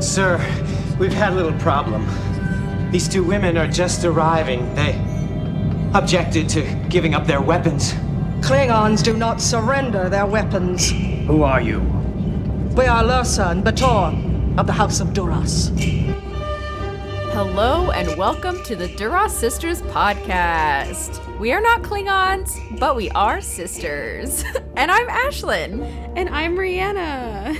Sir, we've had a little problem. These two women are just arriving. They objected to giving up their weapons. Klingons do not surrender their weapons. Who are you? We are Lursa and B'Etor of the House of Duras. Hello and welcome to the Duras Sisters podcast. We are not Klingons, but we are sisters. and I'm Ashlyn. And I'm Rhianna.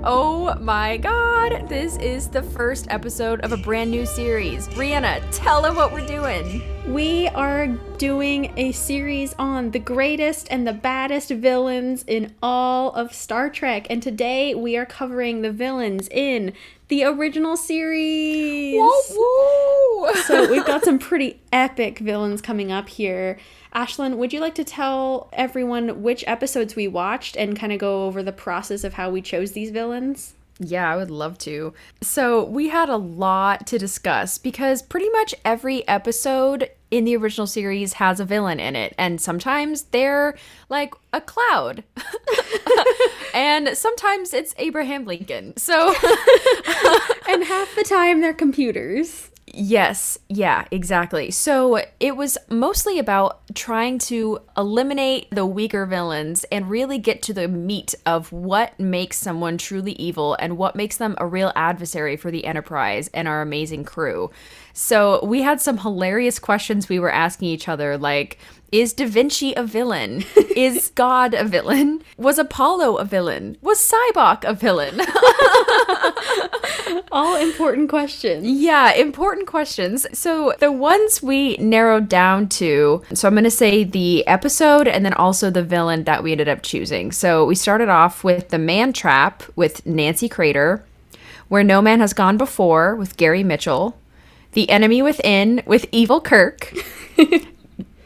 oh my god, this is the first episode of a brand new series. Rhianna, tell them what we're doing. We are doing a series on the greatest and the baddest villains in all of Star Trek. And today we are covering the villains in the original series. Whoa, whoa. so we've got some pretty epic villains coming up here. Ashlyn, would you like to tell everyone which episodes we watched and kind of go over the process of how we chose these villains? Yeah, I would love to. So, we had a lot to discuss because pretty much every episode in the original series has a villain in it, and sometimes they're like a cloud, and sometimes it's Abraham Lincoln. So, and half the time they're computers. Yes, yeah, exactly. So it was mostly about trying to eliminate the weaker villains and really get to the meat of what makes someone truly evil and what makes them a real adversary for the Enterprise and our amazing crew. So we had some hilarious questions we were asking each other, like, is Da Vinci a villain? is God a villain? Was Apollo a villain? Was Sybok a villain? All important questions. Yeah, important questions. So the ones we narrowed down to, so I'm going to say the episode and then also the villain that we ended up choosing. So we started off with The Man Trap with Nancy Crater, Where No Man Has Gone Before with Gary Mitchell, The Enemy Within with Evil Kirk.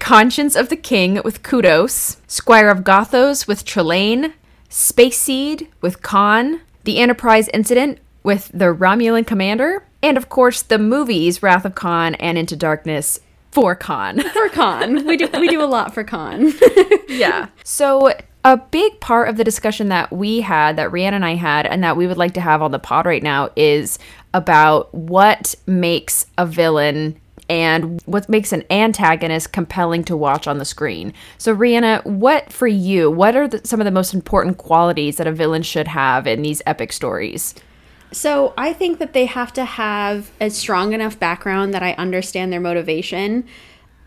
Conscience of the King with Kodos, Squire of Gothos with Trelane, Space Seed with Khan, The Enterprise Incident with the Romulan Commander, and of course the movies Wrath of Khan and Into Darkness for Khan. For Khan. We do we do a lot for Khan. yeah. So a big part of the discussion that we had, that Rhianna and I had, and that we would like to have on the pod right now is about what makes a villain and what makes an antagonist compelling to watch on the screen. So, Rhianna, what for you? What are the, some of the most important qualities that a villain should have in these epic stories? So, I think that they have to have a strong enough background that I understand their motivation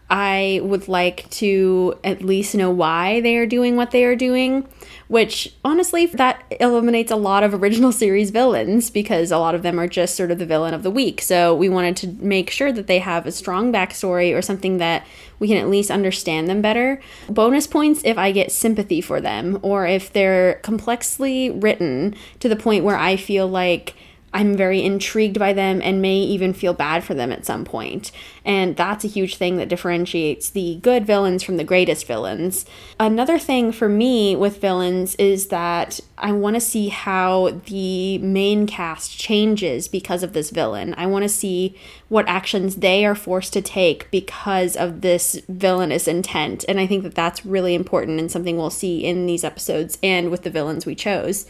I would like to at least know why they are doing what they are doing, which honestly, that eliminates a lot of original series villains because a lot of them are just sort of the villain of the week. So we wanted to make sure that they have a strong backstory or something that we can at least understand them better. Bonus points if I get sympathy for them or if they're complexly written to the point where I feel like I'm very intrigued by them and may even feel bad for them at some point. And that's a huge thing that differentiates the good villains from the greatest villains. Another thing for me with villains is that I want to see how the main cast changes because of this villain. I want to see what actions they are forced to take because of this villainous intent. And I think that that's really important and something we'll see in these episodes and with the villains we chose.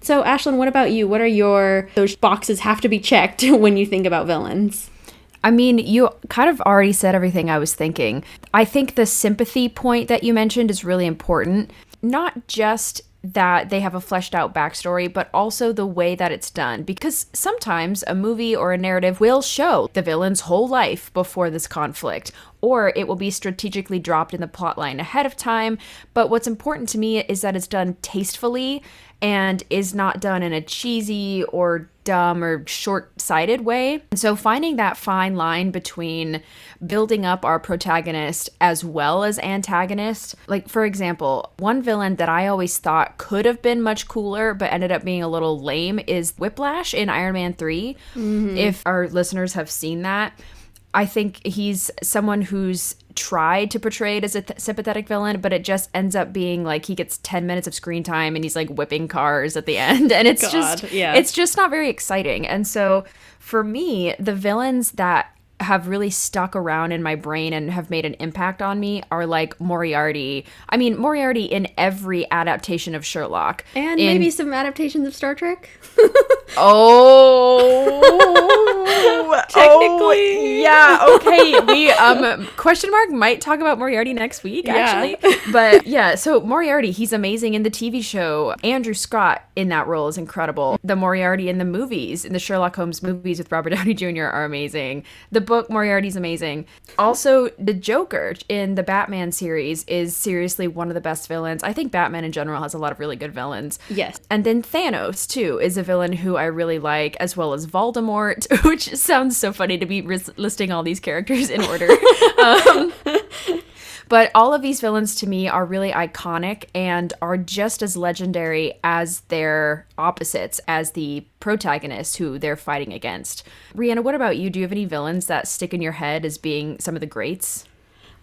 So, Ashlyn, what about you? What are your those boxes have to be checked when you think about villains? I mean, you kind of already said everything I was thinking. I think the sympathy point that you mentioned is really important. Not just that they have a fleshed out backstory, but also the way that it's done. Because sometimes a movie or a narrative will show the villain's whole life before this conflict, or it will be strategically dropped in the plotline ahead of time. But what's important to me is that it's done tastefully and is not done in a cheesy or dumb or short sighted way. So, finding that fine line between building up our protagonist as well as antagonist. Like, for example, one villain that I always thought could have been much cooler but ended up being a little lame is Whiplash in Iron Man 3. Mm-hmm. If our listeners have seen that, I think he's someone who's tried to portray it as a th- sympathetic villain, but it just ends up being like he gets 10 minutes of screen time and he's like whipping cars at the end. And it's God, just, yeah. it's just not very exciting. And so for me, the villains that have really stuck around in my brain and have made an impact on me are like Moriarty. I mean, Moriarty in every adaptation of Sherlock. And in... maybe some adaptations of Star Trek. oh, technically. yeah, okay. We um question mark might talk about Moriarty next week actually. But yeah, so Moriarty, he's amazing in the TV show. Andrew Scott in that role is incredible. The Moriarty in the movies, in the Sherlock Holmes movies with Robert Downey Jr. are amazing. The book Moriarty's amazing. Also, the Joker in the Batman series is seriously one of the best villains. I think Batman in general has a lot of really good villains. Yes. And then Thanos, too, is a villain who I really like, as well as Voldemort, which sounds so funny to be listing all these characters in order. um, but all of these villains to me are really iconic and are just as legendary as their opposites, as the protagonists who they're fighting against. Rhianna, what about you? Do you have any villains that stick in your head as being some of the greats?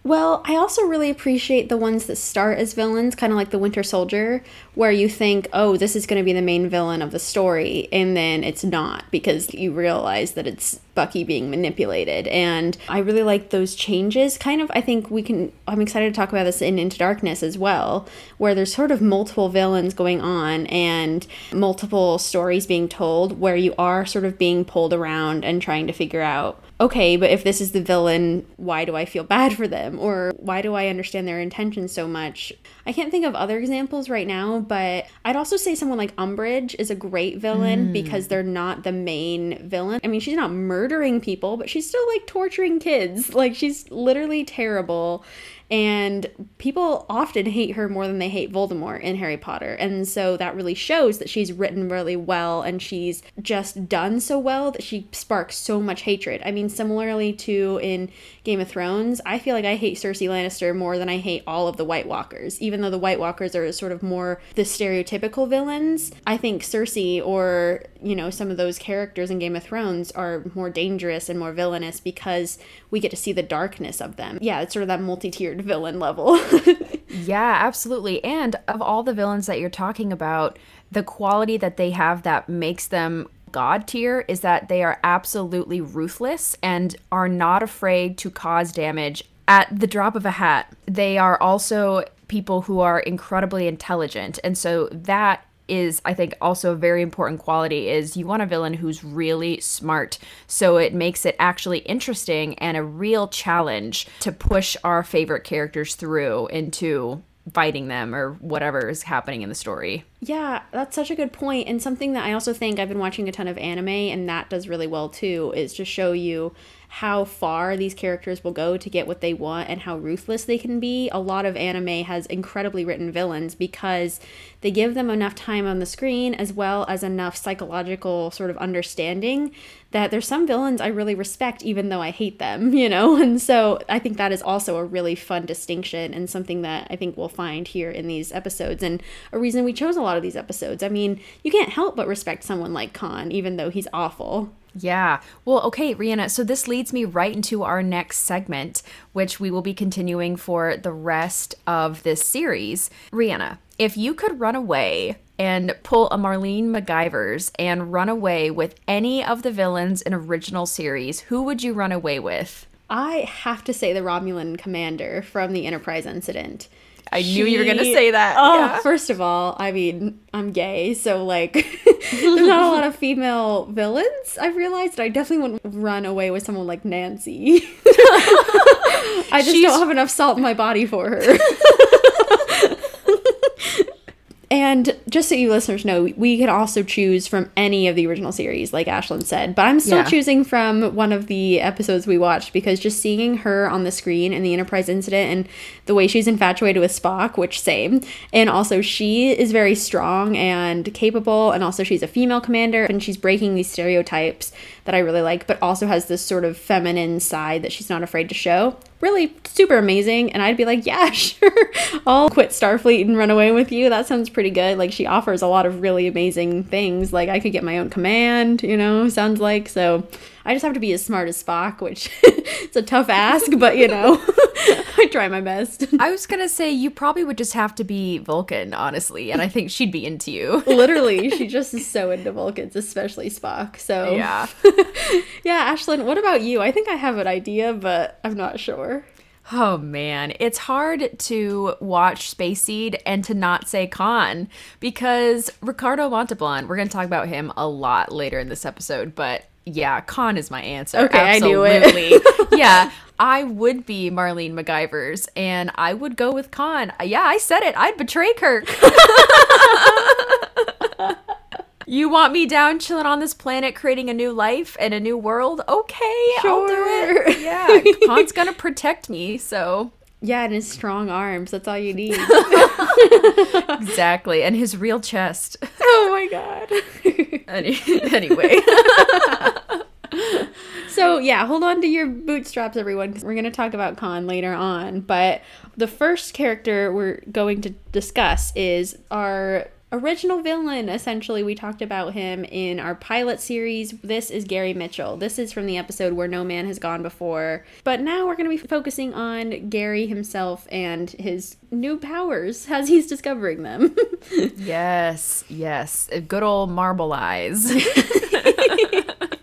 Well, I also really appreciate the ones that start as villains, kind of like the Winter Soldier, where you think, oh, this is going to be the main villain of the story, and then it's not because you realize that it's Bucky being manipulated. And I really like those changes. Kind of, I think we can, I'm excited to talk about this in Into Darkness as well, where there's sort of multiple villains going on and multiple stories being told, where you are sort of being pulled around and trying to figure out okay, but if this is the villain, why do I feel bad for them? Or why do I understand their intentions so much? I can't think of other examples right now, but I'd also say someone like Umbridge is a great villain mm. because they're not the main villain. I mean, she's not murdering people, but she's still like torturing kids. Like, she's literally terrible. And people often hate her more than they hate Voldemort in Harry Potter. And so that really shows that she's written really well and she's just done so well that she sparks so much hatred. I mean, similarly to in Game of Thrones, I feel like I hate Cersei Lannister more than I hate all of the White Walkers. Even though the White Walkers are sort of more the stereotypical villains, I think Cersei or, you know, some of those characters in Game of Thrones are more dangerous and more villainous because we get to see the darkness of them. Yeah, it's sort of that multi tiered villain level. yeah, absolutely. And of all the villains that you're talking about, the quality that they have that makes them god tier is that they are absolutely ruthless and are not afraid to cause damage at the drop of a hat. They are also people who are incredibly intelligent. And so that is I think also a very important quality is you want a villain who's really smart so it makes it actually interesting and a real challenge to push our favorite characters through into fighting them or whatever is happening in the story. Yeah, that's such a good point and something that I also think I've been watching a ton of anime and that does really well too is to show you how far these characters will go to get what they want and how ruthless they can be. A lot of anime has incredibly written villains because they give them enough time on the screen as well as enough psychological sort of understanding that there's some villains I really respect even though I hate them, you know? And so I think that is also a really fun distinction and something that I think we'll find here in these episodes and a reason we chose a lot of these episodes. I mean, you can't help but respect someone like Khan even though he's awful. Yeah. Well, okay, Rhianna. So this leads me right into our next segment, which we will be continuing for the rest of this series. Rhianna, if you could run away and pull a Marlene McGivers and run away with any of the villains in original series, who would you run away with? I have to say the Romulan commander from the Enterprise incident. I she, knew you were going to say that. Oh, yeah. first of all, I mean, I'm gay, so like, there's not a lot of female villains. I've realized I definitely wouldn't run away with someone like Nancy. I just She's... don't have enough salt in my body for her. And just so you listeners know, we can also choose from any of the original series, like Ashlyn said. But I'm still yeah. choosing from one of the episodes we watched because just seeing her on the screen in the Enterprise incident and the way she's infatuated with Spock, which same. And also, she is very strong and capable. And also, she's a female commander and she's breaking these stereotypes that I really like, but also has this sort of feminine side that she's not afraid to show really super amazing. And I'd be like, yeah, sure, I'll quit Starfleet and run away with you. That sounds pretty good. Like, she offers a lot of really amazing things. Like, I could get my own command, you know, sounds like. So I just have to be as smart as Spock, which it's a tough ask, but you know, I try my best. I was going to say, you probably would just have to be Vulcan, honestly. And I think she'd be into you. Literally, she just is so into Vulcans, especially Spock. So, yeah. yeah, Ashlyn, what about you? I think I have an idea, but I'm not sure. Oh man, it's hard to watch Space Seed and to not say Khan because Ricardo Montalban, we're going to talk about him a lot later in this episode, but yeah, Khan is my answer. Okay, I knew it. Yeah, I would be Marlene McGivers and I would go with Khan. Yeah, I said it. I'd betray Kirk. you want me down chilling on this planet creating a new life and a new world? Okay, I'll do it. Yeah, Khan's going to protect me, so Yeah, and his strong arms. That's all you need. exactly. And his real chest. oh my god. Any- anyway. So yeah, hold on to your bootstraps, everyone, because we're going to talk about Khan later on. But the first character we're going to discuss is our original villain. Essentially, we talked about him in our pilot series. This is Gary Mitchell. This is from the episode where no man has gone before. But now we're going to be focusing on Gary himself and his new powers as he's discovering them. yes, yes. Good old marble eyes.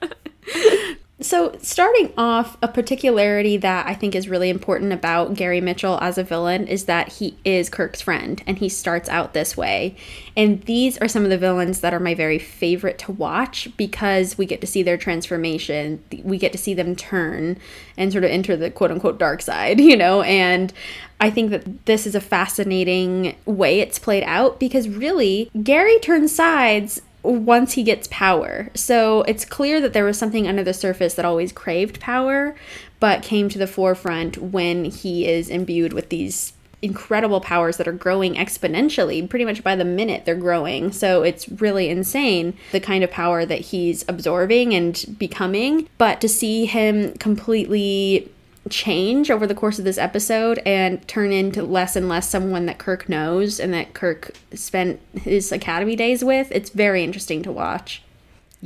So, starting off, a particularity that I think is really important about Gary Mitchell as a villain is that he is Kirk's friend and he starts out this way. And these are some of the villains that are my very favorite to watch because we get to see their transformation. We get to see them turn and sort of enter the quote unquote dark side, you know? And I think that this is a fascinating way it's played out because really, Gary turns sides once he gets power. So it's clear that there was something under the surface that always craved power, but came to the forefront when he is imbued with these incredible powers that are growing exponentially. Pretty much by the minute they're growing. So it's really insane the kind of power that he's absorbing and becoming. But to see him completely change over the course of this episode and turn into less and less someone that Kirk knows and that Kirk spent his academy days with. It's very interesting to watch.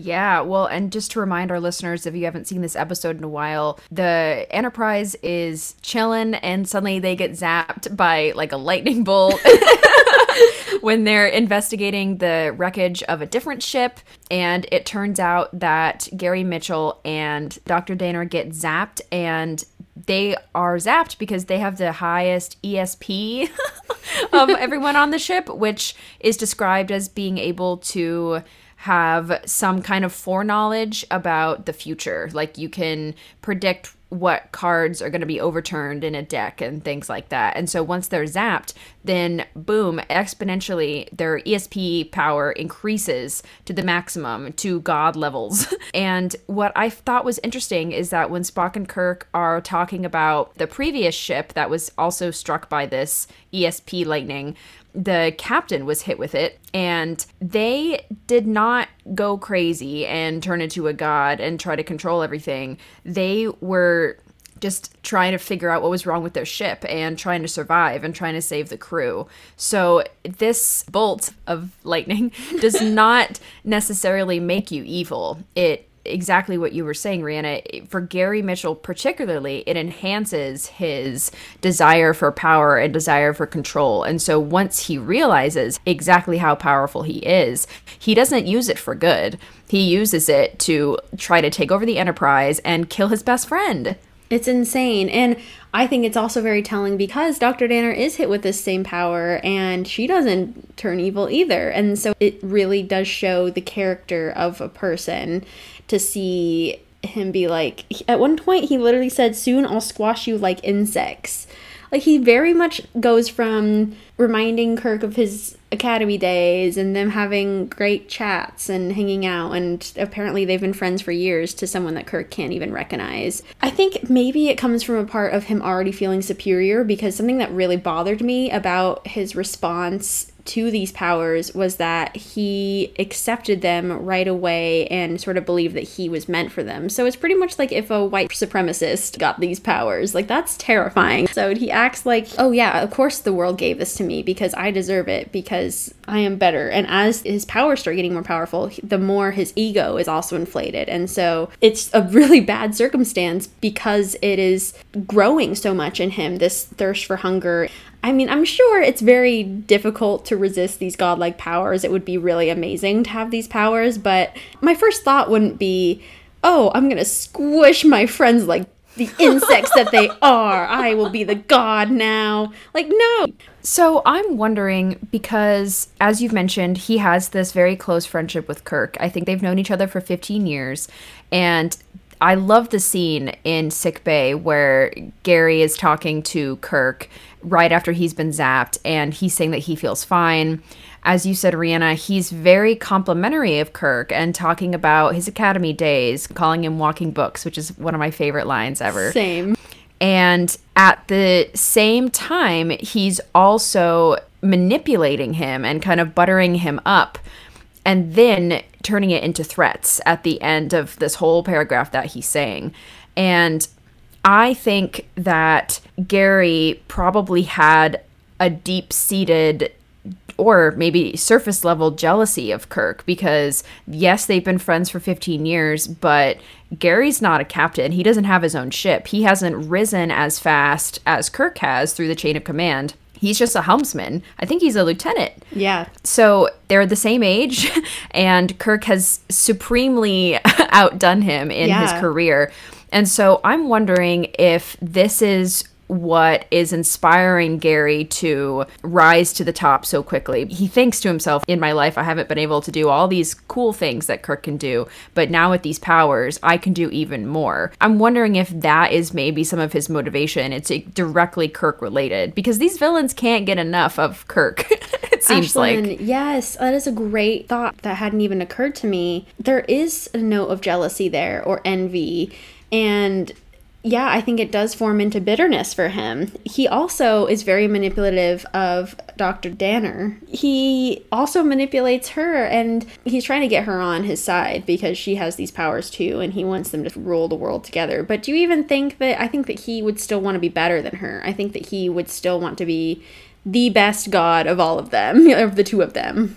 Yeah, well, and just to remind our listeners, if you haven't seen this episode in a while, the Enterprise is chilling and suddenly they get zapped by like a lightning bolt when they're investigating the wreckage of a different ship. And it turns out that Gary Mitchell and Dr. Dehner get zapped and they are zapped because they have the highest ESP of everyone on the ship, which is described as being able to have some kind of foreknowledge about the future. Like you can predict what cards are going to be overturned in a deck and things like that. And so once they're zapped, then boom, exponentially their ESP power increases to the maximum to god levels. and what I thought was interesting is that when Spock and Kirk are talking about the previous ship that was also struck by this ESP lightning, the captain was hit with it and they did not go crazy and turn into a god and try to control everything. They were just trying to figure out what was wrong with their ship and trying to survive and trying to save the crew. So, this bolt of lightning does not necessarily make you evil. It exactly what you were saying, Rhianna. For Gary Mitchell, particularly, it enhances his desire for power and desire for control. And so once he realizes exactly how powerful he is, he doesn't use it for good. He uses it to try to take over the Enterprise and kill his best friend. It's insane. And I think it's also very telling because Dr. Dehner is hit with this same power and she doesn't turn evil either. And so it really does show the character of a person to see him be like, at one point, he literally said, Soon I'll squash you like insects. Like, he very much goes from reminding Kirk of his academy days and them having great chats and hanging out, and apparently they've been friends for years to someone that Kirk can't even recognize. I think maybe it comes from a part of him already feeling superior because something that really bothered me about his response to these powers was that he accepted them right away and sort of believed that he was meant for them. So it's pretty much like if a white supremacist got these powers. Like that's terrifying. So he acts like, "Oh yeah, of course the world gave this to me because I deserve it because I am better." And as his powers start getting more powerful, the more his ego is also inflated. And so it's a really bad circumstance because it is growing so much in him this thirst for hunger. I mean, I'm sure it's very difficult to resist these godlike powers. It would be really amazing to have these powers, but my first thought wouldn't be, oh, I'm gonna squish my friends like the insects that they are. I will be the god now. Like, no. So I'm wondering because, as you've mentioned, he has this very close friendship with Kirk. I think they've known each other for 15 years. And I love the scene in Sick Bay where Gary is talking to Kirk right after he's been zapped and he's saying that he feels fine. As you said, Rhianna, he's very complimentary of Kirk and talking about his academy days, calling him walking books, which is one of my favorite lines ever. Same. And at the same time, he's also manipulating him and kind of buttering him up and then turning it into threats at the end of this whole paragraph that he's saying. And I think that Gary probably had a deep seated or maybe surface level jealousy of Kirk because yes, they've been friends for 15 years, but Gary's not a captain. He doesn't have his own ship. He hasn't risen as fast as Kirk has through the chain of command. He's just a helmsman. I think he's a lieutenant. Yeah. So they're the same age, and Kirk has supremely outdone him in Yeah. his career. And so I'm wondering if this is what is inspiring Gary to rise to the top so quickly. He thinks to himself, in my life, I haven't been able to do all these cool things that Kirk can do, but now with these powers, I can do even more. I'm wondering if that is maybe some of his motivation. It's directly Kirk related because these villains can't get enough of Kirk, it seems like. Yes, that is a great thought that hadn't even occurred to me. There is a note of jealousy there or envy. And yeah, I think it does form into bitterness for him. He also is very manipulative of Dr. Dehner. He also manipulates her and he's trying to get her on his side because she has these powers too and he wants them to rule the world together. But do you even think that I think that he would still want to be better than her? I think that he would still want to be the best god of all of them, of the two of them.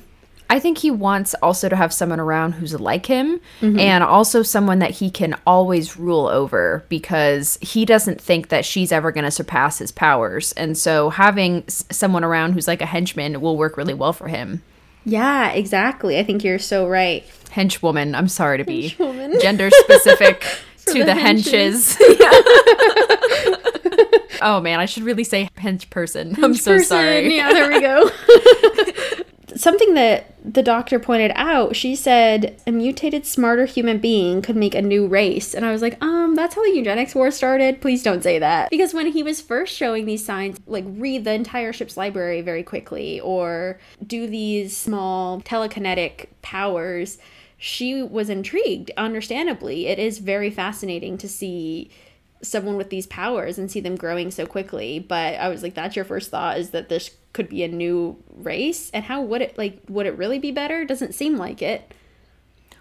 I think he wants also to have someone around who's like him mm-hmm. and also someone that he can always rule over because he doesn't think that she's ever going to surpass his powers. And so having s- someone around who's like a henchman will work really well for him. Yeah, exactly. I think you're so right. Henchwoman, I'm sorry to be gender specific to the the, henches. oh man, I should really say hench person. I'm so person. sorry. Yeah, there we go. Something that the doctor pointed out, she said a mutated, smarter human being could make a new race. And I was like, um, that's how the eugenics war started. Please don't say that. Because when he was first showing these signs, like read the entire ship's library very quickly or do these small telekinetic powers, she was intrigued, understandably. It is very fascinating to see someone with these powers and see them growing so quickly but i was like that's your first thought is that this could be a new race and how would it like would it really be better doesn't seem like it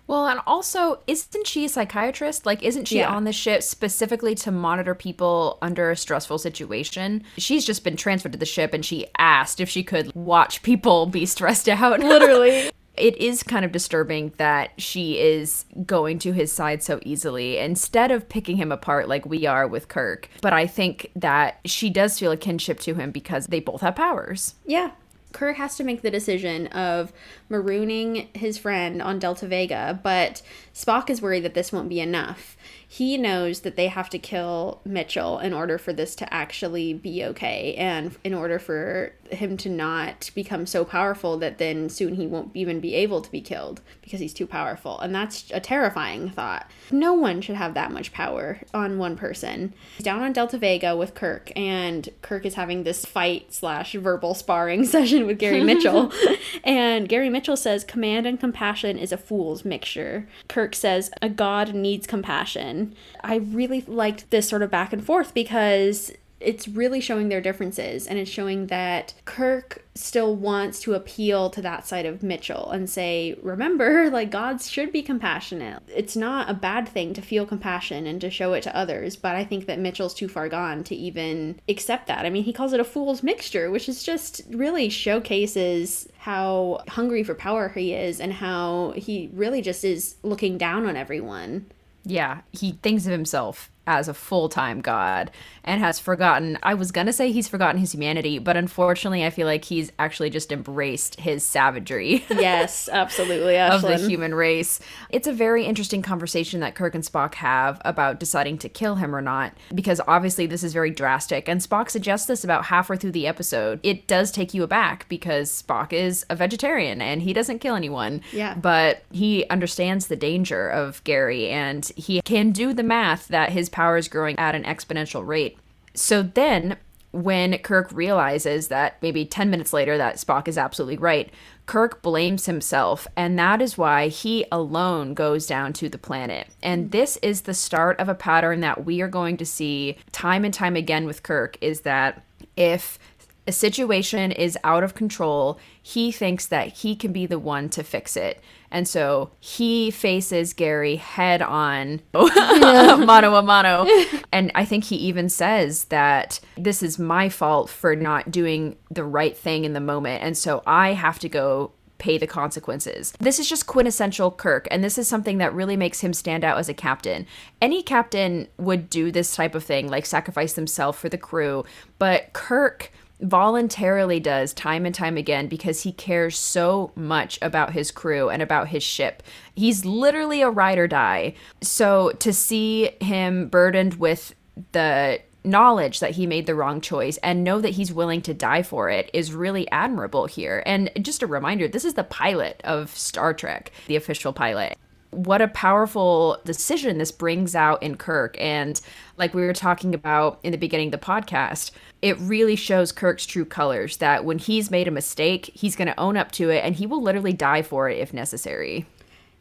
Well, and also, isn't she a psychiatrist? Like, isn't she Yeah. on the ship specifically to monitor people under a stressful situation? She's just been transferred to the ship and she asked if she could watch people be stressed out. literally it is kind of disturbing that she is going to his side so easily instead of picking him apart like we are with Kirk. But I think that she does feel a kinship to him because they both have powers. yeah Kirk has to make the decision of marooning his friend on Delta Vega, but Spock is worried that this won't be enough. He knows that they have to kill Mitchell in order for this to actually be okay, and in order for him to not become so powerful that then soon he won't even be able to be killed because he's too powerful. And that's a terrifying thought. No one should have that much power on one person. He's down on Delta Vega with Kirk, and Kirk is having this fight slash verbal sparring session with Gary Mitchell. and Gary Mitchell says, Command and compassion is a fool's mixture. Kirk says, A god needs compassion. I really liked this sort of back and forth because it's really showing their differences and it's showing that Kirk still wants to appeal to that side of Mitchell and say, remember, like gods should be compassionate. It's not a bad thing to feel compassion and to show it to others, but I think that Mitchell's too far gone to even accept that. I mean, he calls it a fool's mixture, which is just really showcases how hungry for power he is and how he really just is looking down on everyone. Yeah, he thinks of himself as a full time god and has forgotten. I was to say he's forgotten his humanity, but unfortunately, I feel like he's actually just embraced his savagery. yes, absolutely. of the human race. It's a very interesting conversation that Kirk and Spock have about deciding to kill him or not, because obviously this is very drastic. And Spock suggests this about halfway through the episode. It does take you aback because Spock is a vegetarian and he doesn't kill anyone. Yeah. But he understands the danger of Gary and he can do the math that his power is growing at an exponential rate. So then when Kirk realizes that maybe 10 minutes later that Spock is absolutely right, Kirk blames himself, and that is why he alone goes down to the planet. And this is the start of a pattern that we are going to see time and time again with Kirk is that if a situation is out of control, he thinks that he can be the one to fix it. And so he faces Gary head on, mano a mano. And I think he even says that this is my fault for not doing the right thing in the moment. And so I have to go pay the consequences. This is just quintessential Kirk, and this is something that really makes him stand out as a captain. Any captain would do this type of thing, like sacrifice themselves for the crew, but Kirk voluntarily does time and time again because he cares so much about his crew and about his ship. He's literally a ride or die. So to see him burdened with the knowledge that he made the wrong choice and know that he's willing to die for it is really admirable here. And just a reminder this is the pilot of Star Trek, the official pilot what a powerful decision this brings out in Kirk. And like we were talking about in the beginning of the podcast, it really shows Kirk's true colors that when he's made a mistake, he's going to own up to it and he will literally die for it if necessary.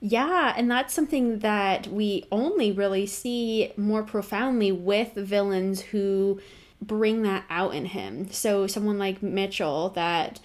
Yeah, and that's something that we only really see more profoundly with villains who bring that out in him. So, someone like Mitchell, that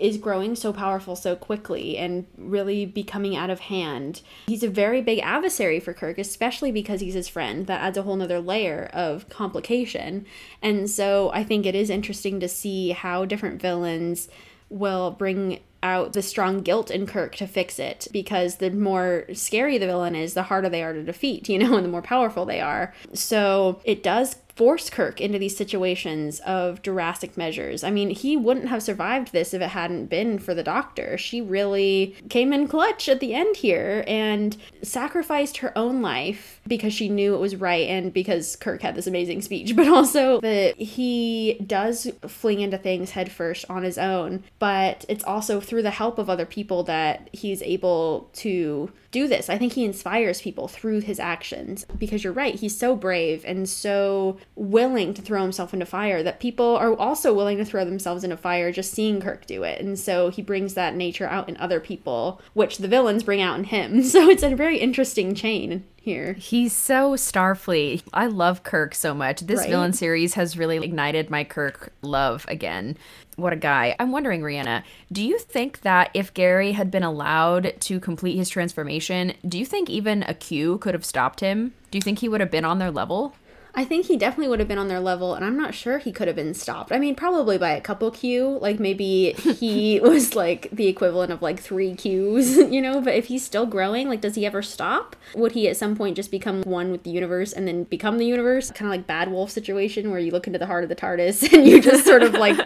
is growing so powerful so quickly and really becoming out of hand. He's a very big adversary for Kirk, especially because he's his friend. That adds a whole nother layer of complication. And so I think it is interesting to see how different villains will bring out the strong guilt in Kirk to fix it because the more scary the villain is, the harder they are to defeat, you know, and the more powerful they are. So it does force Kirk into these situations of drastic measures. I mean, he wouldn't have survived this if it hadn't been for the doctor. She really came in clutch at the end here and sacrificed her own life because she knew it was right and because Kirk had this amazing speech, but also that he does fling into things headfirst on his own, but it's also through the help of other people that he's able to do this. I think he inspires people through his actions because you're right, he's so brave and so willing to throw himself into fire that people are also willing to throw themselves into fire just seeing Kirk do it. And so he brings that nature out in other people, which the villains bring out in him. So it's a very interesting chain here. He's so Starfleet. I love Kirk so much. This right? villain series has really ignited my Kirk love again. What a guy. I'm wondering, Rhianna, do you think that if Gary had been allowed to complete his transformation, do you think even a Q could have stopped him? Do you think he would have been on their level? I think he definitely would have been on their level, and I'm not sure he could have been stopped. I mean, probably by a couple Q. Like maybe he was like the equivalent of like three Qs, you know. But if he's still growing, like, does he ever stop? Would he at some point just become one with the universe and then become the universe? Kind of like Bad Wolf situation where you look into the heart of the TARDIS and you just sort of like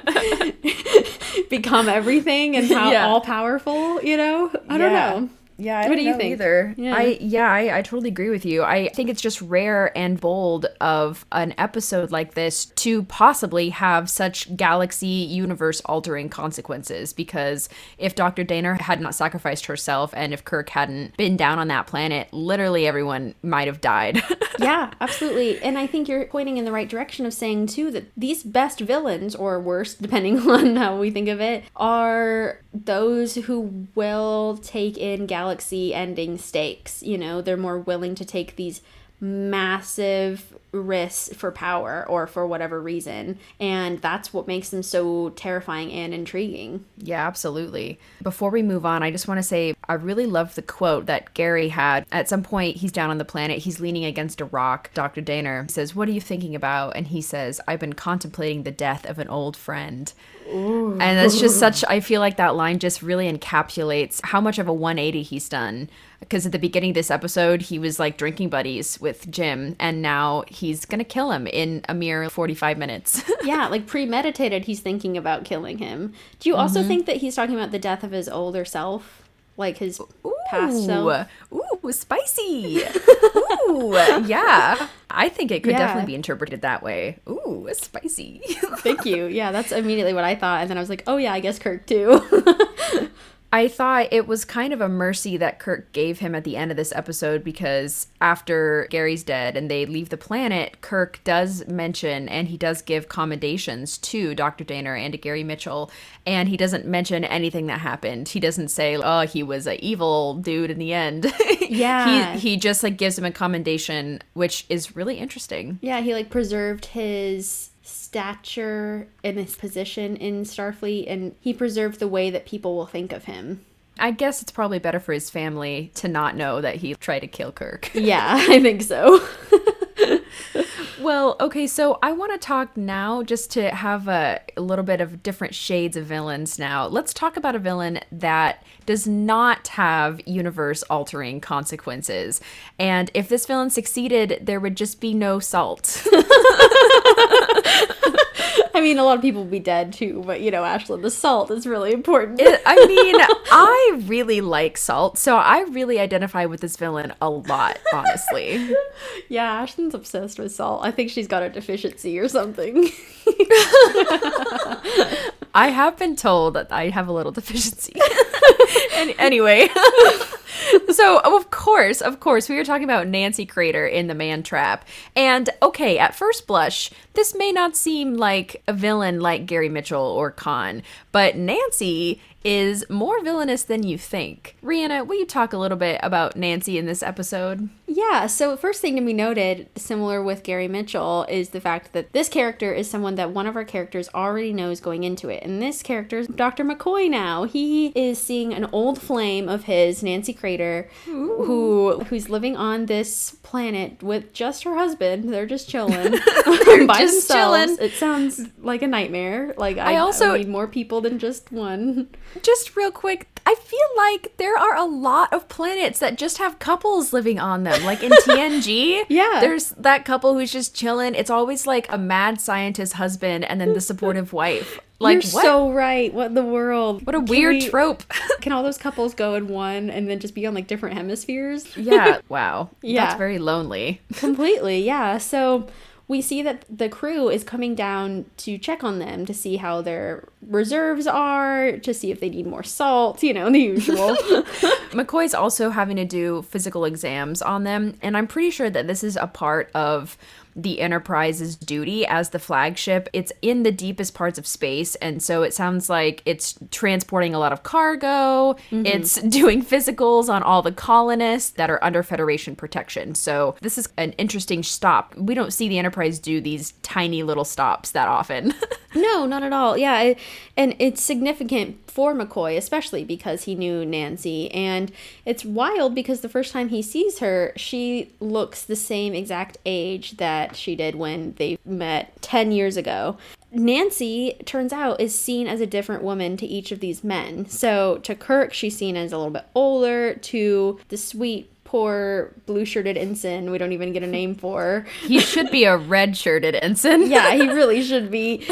become everything and how yeah. all powerful, you know? I don't know. Yeah, I what do you think? Either. Yeah. I yeah, I, I totally agree with you. I think it's just rare and bold of an episode like this to possibly have such galaxy universe altering consequences. Because if Dr. Dehner had not sacrificed herself and if Kirk hadn't been down on that planet, literally everyone might have died. yeah, absolutely. And I think you're pointing in the right direction of saying too that these best villains, or worst, depending on how we think of it, are those who will take in galaxy galaxy ending stakes. You know, they're more willing to take these massive risks for power or for whatever reason. And that's what makes them so terrifying and intriguing. Yeah, absolutely. Before we move on, I just want to say I really love the quote that Gary had. At some point, he's down on the planet, he's leaning against a rock. Dr. Dehner says, What are you thinking about? And he says, I've been contemplating the death of an old friend. Ooh. And that's just such, I feel like that line just really encapsulates how much of a 180 he's done. Because at the beginning of this episode, he was like drinking buddies with Jim, and now he's gonna kill him in a mere 45 minutes. yeah, like premeditated, he's thinking about killing him. Do you also mm-hmm. think that he's talking about the death of his older self? Like his past self? Ooh, spicy. Ooh, yeah. I think it could Yeah. definitely be interpreted that way. Ooh, spicy. Thank you. Yeah, that's immediately what I thought. And then I was like, oh, yeah, I guess Kirk too. I thought it was kind of a mercy that Kirk gave him at the end of this episode because after Gary's dead and they leave the planet, Kirk does mention and he does give commendations to Dr. Dehner and to Gary Mitchell, and he doesn't mention anything that happened. He doesn't say, "Oh, he was an evil dude in the end." Yeah. he he just like gives him a commendation, which is really interesting. yeah, he like preserved his stature and his position in Starfleet, and he preserved the way that people will think of him. I guess it's probably better for his family to not know that he tried to kill Kirk. Yeah, I think so. Well, okay, so I want to talk now just to have a, a little bit of different shades of villains now. Let's talk about a villain that does not have universe altering consequences. And if this villain succeeded, there would just be no salt. I mean, a lot of people would be dead too, but you know, Ashlyn, the salt is really important. I mean, I really like salt, so I really identify with this villain a lot, honestly. yeah, Ashlyn's obsessed with salt. I think she's got a deficiency or something. I have been told that I have a little deficiency. and anyway, so oh, of course, of course, we were talking about Nancy Crater in The Man Trap. And okay, at first blush, this may not seem like a villain like Gary Mitchell or Khan, but Nancy is more villainous than you think. Rhianna, will you talk a little bit about Nancy in this episode? Yeah, so first thing to be noted, similar with Gary Mitchell, is the fact that this character is someone that one of our characters already knows going into it. And this character is Dr. McCoy now. He is seeing an old flame of his, Nancy Crater, who who's living on this planet with just her husband. They're just chilling. by just themselves. chilling. It sounds like a nightmare. Like I, I also- also need more people than just one. Just real quick, I feel like there are a lot of planets that just have couples living on them. Like in TNG, Yeah. there's that couple who's just chilling. It's always like a mad scientist husband and then the supportive wife. Like You're what? so right. What in the world? what a Can weird we- trope. Can all those couples go in one and then just be on like different hemispheres? yeah. Wow. Yeah. That's very lonely. Completely, yeah. So we see that the crew is coming down to check on them to see how their reserves are, to see if they need more salt, you know, the usual. McCoy's also having to do physical exams on them, and I'm pretty sure that this is a part of the Enterprise's duty as the flagship. It's in the deepest parts of space, and so it sounds like it's transporting a lot of cargo. Mm-hmm. It's doing physicals on all the colonists that are under Federation protection. So this is an interesting stop. We don't see the Enterprise do these tiny little stops that often. no, not at all. Yeah, and it's significant for McCoy, especially because he knew Nancy. And it's wild because the first time he sees her, she looks the same exact age that she did when they met 10 years ago. Nancy, turns out, is seen as a different woman to each of these men. So to Kirk, she's seen as a little bit older. To the sweet, poor blue shirted ensign, we don't even get a name for. he should be a red shirted ensign. Yeah, he really should be.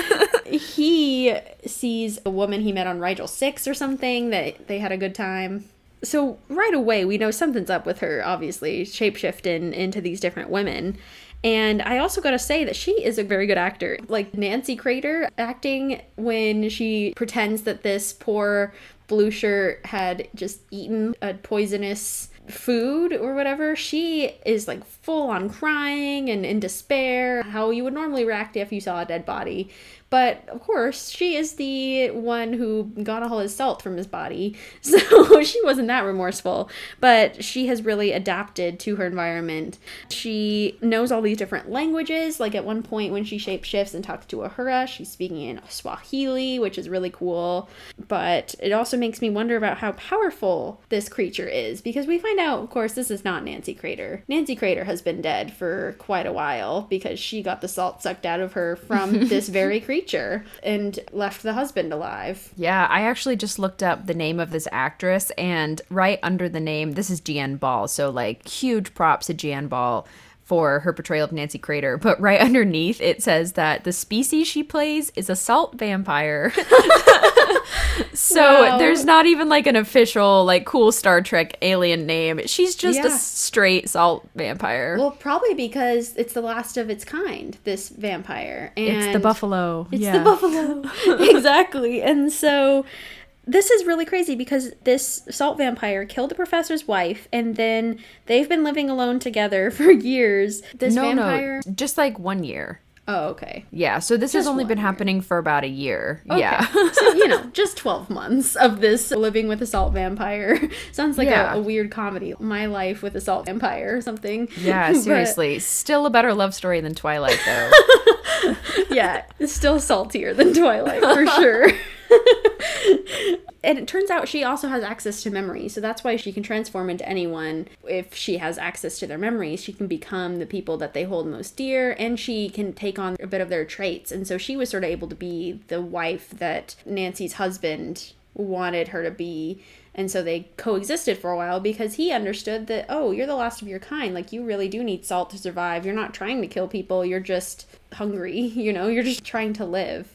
He sees a woman he met on Rigel 6 or something that they had a good time. So right away, we know something's up with her, obviously, shapeshifting into these different women. And I also gotta say that she is a very good actor. Like Nancy Crater acting when she pretends that this poor blue shirt had just eaten a poisonous food or whatever, she is like full on crying and in despair, how you would normally react if you saw a dead body. But of course, she is the one who got all his salt from his body. So she wasn't that remorseful. But she has really adapted to her environment. She knows all these different languages. Like at one point, when she shapeshifts and talks to Uhura, she's speaking in Swahili, which is really cool. But it also makes me wonder about how powerful this creature is because we find out, of course, this is not Nancy Crater. Nancy Crater has been dead for quite a while because she got the salt sucked out of her from this very creature and left the husband alive. Yeah, I actually just looked up the name of this actress, and right under the name, this is Jeanne Bal. So, like, huge props to Jeanne Bal for her portrayal of Nancy Crater. But right underneath, it says that the species she plays is a salt vampire. so Wow. there's not even like an official, like, cool Star Trek alien name. She's just a straight salt vampire. Well, probably because it's the last of its kind, this vampire. And it's the buffalo. It's yeah. the buffalo. exactly. And so this is really crazy because this salt vampire killed the professor's wife and then they've been living alone together for years. This No, vampire no, just like one year. Oh, okay. Yeah, so this has only been year. happening for about a year. Okay. Yeah. so, you know, just 12 months of this living with a salt vampire. Sounds like Yeah. a, a weird comedy. My life with a salt vampire or something. Yeah, But- seriously. Still a better love story than Twilight, though. yeah, it's still saltier than Twilight for sure. and it turns out she also has access to memory, so that's why she can transform into anyone. If she has access to their memories, she can become the people that they hold most dear, and she can take on a bit of their traits. And so she was sort of able to be the wife that Nancy's husband wanted her to be. And so they coexisted for a while because he understood that, oh, you're the last of your kind. Like, you really do need salt to survive. You're not trying to kill people. You're just hungry. You know, you're just trying to live.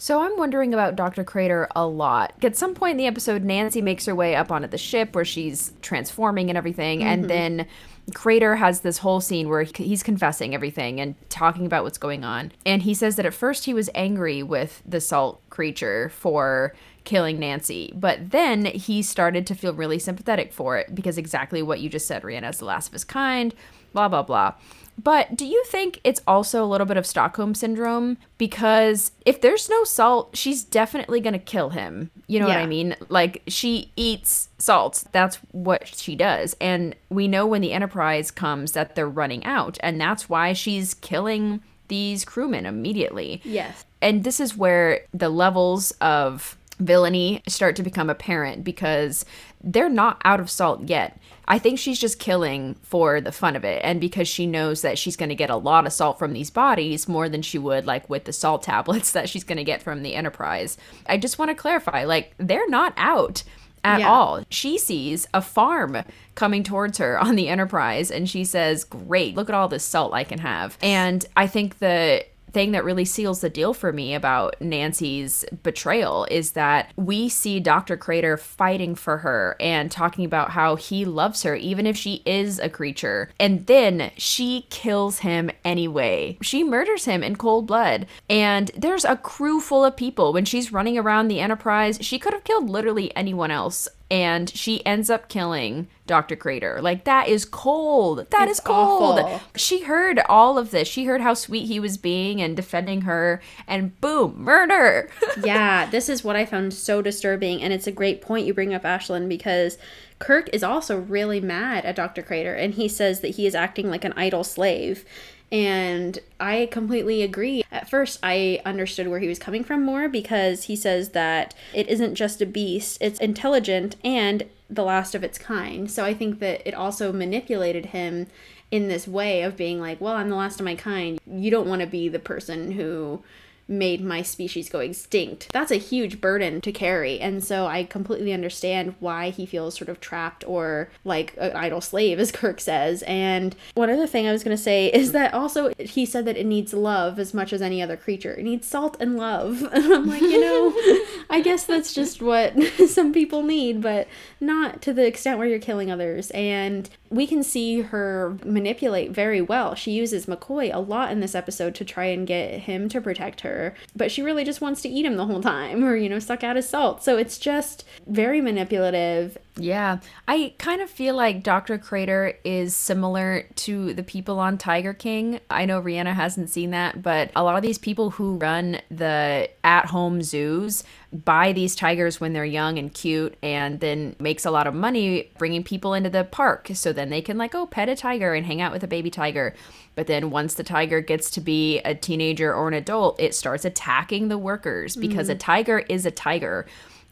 So I'm wondering about Dr. Crater a lot. At some point in the episode, Nancy makes her way up onto the ship where she's transforming and everything, and mm-hmm. then Crater has this whole scene where he's confessing everything and talking about what's going on. And he says that at first he was angry with the salt creature for killing Nancy, but then he started to feel really sympathetic for it because exactly what you just said, Rhianna's the last of his kind, blah, blah, blah. But do you think it's also a little bit of Stockholm syndrome? Because if there's no salt, she's definitely going to kill him. You know what I mean? Like, she eats salt. That's what she does. And we know when the Enterprise comes that they're running out. And that's why she's killing these crewmen immediately. Yes. And this is where the levels of villainy start to become apparent because they're not out of salt yet. I think she's just killing for the fun of it and because she knows that she's going to get a lot of salt from these bodies more than she would like with the salt tablets that she's going to get from the Enterprise. I just want to clarify like they're not out at Yeah. all. She sees a farm coming towards her on the Enterprise and she says, Great, look at all this salt I can have. And I think the thing that really seals the deal for me about Nancy's betrayal is that we see Dr. Crater fighting for her and talking about how he loves her, even if she is a creature. And then she kills him anyway. She murders him in cold blood. And there's a crew full of people. When she's running around the Enterprise, she could have killed literally anyone else. And she ends up killing Dr. Crater. Like, that is cold. That is It's cold. awful. She heard all of this. She heard how sweet he was being and defending her, and boom, murder. yeah, this is what I found so disturbing, and it's a great point you bring up, Ashlyn, because Kirk is also really mad at Dr. Crater, and he says that he is acting like an idle slave. And I completely agree. At first, I understood where he was coming from more because he says that it isn't just a beast, it's intelligent and the last of its kind. So I think that it also manipulated him in this way of being like, well, I'm the last of my kind. You don't want to be the person who made my species go extinct. That's a huge burden to carry. And so I completely understand why he feels sort of trapped or like an idle slave, as Kirk says. And one other thing I was going to say is that also he said that it needs love as much as any other creature. It needs salt and love. And I'm like, you know, I guess that's just what some people need, but not to the extent where you're killing others. And we can see her manipulate very well. She uses McCoy a lot in this episode to try and get him to protect her, but she really just wants to eat him the whole time or, you know, suck out his salt. So it's just very manipulative. Yeah, I kind of feel like Dr. Crater is similar to the people on Tiger King. I know Rhianna hasn't seen that, but a lot of these people who run the at home zoos buy these tigers when they're young and cute and then makes a lot of money bringing people into the park. So then they can, like, oh, pet a tiger and hang out with a baby tiger. But then once the tiger gets to be a teenager or an adult, it starts attacking the workers because a mm-hmm. tiger is a tiger.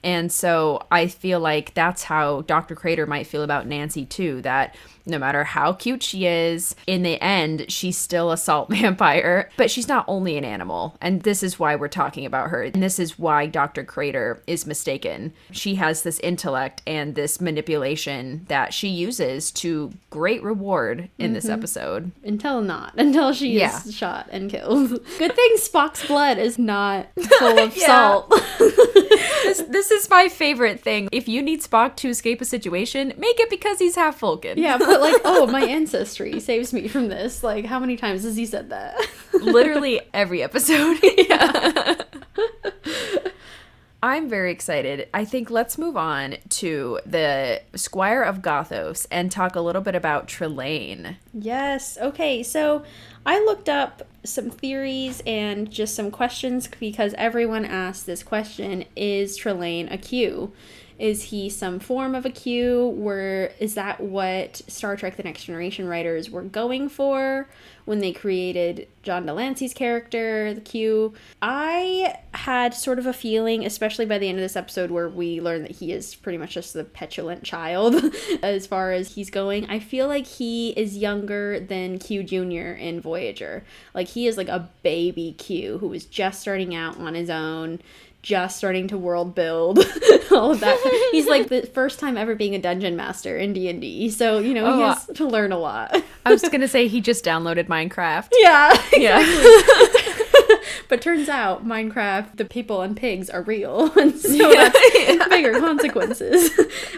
And so I feel like that's how Dr. Crater might feel about Nancy too, that no matter how cute she is, in the end, she's still a salt vampire. But she's not only an animal. And this is why we're talking about her. And this is why Dr. Crater is mistaken. She has this intellect and this manipulation that she uses to great reward in this mm-hmm. episode. Until not. Until she Yeah. is shot and killed. Good thing Spock's blood is not full of salt. This, this is my favorite thing. If you need Spock to escape a situation, make it because he's half Vulcan. yeah, but like, oh, my ancestry saves me from this. Like, how many times has he said that? literally every episode. yeah. I'm very excited. I think let's move on to the Squire of Gothos and talk a little bit about Trelane. Yes. Okay. So I looked up some theories and just some questions because everyone asked this question Is Trelane a Q? Is he some form of a Q? Were is that what Star Trek The Next Generation writers were going for when they created John de Lancie's character, the Q? I had sort of a feeling, especially by the end of this episode where we learn that he is pretty much just the petulant child as far as he's going. I feel like he is younger than Q Jr. in Voyager. Like he is like a baby Q who was just starting out on his own just starting to world build all of that. He's like the first time ever being a dungeon master in d&d so you know he Oh, has to learn a lot. I was gonna say he just downloaded Minecraft. yeah Yeah. but turns out minecraft the people and pigs are real. And so that's bigger consequences.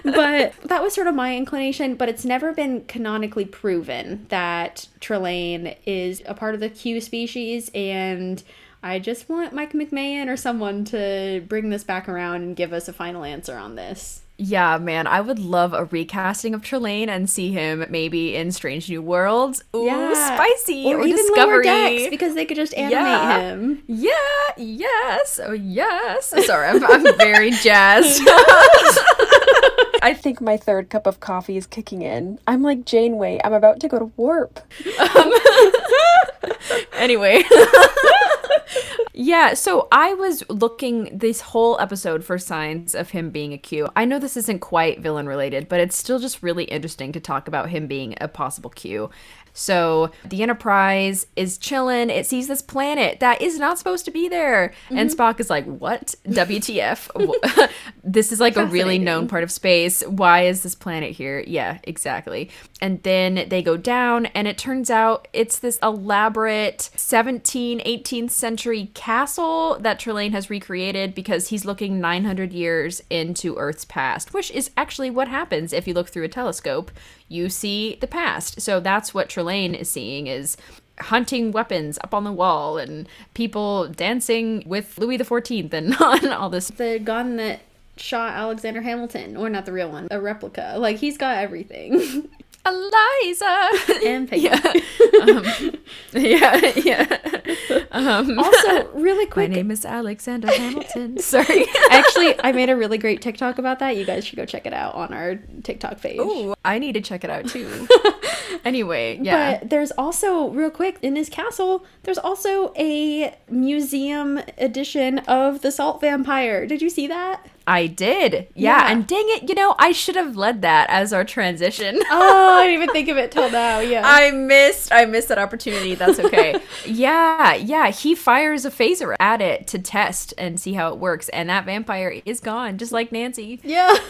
But that was sort of my inclination but it's never been canonically proven that trelane is a part of the q species and I just want Mike McMahan or someone to bring this back around and give us a final answer on this. Yeah, man, I would love a recasting of Trelane and see him maybe in Strange New Worlds. Ooh, spicy or, even Discovery. lower decks because they could just animate Yeah. him. Yeah, yes, oh yes. Sorry, I'm, I'm very jazzed. I think my third cup of coffee is kicking in. I'm like Janeway. I'm about to go to warp. Um, anyway. Yeah, so I was looking this whole episode for signs of him being a Q. I know this isn't quite villain related, but it's still just really interesting to talk about him being a possible Q. So the Enterprise is chilling. It sees this planet that is not supposed to be there. And mm-hmm. Spock is like, What? WTF? This is like a really known part of space. Why is this planet here? Yeah, exactly. And then they go down, and it turns out it's this elaborate 17, 18th century castle that Trelane has recreated because he's looking 900 years into Earth's past, which is actually what happens if you look through a telescope. You see the past. So that's what Trelane is seeing is hunting weapons up on the wall and people dancing with Louis XIV and all this The gun that shot Alexander Hamilton, or not the real one, a replica. Like he's got everything. Eliza. and Peggy. yeah. Um, yeah, yeah. Um, Also, really quick, my name is Alexander Hamilton. Sorry. actually, I made a really great TikTok about that. You guys should go check it out on our TikTok page. Ooh, I need to check it out too. anyway, yeah. But there's also, real quick, in his castle, there's also a museum edition of the Salt Vampire. Did you see that? I did. Yeah, Yeah. and dang it, you know, I should have led that as our transition. Oh, I didn't even think of it till now. Yeah. I missed I missed that opportunity. That's okay. yeah, yeah, he fires a phaser at it to test and see how it works and that vampire is gone just like Nancy. yeah.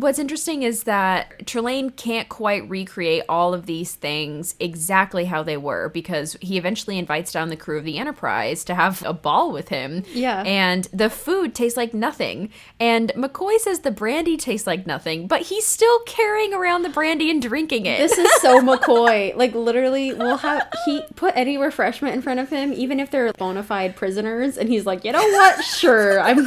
What's interesting is that Trelane can't quite recreate all of these things exactly how they were because he eventually invites down the crew of the Enterprise to have a ball with him. Yeah. And the food tastes like nothing. And McCoy says the brandy tastes like nothing, but he's still carrying around the brandy and drinking it. This is so McCoy. Like literally, we'll have he put any refreshment in front of him, even if they're bona fide prisoners, and he's like, you know what? Sure, I'm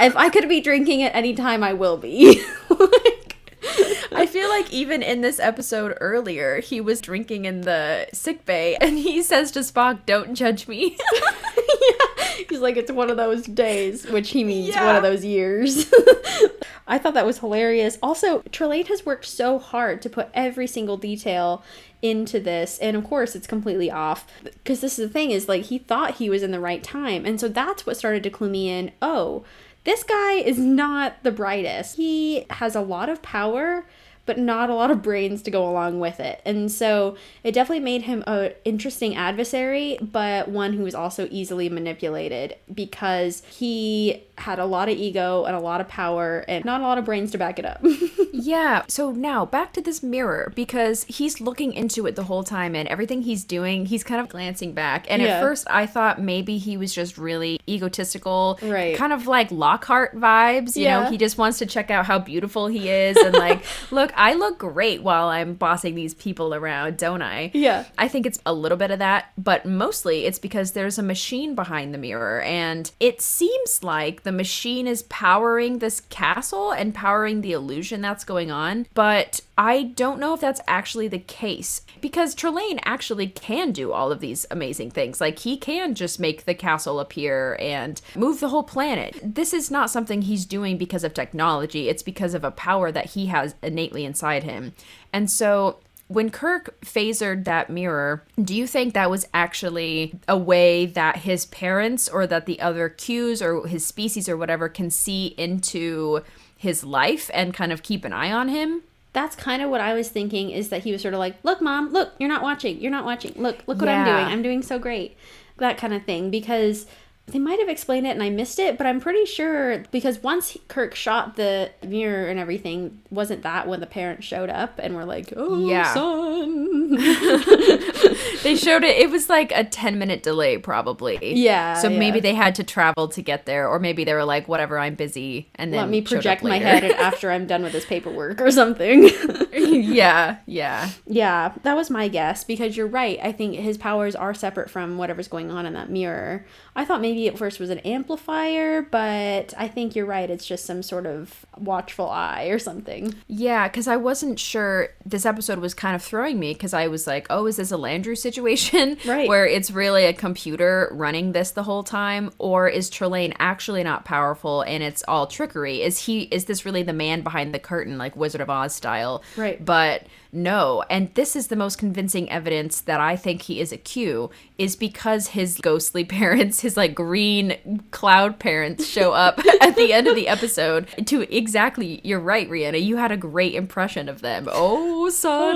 if I could be drinking at any time, I will be. I feel like even in this episode earlier, he was drinking in the sick bay and he says to Spock, Don't judge me. He's like, it's one of those days, which he means Yeah. one of those years. I thought that was hilarious. Also, Trelane has worked so hard to put every single detail into this, and of course, it's completely off. Because this is the thing is, like, he thought he was in the right time, and so that's what started to clue me in. Oh, this guy is not the brightest. He has a lot of power, but not a lot of brains to go along with it. And so it definitely made him an interesting adversary, but one who was also easily manipulated because he had a lot of ego and a lot of power and not a lot of brains to back it up. Yeah. So now back to this mirror because he's looking into it the whole time and everything he's doing, he's kind of glancing back. And Yeah. at first I thought maybe he was just really egotistical. Right. Kind of like Lockhart vibes. You know, Yeah. he just wants to check out how beautiful he is and like, look, I look great while I'm bossing these people around, don't I? Yeah. I think it's a little bit of that, but mostly it's because there's a machine behind the mirror, and it seems like the machine is powering this castle and powering the illusion that's going on. But I don't know if that's actually the case because Trelane actually can do all of these amazing things. Like, he can just make the castle appear and move the whole planet. This is not something he's doing because of technology, it's because of a power that he has innately inside him. And so when Kirk phasered that mirror, do you think that was actually a way that his parents or that the other Qs or his species or whatever can see into his life and kind of keep an eye on him? That's kind of what I was thinking is that he was sort of like, "Look, mom, look, you're not watching. You're not watching. Look, look what I'm doing. I'm doing so great." That kind of thing because they might have explained it and I missed it, but I'm pretty sure because once Kirk shot the mirror and everything, wasn't that when the parents showed up and were like, "Oh, Yeah. son." They showed it, it was like a 10 minute delay, probably. Yeah, So maybe they had to travel to get there, or maybe they were like, whatever, I'm busy. And then Let me project my head after I'm done with this paperwork or something. yeah, yeah. Yeah, that was my guess because you're right. I think his powers are separate from whatever's going on in that mirror. I thought maybe at first was an amplifier, but I think you're right. It's just some sort of watchful eye or something. Yeah, because I wasn't sure. This episode was kind of throwing me because I was like, oh, is this a Landru situation? Right. Where it's really a computer running this the whole time? Or is Trelane actually not powerful and it's all trickery? Is he, is this really the man behind the curtain, like Wizard of Oz style? Right. But no. And this is the most convincing evidence that I think he is a Q, is because his ghostly parents, his like green cloud parents, show up at the end of the episode to exactly, you're right, Rhianna. You had a great impression of them. Oh, son.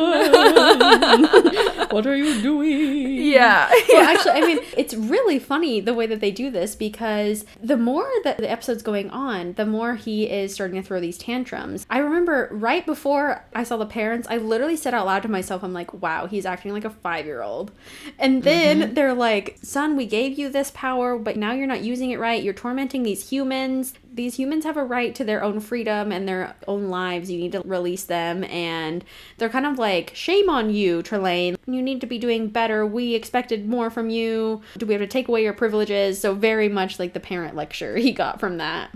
What are you doing? yeah. well, actually, I mean, it's really funny the way that they do this because the more that the episode's going on, the more he is starting to throw these tantrums. I remember right before I saw the parents, I literally said out loud to myself, I'm like, wow, he's acting like a five year old. And then mm-hmm. they're like, son, we gave you this power, but now you're not using it right. You're tormenting these humans. These humans have a right to their own freedom and their own lives. You need to release them. And they're kind of like, shame on you, Trelane. You need to be doing better. We expected more from you. Do we have to take away your privileges? So, very much like the parent lecture he got from that.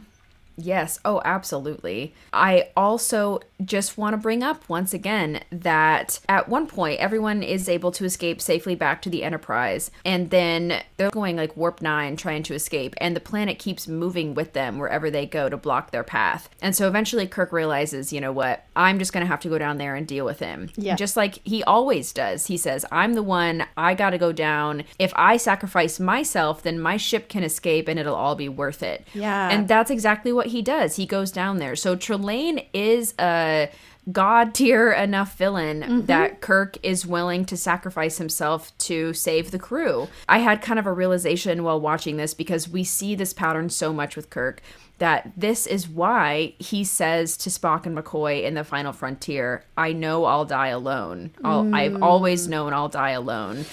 Yes. Oh, absolutely. I also just want to bring up once again that at one point everyone is able to escape safely back to the Enterprise, and then they're going like warp nine trying to escape, and the planet keeps moving with them wherever they go to block their path. And so eventually Kirk realizes, you know what, I'm just going to have to go down there and deal with him. Yeah. Just like he always does. He says, I'm the one, I got to go down. If I sacrifice myself, then my ship can escape and it'll all be worth it. Yeah. And that's exactly what he does. He goes down there. So Trelane is a god tier enough villain mm-hmm. that Kirk is willing to sacrifice himself to save the crew. I had kind of a realization while watching this because we see this pattern so much with Kirk that this is why he says to Spock and McCoy in the final frontier, I know I'll die alone. I'll, I've mm. always known I'll die alone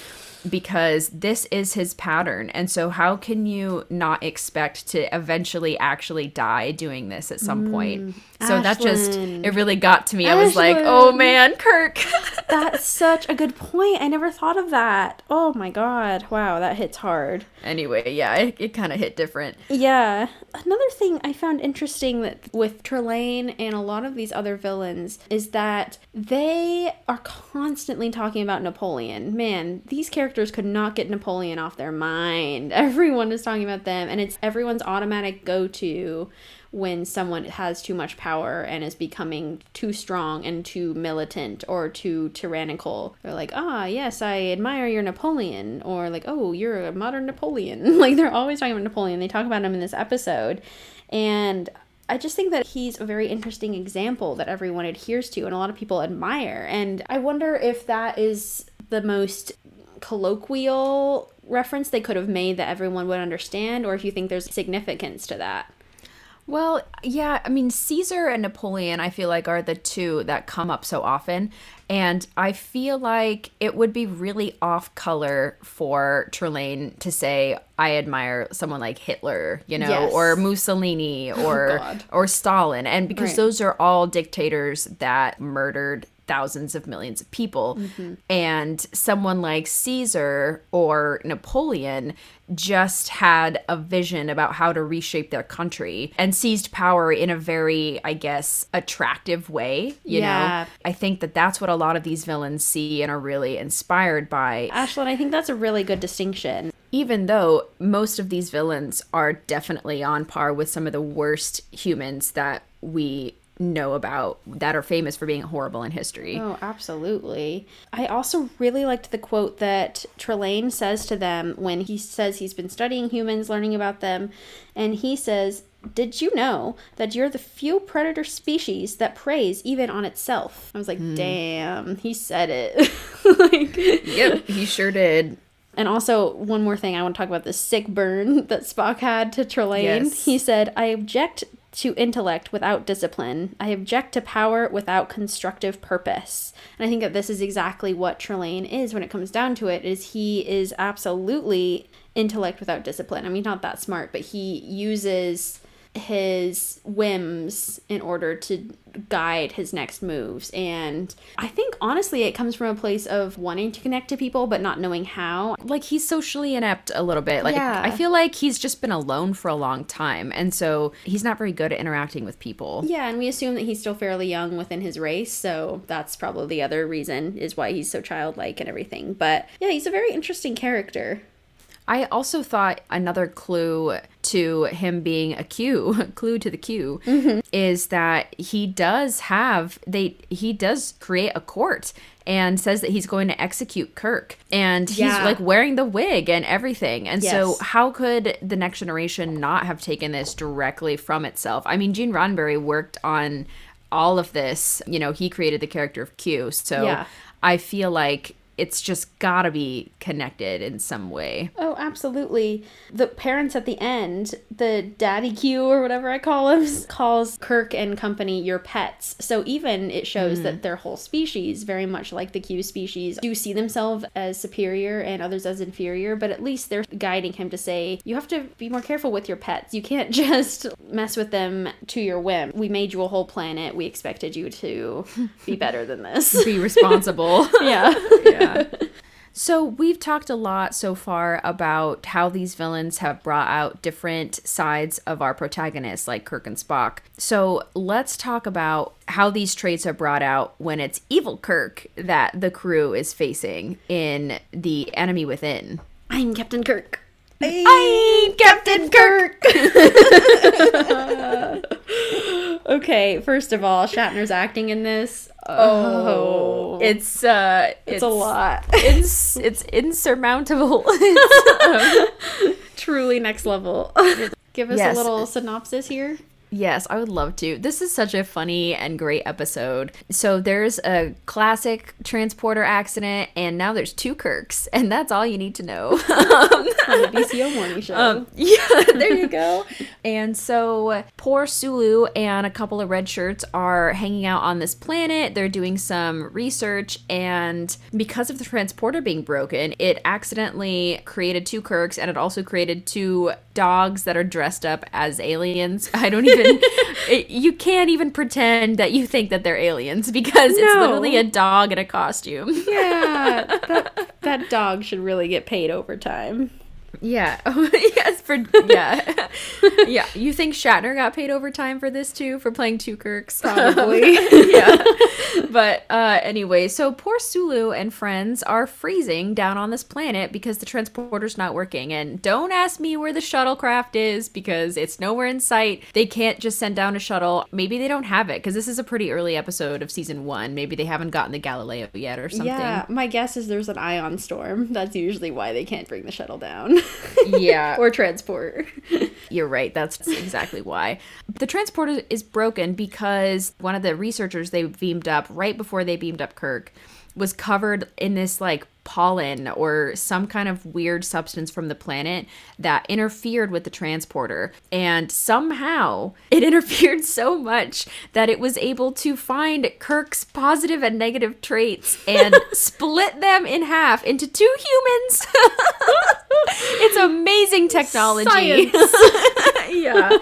because this is his pattern. And so, how can you not expect to eventually actually die doing this at some point? Mm. So, that just, it really got to me. I was like, oh man, Kirk. That's such a good point. I never thought of that. Oh my god. Wow, that hits hard. anyway, yeah, it, it kind of hit different. Yeah. Another thing I found interesting that with Trelane and a lot of these other villains is that they are constantly talking about Napoleon. Man, these characters could not get Napoleon off their mind. Everyone is talking about them, and it's everyone's automatic go to when someone has too much power and is becoming too strong and too militant or too tyrannical. They're like, ah, yes, I admire your Napoleon, or like, oh, you're a modern Napoleon. like, they're always talking about Napoleon. They talk about him in this episode. And I just think that he's a very interesting example that everyone adheres to and a lot of people admire. And I wonder if that is the most colloquial reference they could have made that everyone would understand, or if you think there's significance to that. Well, yeah, I mean, Caesar and Napoleon, I feel like, are the two that come up so often. And I feel like it would be really off color for Trelane to say, I admire someone like Hitler, you know, Yes. or Mussolini oh, or God. or Stalin. And because Right. those are all dictators that murdered thousands of millions of people. Mm-hmm. And someone like Caesar or Napoleon just had a vision about how to reshape their country and seized power in a very, I guess, attractive way. You Yeah. know, I think that that's what a lot of these villains see and are really inspired by. Ashlyn, I think that's a really good distinction. Even though most of these villains are definitely on par with some of the worst humans that we know about that are famous for being horrible in history. Oh, absolutely. I also really liked the quote that Trelane says to them when he says he's been studying humans, learning about them, and he says, Did you know that you're the few predator species that preys even on itself? I was like, hmm. damn, he said it. like, Yep, he sure did. and also, one more thing, I want to talk about the sick burn that Spock had to Trelane. Yes. He said, I object to intellect without discipline. I object to power without constructive purpose. And I think that this is exactly what Trelane is when it comes down to it, is he is absolutely intellect without discipline. I mean, not that smart, but he uses his whims in order to guide his next moves. And I think honestly, it comes from a place of wanting to connect to people but not knowing how. Like he's socially inept a little bit. Like Yeah. I feel like he's just been alone for a long time and so he's not very good at interacting with people. Yeah, and we assume that he's still fairly young within his race, so that's probably the other reason is why he's so childlike and everything. But yeah, he's a very interesting character. I also thought another clue to him being a Q, clue to the Q, mm-hmm. is that he does have they he does create a court and says that he's going to execute Kirk and he's Yeah. like wearing the wig and everything. And so how could the next generation not have taken this directly from itself? I mean, Gene Roddenberry worked on all of this, you know, he created the character of Q. So Yeah. I feel like it's just got to be connected in some way. Oh, absolutely. The parents at the end, the daddy Q or whatever I call him, calls Kirk and company your pets. So even it shows that mm. their whole species, very much like the Q species, do see themselves as superior and others as inferior, but at least they're guiding him to say, you have to be more careful with your pets. You can't just mess with them to your whim. We made you a whole planet. We expected you to be better than this. Be responsible. yeah. yeah. So, we've talked a lot so far about how these villains have brought out different sides of our protagonists, like Kirk and Spock. So, let's talk about how these traits are brought out when it's evil Kirk that the crew is facing in The Enemy Within. I'm Captain Kirk. I'm Captain Kirk! Okay, first of all, Shatner's acting in this. Oh, It's, uh, it's a lot. It's, it's insurmountable. Truly next level. Give us Yes. a little synopsis here. Yes, I would love to. This is such a funny and great episode. So there's a classic transporter accident, and now there's two Kirks, and that's all you need to know. On the BCO morning show. Um, yeah, there you go. and so poor Sulu and a couple of red shirts are hanging out on this planet. They're doing some research, and because of the transporter being broken, it accidentally created two Kirks, and it also created two dogs that are dressed up as aliens. I don't even. it, you can't even pretend that you think that they're aliens because it's literally a dog in a costume. yeah, that, that dog should really get paid overtime. Yeah. Oh, yes. For yeah, yeah. You think Shatner got paid overtime for this too for playing two Kirks? Probably. yeah. But uh, anyway, so poor Sulu and friends are freezing down on this planet because the transporter's not working. And don't ask me where the shuttlecraft is because it's nowhere in sight. They can't just send down a shuttle. Maybe they don't have it because this is a pretty early episode of season one. Maybe they haven't gotten the Galileo yet or something. Yeah, my guess is there's an ion storm. That's usually why they can't bring the shuttle down. Yeah. or transport. You're right. That's exactly why. The transporter is broken because one of the researchers they beamed up right before they beamed up Kirk was covered in this like pollen or some kind of weird substance from the planet that interfered with the transporter. And somehow it interfered so much that it was able to find Kirk's positive and negative traits and split them in half into two humans. it's amazing technology. yeah,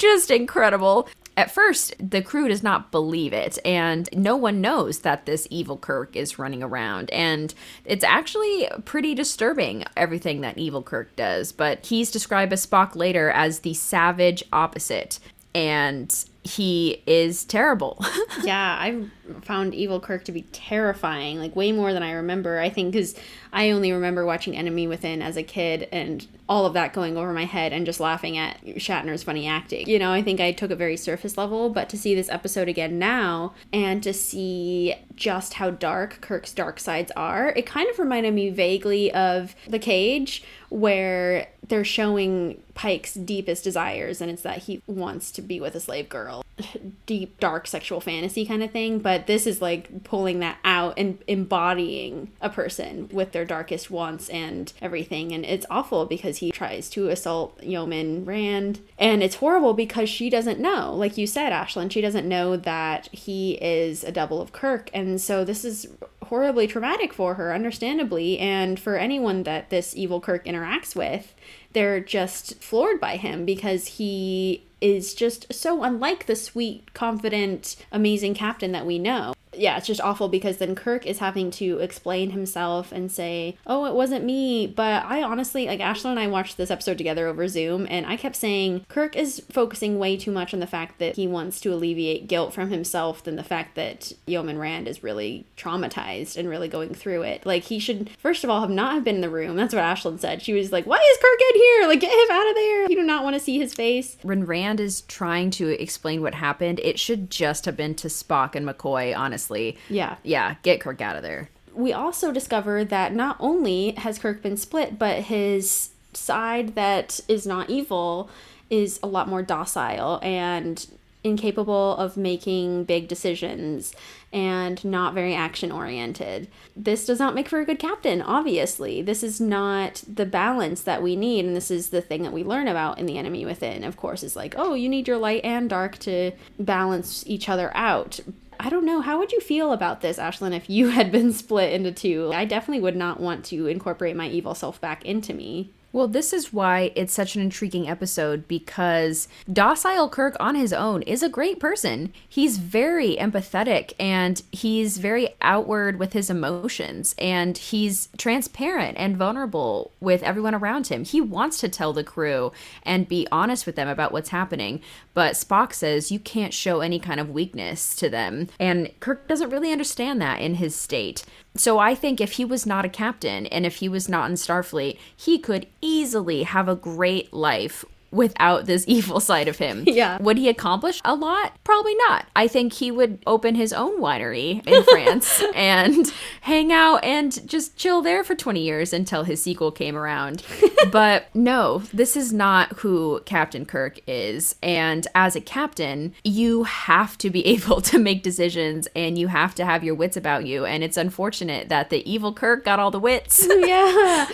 just incredible. At first, the crew does not believe it, and no one knows that this evil Kirk is running around. And it's actually pretty disturbing, everything that evil Kirk does. But he's described as Spock later as the savage opposite, and he is terrible. yeah, I found Evil Kirk to be terrifying, like way more than I remember. I think because I only remember watching Enemy Within as a kid and all of that going over my head and just laughing at Shatner's funny acting. You know, I think I took it very surface level, but to see this episode again now and to see just how dark Kirk's dark sides are, it kind of reminded me vaguely of The Cage, where they're showing Pike's deepest desires, and it's that he wants to be with a slave girl. Deep, dark sexual fantasy kind of thing, but this is like pulling that out and embodying a person with their darkest wants and everything. And it's awful because he tries to assault Yeoman Rand, and it's horrible because she doesn't know. Like you said, Ashlyn, she doesn't know that he is a double of Kirk, and so this is horribly traumatic for her, understandably, and for anyone that this evil Kirk interacts with, they're just floored by him because he is just so unlike the sweet, confident, amazing captain that we know. Yeah, it's just awful because then Kirk is having to explain himself and say, Oh, it wasn't me. But I honestly, like, Ashley and I watched this episode together over Zoom, and I kept saying, Kirk is focusing way too much on the fact that he wants to alleviate guilt from himself than the fact that Yeoman Rand is really traumatized and really going through it. Like, he should, first of all, have not have been in the room. That's what Ashlyn said. She was like, Why is Kirk in here? Like, get him out of there. You do not want to see his face. when Rand is trying to explain what happened, it should just have been to Spock and McCoy, honestly. Yeah. Yeah, get Kirk out of there. we also discover that not only has Kirk been split, but his side that is not evil is a lot more docile and incapable of making big decisions and not very action oriented. This does not make for a good captain, obviously. This is not the balance that we need, and this is the thing that we learn about in The Enemy Within, of course, is like, oh, you need your light and dark to balance each other out. I don't know. How would you feel about this, Ashlyn, if you had been split into two? I definitely would not want to incorporate my evil self back into me. Well, this is why it's such an intriguing episode because Docile Kirk on his own is a great person. He's very empathetic and he's very outward with his emotions and he's transparent and vulnerable with everyone around him. He wants to tell the crew and be honest with them about what's happening, but Spock says you can't show any kind of weakness to them. And Kirk doesn't really understand that in his state. So I think if he was not a captain and if he was not in Starfleet, he could easily have a great life without this evil side of him. Yeah. Would he accomplish a lot? Probably not. I think he would open his own winery in France and hang out and just chill there for 20 years until his sequel came around. but no, this is not who Captain Kirk is. And as a captain, you have to be able to make decisions and you have to have your wits about you. And it's unfortunate that the evil Kirk got all the wits. yeah.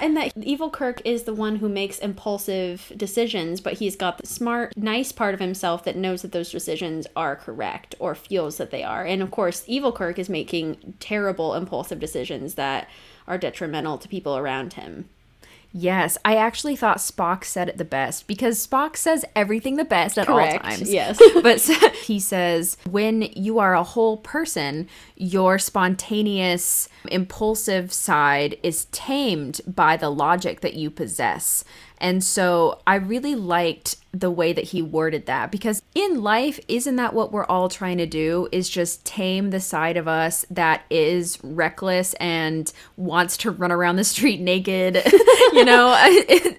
and that evil Kirk is the one who makes impulsive decisions, but he's got the smart, nice part of himself that knows that those decisions are correct or feels that they are. And of course, evil Kirk is making terrible, impulsive decisions that are detrimental to people around him. Yes, I actually thought Spock said it the best because Spock says everything the best at Correct, all times. yes. but he says, when you are a whole person, your spontaneous, impulsive side is tamed by the logic that you possess. And so I really liked the way that he worded that because in life, isn't that what we're all trying to do? Is just tame the side of us that is reckless and wants to run around the street naked. you know,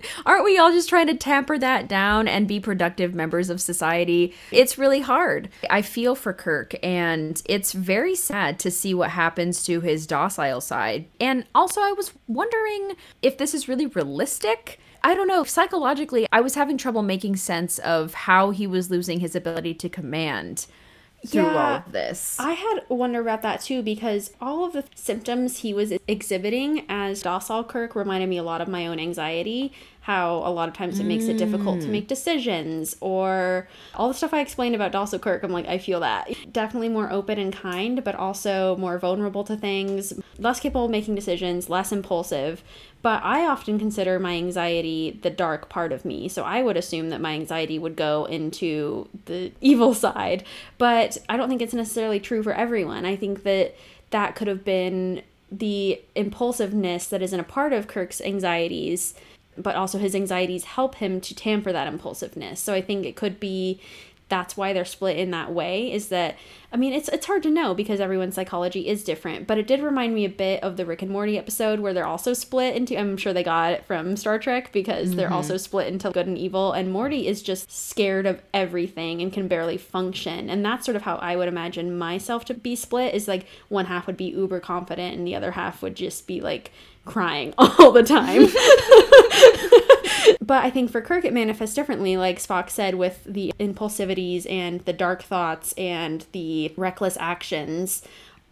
aren't we all just trying to tamper that down and be productive members of society? It's really hard. I feel for Kirk, and it's very sad to see what happens to his docile side. And also, I was wondering if this is really realistic. I don't know. Psychologically, I was having trouble making sense of how he was losing his ability to command through all of this. I had wonder about that too because all of the symptoms he was exhibiting as docile Kirk reminded me a lot of my own anxiety. How a lot of times it makes it difficult to mm. make decisions, or all the stuff I explained about docile Kirk. I'm like, I feel that. Definitely more open and kind, but also more vulnerable to things, less capable of making decisions, less impulsive. But I often consider my anxiety the dark part of me. So I would assume that my anxiety would go into the evil side. But I don't think it's necessarily true for everyone. I think that that could have been the impulsiveness that isn't a part of Kirk's anxieties, but also his anxieties help him to tamper that impulsiveness. So I think it could be that's why they're split in that way is that I mean it's it's hard to know because everyone's psychology is different, but it did remind me a bit of the Rick and Morty episode where they're also split into I'm sure they got it from Star Trek because they're also mm-hmm. split into good and evil and Morty is just scared of everything and can barely function. And that's sort of how I would imagine myself to be split is like one half would be uber confident and the other half would just be like crying all the time. But I think for Kirk, it manifests differently, like Spock said, with the impulsivities and the dark thoughts and the reckless actions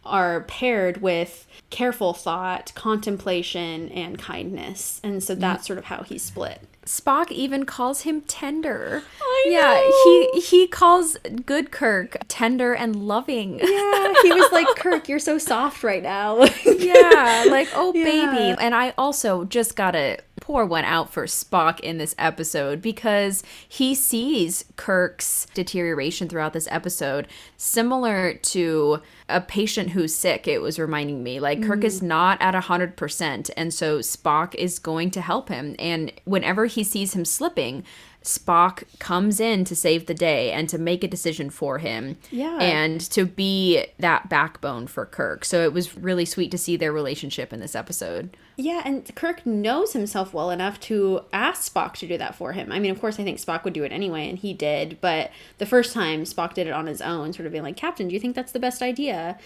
are paired with careful thought, contemplation, and kindness. And so that's sort of how he's split. Spock even calls him tender. Yeah, he he calls good Kirk tender and loving. Yeah, he was like, Kirk, you're so soft right now. yeah, like oh Yeah. baby. And I also just gotta pour one out for Spock in this episode because he sees Kirk's deterioration throughout this episode, similar to a patient who's sick. It was reminding me like Kirk is mm-hmm. not at a hundred percent, and so Spock is going to help him. And whenever he sees him slipping. Spock comes in to save the day and to make a decision for him. Yeah. And to be that backbone for Kirk. So it was really sweet to see their relationship in this episode. Yeah, and Kirk knows himself well enough to ask Spock to do that for him. I mean, of course, I think Spock would do it anyway, and he did. But the first time Spock did it on his own, sort of being like, Captain, do you think that's the best idea?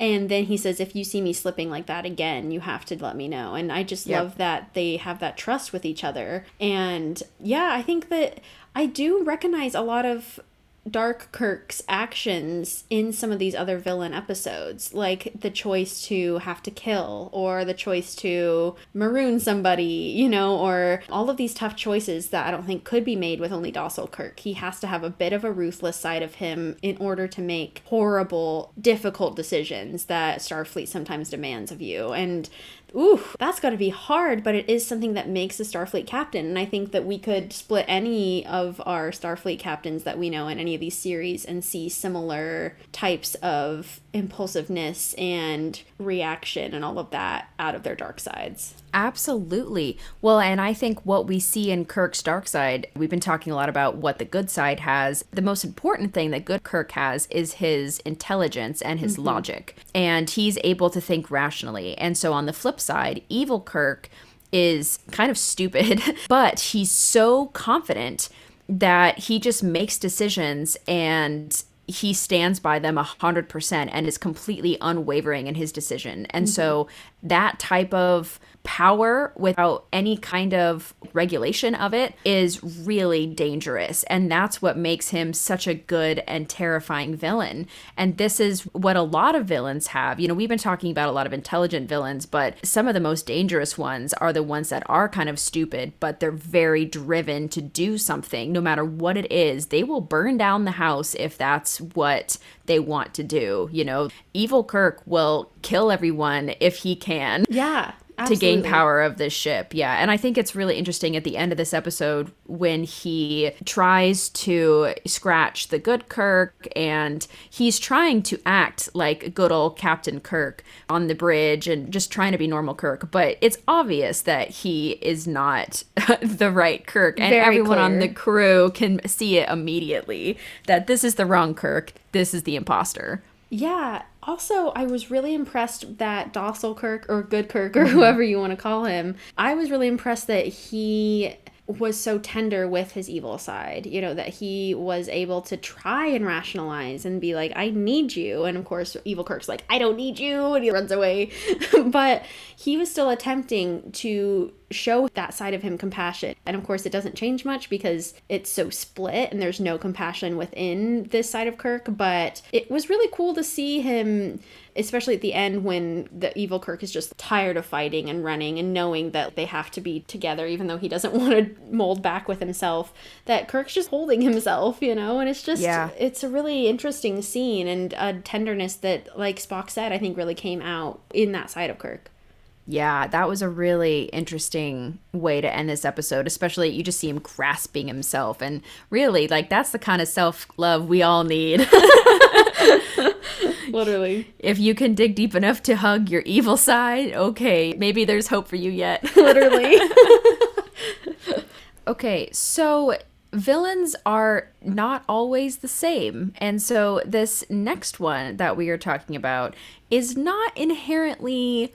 And then he says, if you see me slipping like that again, you have to let me know. And I just Yep. love that they have that trust with each other. And yeah, I think that I do recognize a lot of Dark Kirk's actions in some of these other villain episodes, like the choice to have to kill, or the choice to maroon somebody, you know, or all of these tough choices that I don't think could be made with only docile Kirk. He has to have a bit of a ruthless side of him in order to make horrible, difficult decisions that Starfleet sometimes demands of you. And Ooh, that's got to be hard, but it is something that makes a Starfleet captain. And I think that we could split any of our Starfleet captains that we know in any of these series and see similar types of impulsiveness and reaction and all of that out of their dark sides. Absolutely. Well, and I think what we see in Kirk's dark side, we've been talking a lot about what the good side has. The most important thing that good Kirk has is his intelligence and his logic. And he's able to think rationally. And so on the flip side, evil Kirk is kind of stupid, but he's so confident that he just makes decisions and he stands by them 100% and is completely unwavering in his decision. And mm-hmm. so that type of power without any kind of regulation of it is really dangerous. And that's what makes him such a good and terrifying villain. And this is what a lot of villains have. You know, we've been talking about a lot of intelligent villains, but some of the most dangerous ones are the ones that are kind of stupid, but they're very driven to do something. No matter what it is, they will burn down the house if that's what they want to do. You know, Evil Kirk will kill everyone if he can. Yeah. Absolutely. to gain power of this ship. Yeah. And I think it's really interesting at the end of this episode when he tries to scratch the good Kirk and he's trying to act like good old Captain Kirk on the bridge and just trying to be normal Kirk. But it's obvious that he is not the right Kirk. And Very everyone clear. on the crew can see it immediately that this is the wrong Kirk. This is the imposter. Yeah. Also, I was really impressed that Docile Kirk or Goodkirk or mm-hmm. whoever you want to call him, I was really impressed that he was so tender with his evil side, you know, that he was able to try and rationalize and be like, I need you. And of course, Evil Kirk's like, I don't need you. And he runs away. but he was still attempting to show that side of him compassion. And of course, it doesn't change much because it's so split and there's no compassion within this side of Kirk. But it was really cool to see him, especially at the end when the evil Kirk is just tired of fighting and running and knowing that they have to be together, even though he doesn't want to mold back with himself. That Kirk's just holding himself, you know? And it's just, yeah. it's a really interesting scene and a tenderness that, like Spock said, I think really came out in that side of Kirk. Yeah, that was a really interesting way to end this episode, especially you just see him grasping himself. And really, like, that's the kind of self love we all need. Literally. If you can dig deep enough to hug your evil side, okay, maybe there's hope for you yet. Literally. okay, so villains are not always the same. And so this next one that we are talking about is not inherently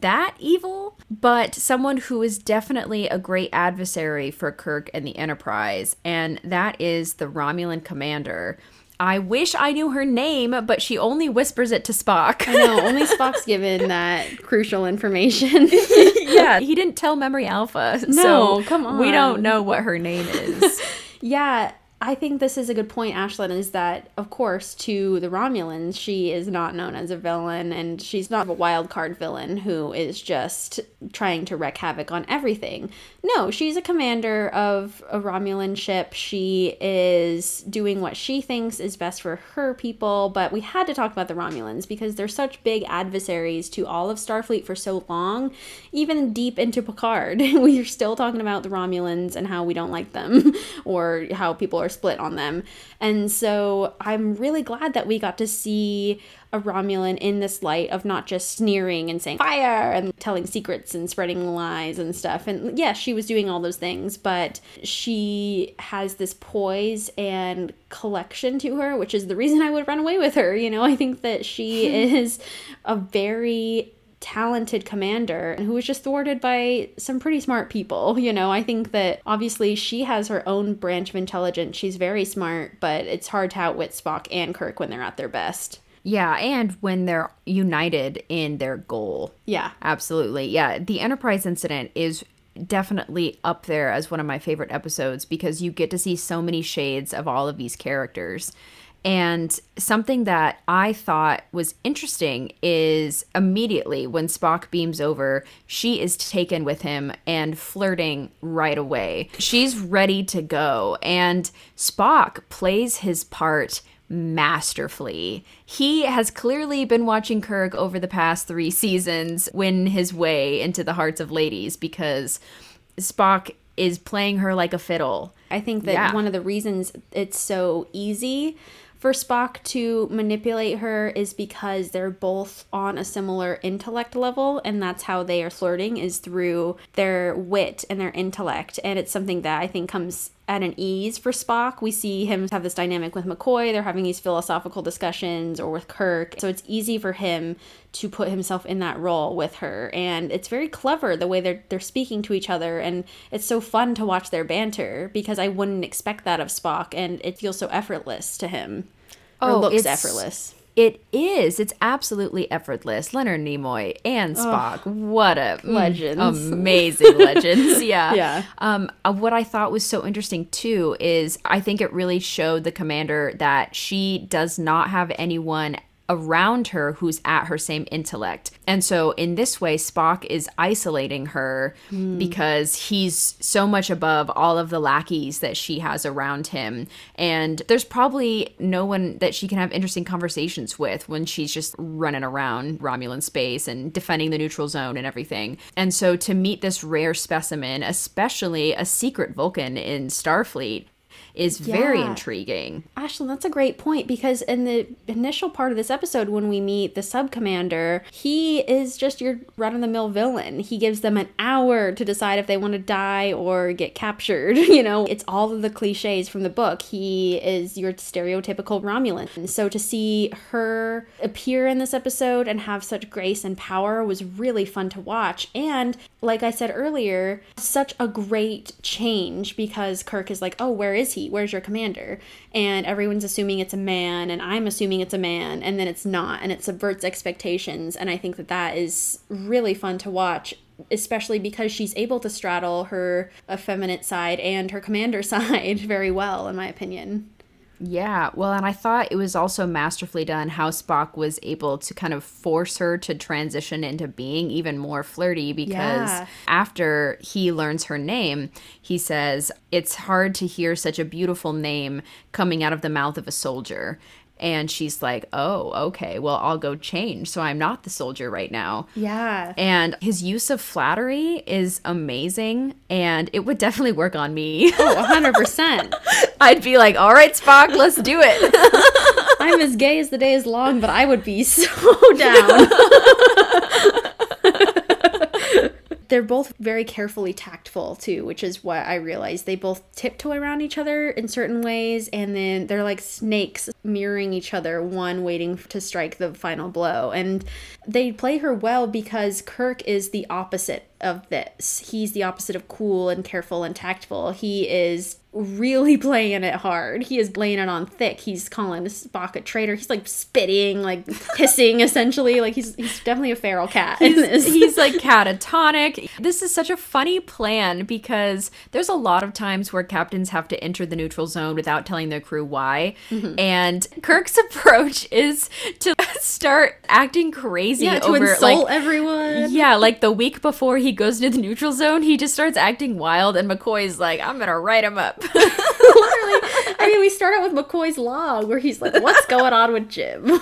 that evil, but someone who is definitely a great adversary for Kirk and the Enterprise, and that is the Romulan commander. I wish I knew her name, but she only whispers it to Spock. I know, only Spock's given that crucial information. yeah, he didn't tell Memory Alpha. No, so come on. We don't know what her name is. yeah, I think this is a good point, Ashlyn, is that, of course, to the Romulans, she is not known as a villain, and she's not a wild card villain who is just trying to wreak havoc on everything. No, she's a commander of a Romulan ship. She is doing what she thinks is best for her people, but we had to talk about the Romulans because they're such big adversaries to all of Starfleet for so long, even deep into Picard. we are still talking about the Romulans and how we don't like them, or how people are split on them. And so I'm really glad that we got to see a Romulan in this light of not just sneering and saying fire and telling secrets and spreading lies and stuff. And yes, she was doing all those things, but she has this poise and collection to her, which is the reason I would run away with her. You know, I think that she is a very talented commander who was just thwarted by some pretty smart people. You know, I think that obviously she has her own branch of intelligence. She's very smart, but it's hard to outwit Spock and Kirk when they're at their best. Yeah, and when they're united in their goal. Yeah. Absolutely. Yeah, the Enterprise incident is definitely up there as one of my favorite episodes because you get to see so many shades of all of these characters. And something that I thought was interesting is immediately when Spock beams over, she is taken with him and flirting right away. She's ready to go. And Spock plays his part masterfully. He has clearly been watching Kirk over the past three seasons win his way into the hearts of ladies because Spock is playing her like a fiddle. I think that yeah. one of the reasons it's so easy for Spock to manipulate her is because they're both on a similar intellect level, and that's how they are flirting is through their wit and their intellect. And it's something that I think comes at an ease for Spock. We see him have this dynamic with McCoy. They're having these philosophical discussions or with Kirk. So it's easy for him to put himself in that role with her. And it's very clever the way they're they're speaking to each other and it's so fun to watch their banter because I wouldn't expect that of Spock and it feels so effortless to him. Or Oh, looks it's- effortless. It is. It's absolutely effortless. Leonard Nimoy and Spock. what a mm, Legends. amazing legends. Yeah. Yeah. Um, uh, what I thought was so interesting too is I think it really showed the commander that she does not have anyone around her who's at her same intellect. And so in this way Spock is isolating her hmm. because he's so much above all of the lackeys that she has around him. And there's probably no one that she can have interesting conversations with when she's just running around Romulan space and defending the neutral zone and everything. And so to meet this rare specimen, especially a secret Vulcan in Starfleet, is very intriguing. Ashlyn, that's a great point because in the initial part of this episode, when we meet the sub commander, he is just your run of the mill villain. He gives them an hour to decide if they want to die or get captured. You know, it's all of the cliches from the book. He is your stereotypical Romulan. And so to see her appear in this episode and have such grace and power was really fun to watch. And like I said earlier, such a great change because Kirk is like, oh, where is he? Where's your commander? And everyone's assuming it's a man, and I'm assuming it's a man, and then it's not, and it subverts expectations. And I think that that is really fun to watch. Especially because she's able to straddle her effeminate side and her commander side very well, in my opinion. Yeah, well, and I thought it was also masterfully done how Spock was able to kind of force her to transition into being even more flirty because Yeah. after he learns her name, he says, It's hard to hear such a beautiful name coming out of the mouth of a soldier. And she's like, Oh, okay, well, I'll go change. So I'm not the soldier right now. Yeah. And his use of flattery is amazing, and it would definitely work on me. Oh, 100%. I'd be like, All right, Spock, let's do it. I'm as gay as the day is long, but I would be so down. They're both very carefully tactful too, which is what I realized. They both tiptoe around each other in certain ways, and then they're like snakes mirroring each other, one waiting to strike the final blow. And they play her well because Kirk is the opposite of this. He's the opposite of cool and careful and tactful. He is really playing it hard. He is laying it on thick. He's calling Spock a traitor. He's like spitting, like hissing essentially. Like he's he's definitely a feral cat this. He's like catatonic. This is such a funny plan because there's a lot of times where captains have to enter the neutral zone without telling their crew why. Mm-hmm. And Kirk's approach is to start acting crazy yeah, to over insult like everyone. yeah, like the week before he goes into the neutral zone, he just starts acting wild, and McCoy's like, "I'm gonna write him up." Literally. I mean, we start out with McCoy's log where he's like, "What's going on with Jim?"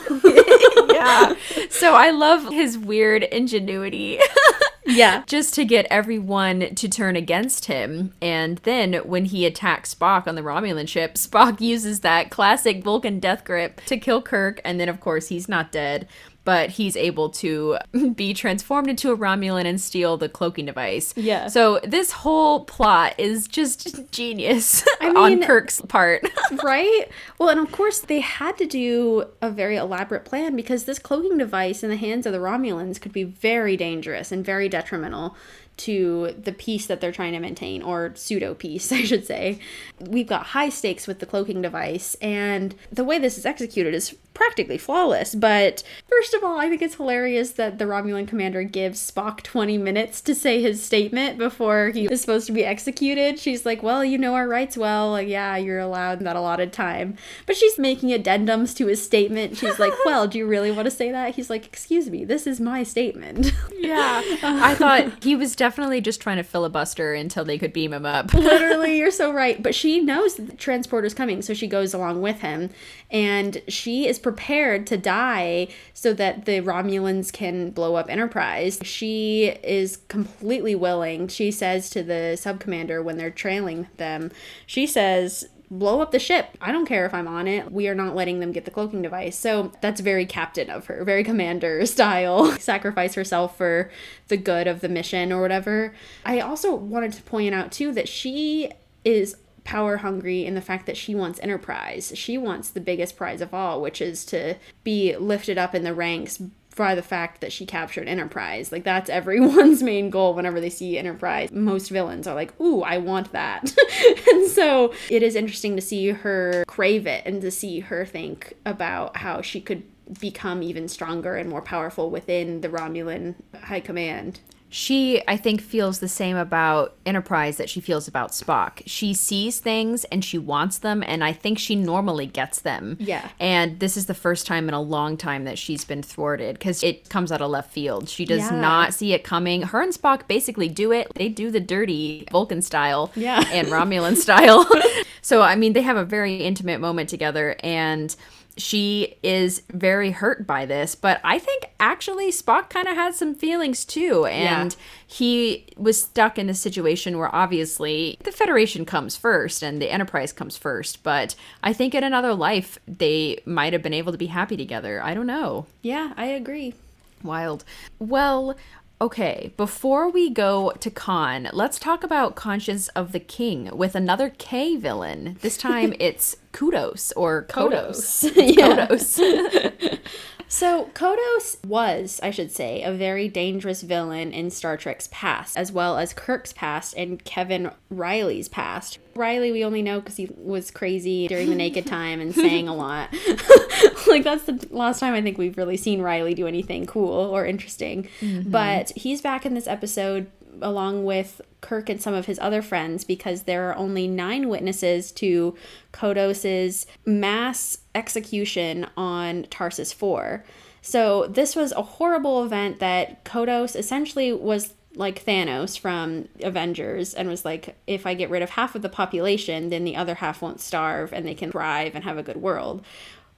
yeah. So I love his weird ingenuity. yeah. just to get everyone to turn against him. And then when he attacks Spock on the Romulan ship, Spock uses that classic Vulcan death grip to kill Kirk. And then, of course, he's not dead. But he's able to be transformed into a Romulan and steal the cloaking device. Yeah. So this whole plot is just genius I on mean- Kirk's part. right? Well, and of course, they had to do a very elaborate plan because this cloaking device in the hands of the Romulans could be very dangerous and very detrimental to the peace that they're trying to maintain, or pseudo peace, I should say. We've got high stakes with the cloaking device, and the way this is executed is practically flawless. But first of all, I think it's hilarious that the Romulan commander gives Spock 20 minutes to say his statement before he is supposed to be executed. She's like, Well, you know our rights well. Like, yeah, you're allowed that allotted time. But she's making addendums to his statement. She's like, Well, do you really want to say that? He's like, Excuse me, this is my statement. yeah. I thought he was definitely just trying to filibuster until they could beam him up. Literally, you're so right. But she knows the transporter's coming, so she goes along with him. And she is prepared to die so that the Romulans can blow up Enterprise. She is completely willing. She says to the sub commander when they're trailing them, she says, blow up the ship. I don't care if I'm on it. We are not letting them get the cloaking device. So that's very captain of her, very commander style. Sacrifice herself for the good of the mission or whatever. I also wanted to point out too that she is power hungry in the fact that she wants Enterprise. She wants the biggest prize of all, which is to be lifted up in the ranks by the fact that she captured Enterprise. Like that's everyone's main goal whenever they see Enterprise. Most villains are like, "Ooh, I want that." and so it is interesting to see her crave it and to see her think about how she could become even stronger and more powerful within the Romulan high command. She, I think, feels the same about Enterprise that she feels about Spock. She sees things and she wants them, and I think she normally gets them. Yeah. And this is the first time in a long time that she's been thwarted because it comes out of left field. She does Yeah. not see it coming. Her and Spock basically do it. They do the dirty Vulcan style Yeah. and Romulan style. so, I mean, they have a very intimate moment together, and she is very hurt by this, but I think actually Spock kind of had some feelings too. And he was stuck in the situation where obviously the Federation comes first and the Enterprise comes first. But I think in another life, they might have been able to be happy together. I don't know. Yeah, I agree. Wild. Well, okay, before we go to Khan, let's talk about Conscience of the King with another K villain. This time it's Kudos or Kodos. Yeah. Kodos. So, Kodos was, I should say, a very dangerous villain in Star Trek's past, as well as Kirk's past and Kevin Riley's past. Riley, we only know because he was crazy during the naked time and sang a lot. like, that's the last time I think we've really seen Riley do anything cool or interesting. Mm-hmm. But he's back in this episode along with Kirk and some of his other friends because there are only nine witnesses to Kodos's mass execution on Tarsus 4. So this was a horrible event that Kodos essentially was like Thanos from Avengers and was like, if I get rid of half of the population, then the other half won't starve and they can thrive and have a good world.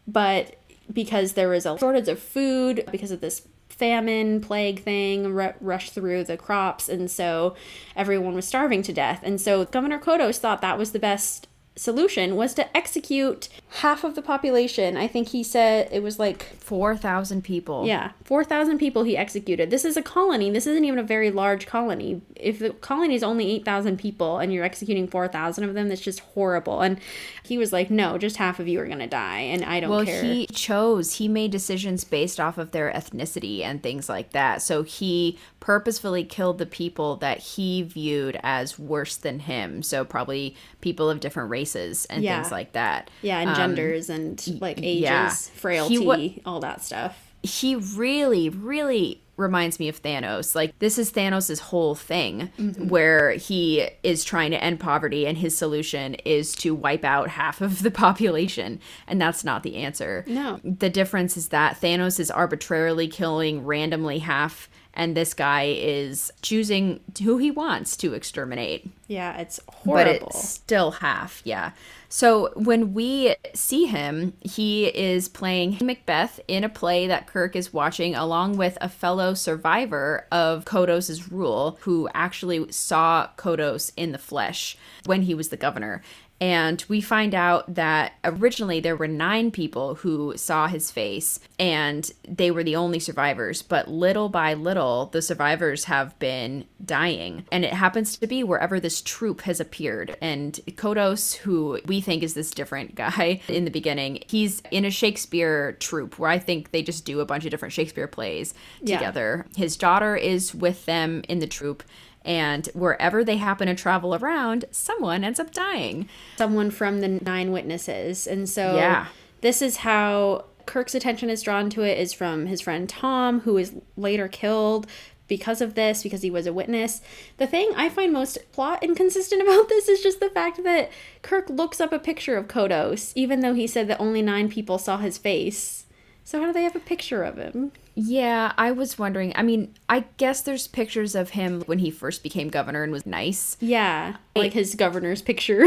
But because there was a shortage of food because of this famine plague thing ru- rushed through the crops and so everyone was starving to death and so governor kodos thought that was the best solution was to execute half of the population. I think he said it was like 4,000 people. yeah 4000 people he executed. This is a colony. This isn't even a very large colony. If the colony is only 8000 people and you're executing 4000 of them that's just horrible. And he was like no just half of you are going to die and i don't Well, care. he chose, he made decisions based off of their ethnicity and things like that. So he purposefully killed the people that he viewed as worse than him. So probably people of different races and Yeah. things like that. Yeah, and Um, genders and like ages, yeah. frailty, wa- all that stuff. he really, really reminds me of Thanos. Like this is Thanos' whole thing, where he is trying to end poverty, and his solution is to wipe out half of the population, and that's not the answer. No. the difference is that Thanos is arbitrarily killing randomly half, and this guy is choosing who he wants to exterminate. Yeah, it's horrible. but it's still half yeah. So when we see him he is playing macbeth in a play that kirk is watching along with a fellow survivor of kodos's rule who actually saw kodos in the flesh when he was the governor and we find out that originally there were nine people who saw his face and they were the only survivors. But little by little, the survivors have been dying. And it happens to be wherever this troupe has appeared. And Kodos, who we think is this different guy in the beginning, he's in a Shakespeare troupe where I think they just do a bunch of different Shakespeare plays Yeah. together. His daughter is with them in the troupe. And wherever they happen to travel around, someone ends up dying. Someone from the nine witnesses. And so Yeah. this is how Kirk's attention is drawn to it is from his friend Tom, who is later killed because of this, because he was a witness. The thing I find most plot inconsistent about this is just the fact that Kirk looks up a picture of Kodos, even though he said that only nine people saw his face. So how do they have a picture of him? Yeah, I was wondering. I mean, I guess there's pictures of him when he first became governor and was nice. Yeah, like his governor's picture,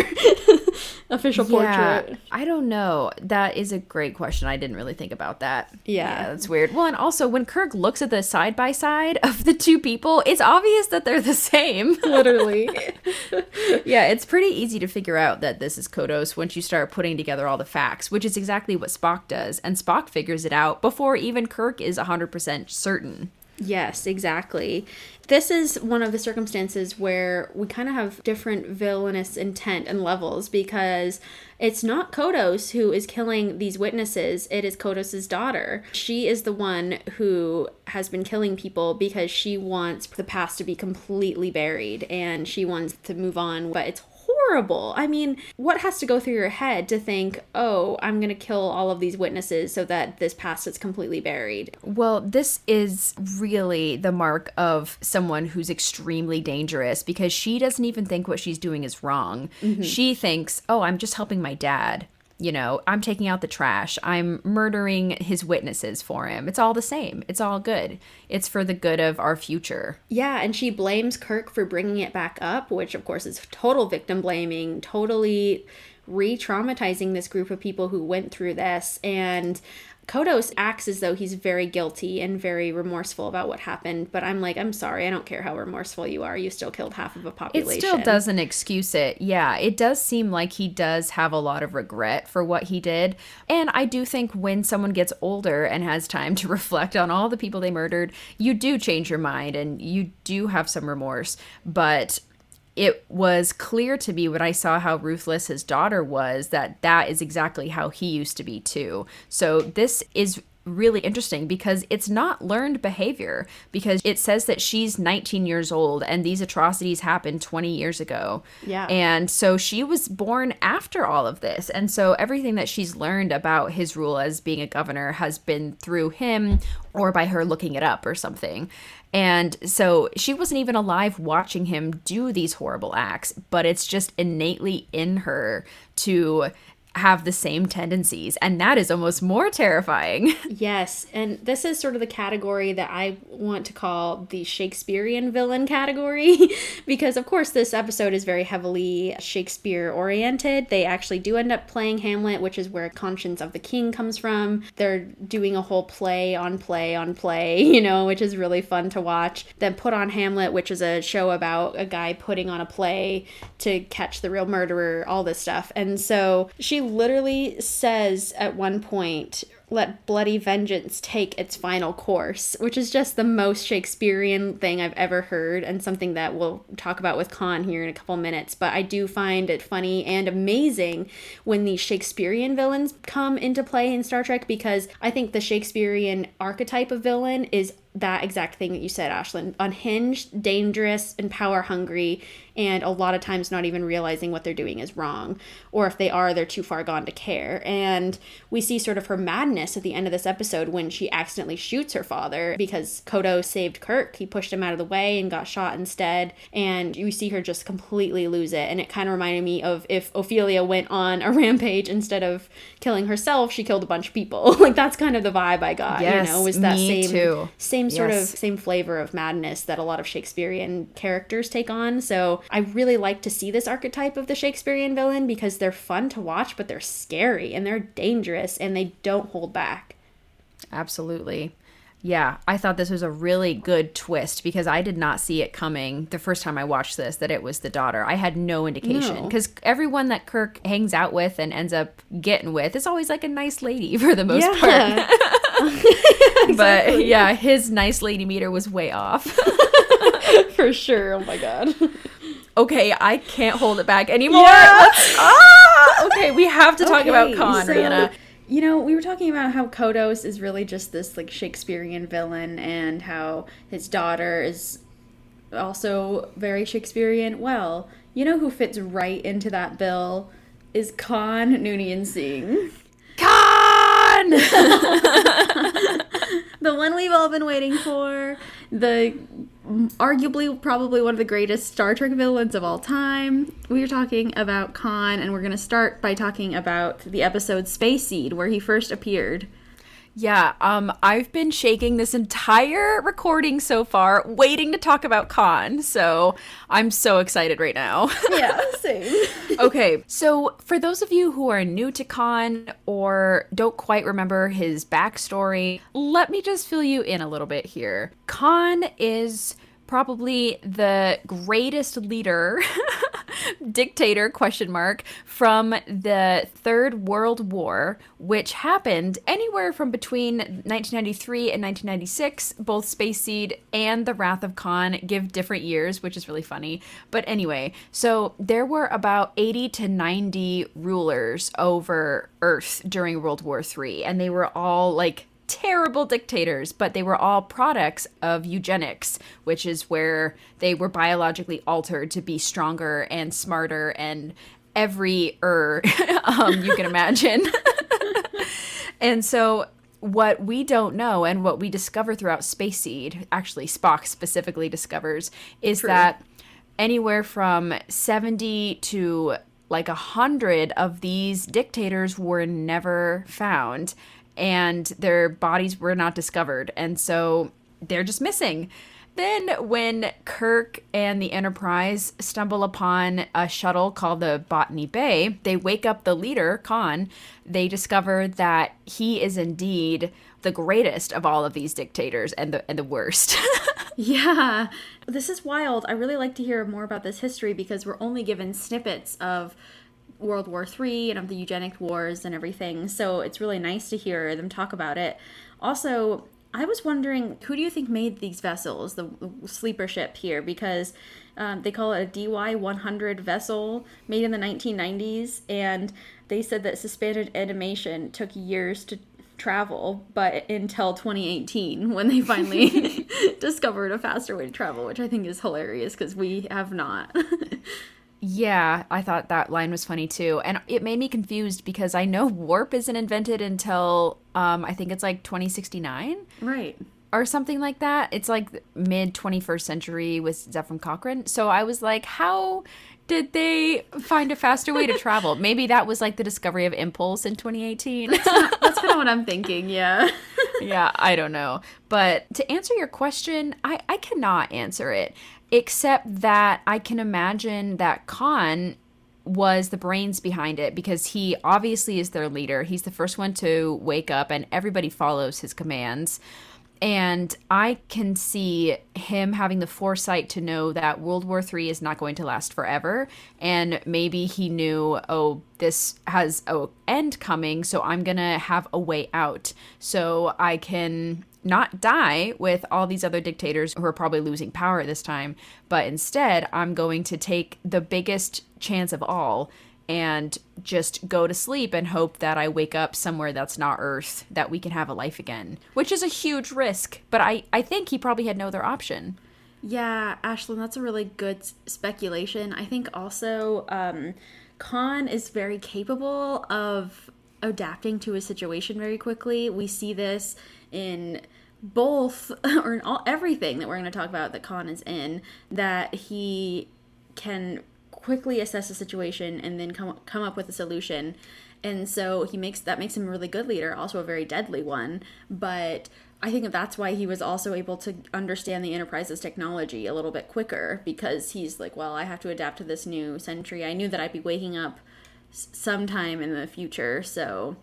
official Yeah, portrait. I don't know. That is a great question. I didn't really think about that. Yeah. that's weird. Well, and also when Kirk looks at the side by side of the two people, it's obvious that they're the same. Literally. yeah, it's pretty easy to figure out that this is Kodos once you start putting together all the facts, which is exactly what Spock does, and Spock figures it out before even Kirk is 100% certain. Yes, exactly. This is one of the circumstances where we kind of have different villainous intent and levels because it's not Kodos who is killing these witnesses, it is Kodos's daughter. She is the one who has been killing people because she wants the past to be completely buried and she wants to move on, but it's horrible. I mean, what has to go through your head to think, oh, I'm going to kill all of these witnesses so that this past is completely buried? Well, this is really the mark of someone who's extremely dangerous because she doesn't even think what she's doing is wrong. Mm-hmm. She thinks, oh, I'm just helping my dad. You know, I'm taking out the trash. I'm murdering his witnesses for him. It's all the same. It's all good. It's for the good of our future. Yeah, and she blames Kirk for bringing it back up, which of course is total victim blaming, totally re traumatizing this group of people who went through this. And Kodos acts as though he's very guilty and very remorseful about what happened. But I'm like, I'm sorry, I don't care how remorseful you are. You still killed half of a population. It still doesn't excuse it. Yeah, it does seem like he does have a lot of regret for what he did. And I do think when someone gets older and has time to reflect on all the people they murdered, you do change your mind and you do have some remorse. But it was clear to me when I saw how ruthless his daughter was that that is exactly how he used to be too. So this is really interesting because it's not learned behavior because it says that she's 19 years old and these atrocities happened 20 years ago. Yeah. And so she was born after all of this. And so everything that she's learned about his rule as being a governor has been through him or by her looking it up or something. And so she wasn't even alive watching him do these horrible acts, but it's just innately in her to have the same tendencies. And that is almost more terrifying. Yes, and this is sort of the category that I want to call the Shakespearean villain category because, of course, this episode is very heavily Shakespeare oriented. They actually do end up playing Hamlet, which is where Conscience of the King comes from. They're doing a whole play on play on play, you know, which is really fun to watch. Then put on Hamlet, which is a show about a guy putting on a play to catch the real murderer, all this stuff. And so she literally says at one point, let bloody vengeance take its final course, which is just the most Shakespearean thing I've ever heard, and something that we'll talk about with Khan here in a couple minutes. But I do find it funny and amazing when these Shakespearean villains come into play in Star Trek because I think the Shakespearean archetype of villain is that exact thing that you said, Ashlyn. Unhinged, dangerous, and power hungry, and a lot of times not even realizing what they're doing is wrong. Or if they are, they're too far gone to care. And we see sort of her madness at the end of this episode when she accidentally shoots her father because Kodos saved Kirk. He pushed him out of the way and got shot instead. And you see her just completely lose it. And it kind of reminded me of if Ophelia went on a rampage instead of killing herself, she killed a bunch of people. like that's kind of the vibe I got. Yes, you know, was that me same too. same sort Yes. of same flavor of madness that a lot of Shakespearean characters take on. So I really like to see this archetype of the Shakespearean villain because they're fun to watch, but they're scary and they're dangerous and they don't hold back. Absolutely. Yeah, I thought this was a really good twist because I did not see it coming the first time I watched this that it was the daughter. I had no indication No. because everyone that Kirk hangs out with and ends up getting with is always like a nice lady for the most part. But yeah, his nice lady meter was way off. for sure. Oh my god. okay, I can't hold it back anymore. Let's, ah! Okay, we have to talk about Okay, Khan, so, Rhianna. You know, we were talking about how Kodos is really just this like Shakespearean villain and how his daughter is also very Shakespearean. Well, you know who fits right into that bill is Khan Noonien Singh. Khan! the one we've all been waiting for, the arguably probably one of the greatest Star Trek villains of all time. We are talking about Khan, and we're going to start by talking about the episode Space Seed, where he first appeared. Yeah, um, I've been shaking this entire recording so far, waiting to talk about Khan. So I'm so excited right now. Yeah, same. okay, so for those of you who are new to Khan or don't quite remember his backstory, let me just fill you in a little bit here. Khan is probably the greatest leader dictator question mark from the Third World War, which happened anywhere from between 1993 and 1996. Both Space Seed and The Wrath of Khan give different years, which is really funny. But anyway, so there were about 80 to 90 rulers over Earth during World War III, and they were all like terrible dictators, but they were all products of eugenics, which is where they were biologically altered to be stronger and smarter and every er um, you can imagine. and so what we don't know and what we discover throughout Space Seed, actually Spock specifically discovers, is that anywhere from 70 to like a hundred of these dictators were never found and their bodies were not discovered. And so they're just missing. Then, when Kirk and the Enterprise stumble upon a shuttle called the Botany Bay, they wake up the leader, Khan. They discover that he is indeed the greatest of all of these dictators and the and the worst. Yeah, this is wild. I really like to hear more about this history because we're only given snippets of World War III and of the eugenic wars and everything. So it's really nice to hear them talk about it. Also, I was wondering who do you think made these vessels, the sleeper ship here? Because um, they call it a DY 100 vessel made in the 1990s, and they said that suspended animation took years to travel, but until 2018 when they finally discovered a faster way to travel, which I think is hilarious because we have not. Yeah, I thought that line was funny too. And it made me confused because I know warp isn't invented until um, I think it's like 2069 right. or something like that. It's like mid 21st century with Zefram Cochrane. So I was like, how did they find a faster way to travel? Maybe that was like the discovery of impulse in 2018. That's kind of what I'm thinking, yeah. yeah, I don't know. But to answer your question, I, I cannot answer it, except that I can imagine that Khan was the brains behind it because he obviously is their leader. He's the first one to wake up, and everybody follows his commands. And I can see him having the foresight to know that World War III is not going to last forever. And maybe he knew, oh, this has a end coming, so I'm to have a way out. So I can not die with all these other dictators who are probably losing power this time, but instead I'm going to take the biggest chance of all and just go to sleep and hope that I wake up somewhere that's not Earth, that we can have a life again, which is a huge risk. But I, I think he probably had no other option. Yeah, Ashlyn, that's a really good speculation. I think also um, Khan is very capable of adapting to a situation very quickly. We see this in both or in all everything that we're going to talk about that Khan is in that he can quickly assess the situation and then come come up with a solution. And so he makes that makes him a really good leader, also a very deadly one. But I think that's why he was also able to understand the Enterprise's technology a little bit quicker because he's like, well, I have to adapt to this new century. I knew that I'd be waking up sometime in the future, so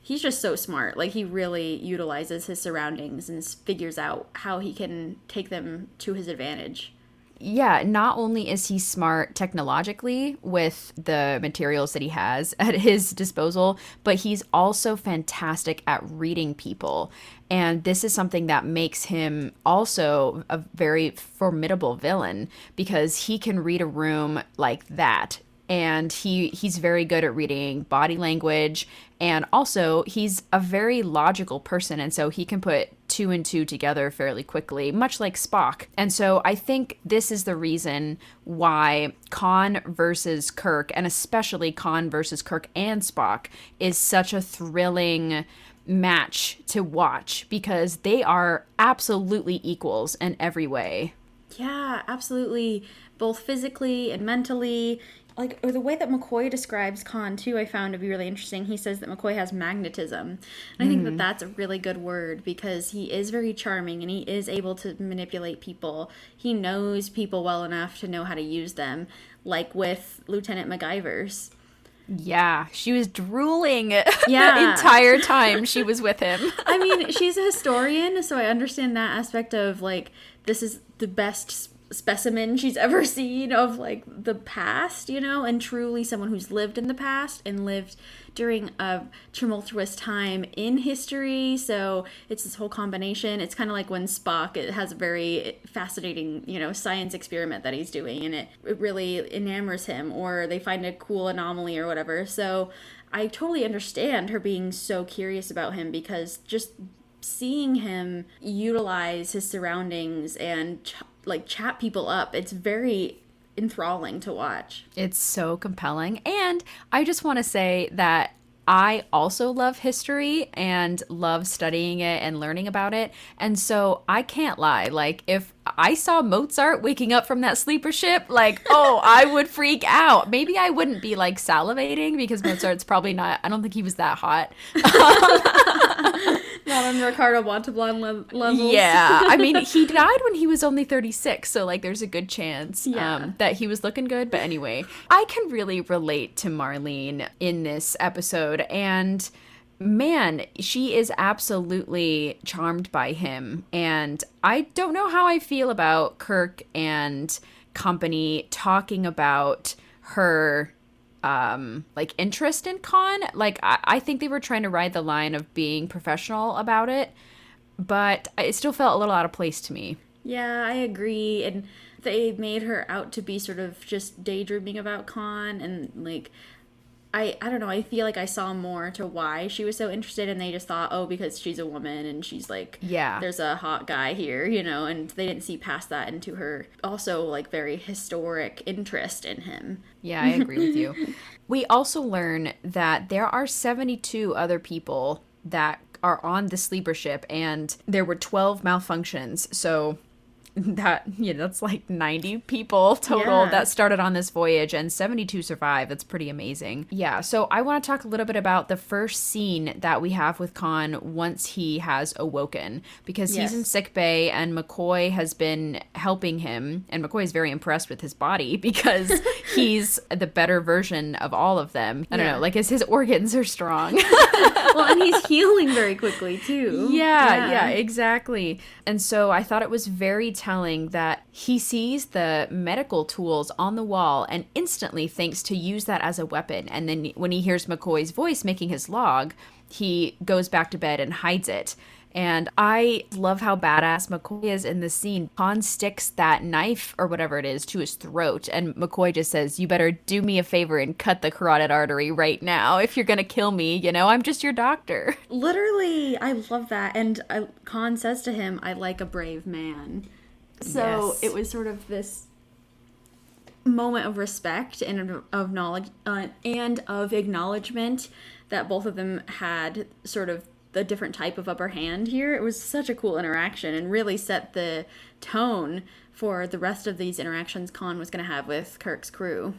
he's just so smart. Like he really utilizes his surroundings and figures out how he can take them to his advantage. Yeah, not only is he smart technologically with the materials that he has at his disposal, but he's also fantastic at reading people. And this is something that makes him also a very formidable villain because he can read a room like that. And he he's very good at reading body language and also he's a very logical person and so he can put two and two together fairly quickly, much like Spock. And so I think this is the reason why Khan versus Kirk, and especially Khan versus Kirk and Spock, is such a thrilling match to watch because they are absolutely equals in every way. Yeah, absolutely. Both physically and mentally. Like, or the way that McCoy describes Khan, too, I found to be really interesting. He says that McCoy has magnetism. And I think that mm. that's a really good word because he is very charming and he is able to manipulate people. He knows people well enough to know how to use them, like with Lieutenant McGivers. Yeah, she was drooling the Yeah. entire time she was with him. I mean, she's a historian, so I understand that aspect of like this is the best specimen she's ever seen of like the past, you know, and truly someone who's lived in the past and lived during a tumultuous time in history. So it's this whole combination. It's kind of like when Spock it has a very fascinating, you know, science experiment that he's doing and it, it really enamors him or they find a cool anomaly or whatever. So I totally understand her being so curious about him because just seeing him utilize his surroundings and ch- like chat people up, it's very enthralling to watch. It's so compelling. And I just want to say that I also love history and love studying it and learning about it. And so I can't lie. Like, if I saw Mozart waking up from that sleeper ship, like, oh, I would freak out. Maybe I wouldn't be like salivating because Mozart's probably not, I don't think he was that hot. Not on Ricardo Montalban le- levels. Yeah. I mean, he died when he was only 36. So, like, there's a good chance Yeah. um, that he was looking good. But anyway, I can really relate to Marlene in this episode. And man, she is absolutely charmed by him. And I don't know how I feel about Kirk and company talking about her um like interest in Khan like I, I think they were trying to ride the line of being professional about it but it still felt a little out of place to me Yeah, I agree. And they made her out to be sort of just daydreaming about Khan and like I I don't know, I feel like I saw more to why she was so interested and they just thought, "Oh, because she's a woman and she's like Yeah. there's a hot guy here, you know, and they didn't see past that into her also like very historic interest in him. yeah i agree with you we also learn that there are 72 other people that are on the sleeper ship and there were 12 malfunctions so that you know that's like 90 people total Yeah. that started on this voyage and 72 survived that's pretty amazing. Yeah so i want to talk a little bit about the first scene that we have with khan once he has awoken because he's in sick bay and mccoy has been helping him and mccoy is very impressed with his body because he's the better version of all of them. I don't Yeah. know like his, his organs are strong well, and he's healing very quickly too. yeah, yeah, exactly. And so I thought it was very telling that he sees the medical tools on the wall and instantly thinks to use that as a weapon. And then when he hears McCoy's voice making his log, he goes back to bed and hides it. And I love how badass McCoy is in this scene. Khan sticks that knife or whatever it is to his throat, and McCoy just says, You better do me a favor and cut the carotid artery right now if you're gonna kill me. You know, I'm just your doctor. Literally, I love that. And I, Khan says to him, I like a brave man. So Yes. it was sort of this moment of respect and of- of knowledge uh, and of acknowledgement that both of them had sort of the different type of upper hand here. It was such a cool interaction and really set the tone for the rest of these interactions Khan was going to have with Kirk's crew.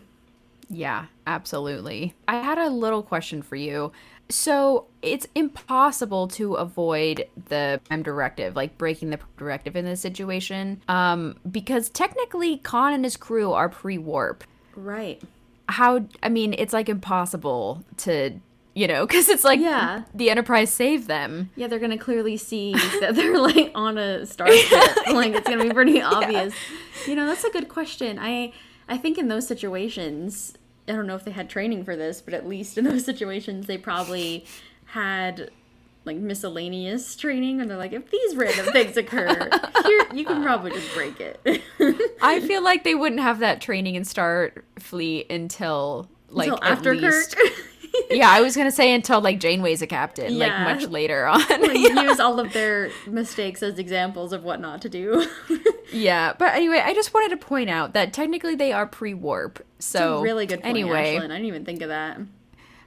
Yeah, absolutely. I had a little question for you. So it's impossible to avoid the prime directive, like breaking the directive in this situation, um, because technically Khan and his crew are pre-warp. Right. How? I mean, it's like impossible to, you know, because it's like Yeah. the Enterprise saved them. Yeah, they're gonna clearly see that they're like on a starship. like it's gonna be pretty obvious. You know, that's a good question. I I think in those situations, I don't know if they had training for this, but at least in those situations, they probably had like miscellaneous training, and they're like, if these random things occur, here you can probably just break it. I feel like they wouldn't have that training in Starfleet until like Until after least- Kirk. Yeah, I was gonna say until like Janeway's a captain, Yeah. like much later on. like, use all of their mistakes as examples of what not to do. Yeah, but anyway, I just wanted to point out that technically they are pre-warp. So really good point, anyway, Ashlyn. I didn't even think of that.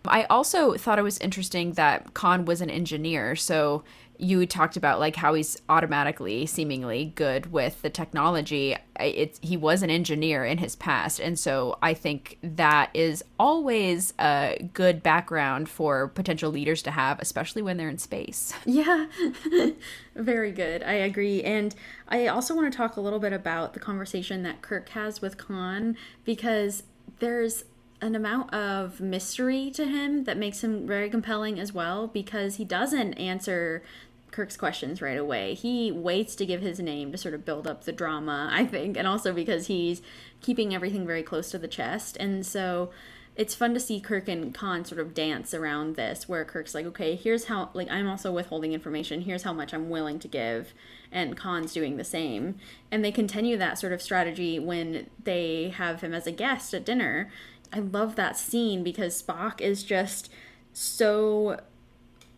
I also thought it was interesting that Khan was an engineer. So you talked about like how he's automatically, seemingly good with the technology. It's he was an engineer in his past, and so I think that is always a good background for potential leaders to have, especially when they're in space. Yeah, very good. I agree. And I also want to talk a little bit about the conversation that Kirk has with Khan because there's an amount of mystery to him that makes him very compelling as well because he doesn't answer Kirk's questions right away. He waits to give his name to sort of build up the drama, I think, and also because he's keeping everything very close to the chest. And so it's fun to see Kirk and Khan sort of dance around this, where Kirk's like, okay, here's how, like, I'm also withholding information. Here's how much I'm willing to give. And Khan's doing the same. And they continue that sort of strategy when they have him as a guest at dinner. I love that scene because Spock is just so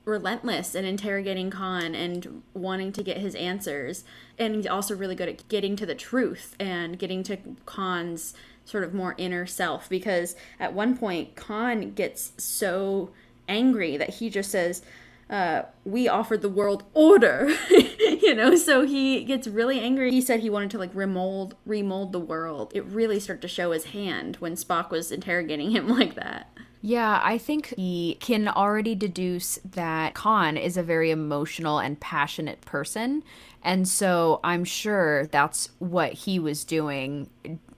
relentless in interrogating Khan and wanting to get his answers. And he's also really good at getting to the truth and getting to Khan's sort of more inner self because at one point Khan gets so angry that he just says, uh, we offered the world order, you know. So he gets really angry. He said he wanted to like remold, remold the world. It really started to show his hand when Spock was interrogating him like that. Yeah, I think he can already deduce that Khan is a very emotional and passionate person. And so I'm sure that's what he was doing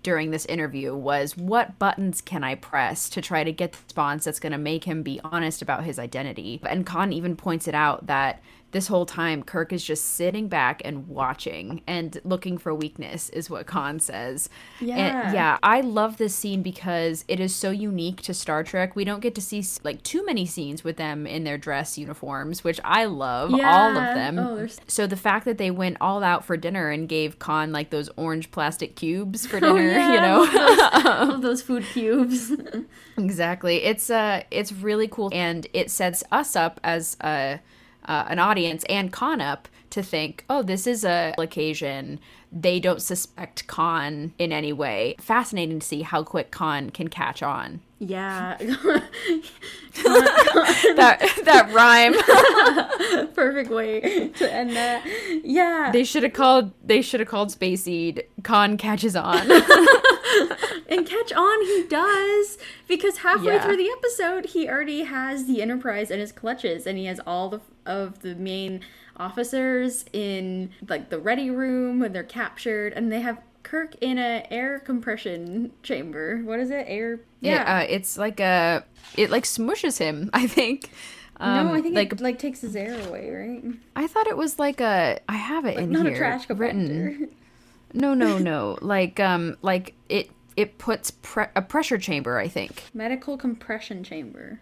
during this interview was what buttons can I press to try to get the response that's going to make him be honest about his identity. And Khan even points it out that this whole time Kirk is just sitting back and watching and looking for weakness is what Khan says. Yeah. And yeah, I love this scene because it is so unique to Star Trek. We don't get to see like too many scenes with them in their dress uniforms, which I love all of Yeah. them. Oh, So the fact that they went all out for dinner and gave Khan like those orange plastic cubes for Oh, dinner, yeah, you know. of those food cubes. Exactly. It's uh it's really cool and it sets us up as a uh, Uh, an audience and Khan up to think, "Oh, this is a occasion. They don't suspect Khan in any way." Fascinating to see how quick Khan can catch on. Yeah. That that rhyme. Perfect way to end that. Yeah. they should have called they should have called Space Seed Khan catches on. and catch on he does because halfway Yeah. through the episode he already has the enterprise in his clutches and he has all the of the main officers in like the ready room when they're captured and they have kirk in a air compression chamber what is it air yeah, uh, it's like a it like smushes him, I think. Um, no i think like it like takes his air away right I thought it was like a I have it in not here a trash written. compactor No, no, no. like um like it it puts pre- a pressure chamber, I think. medical compression chamber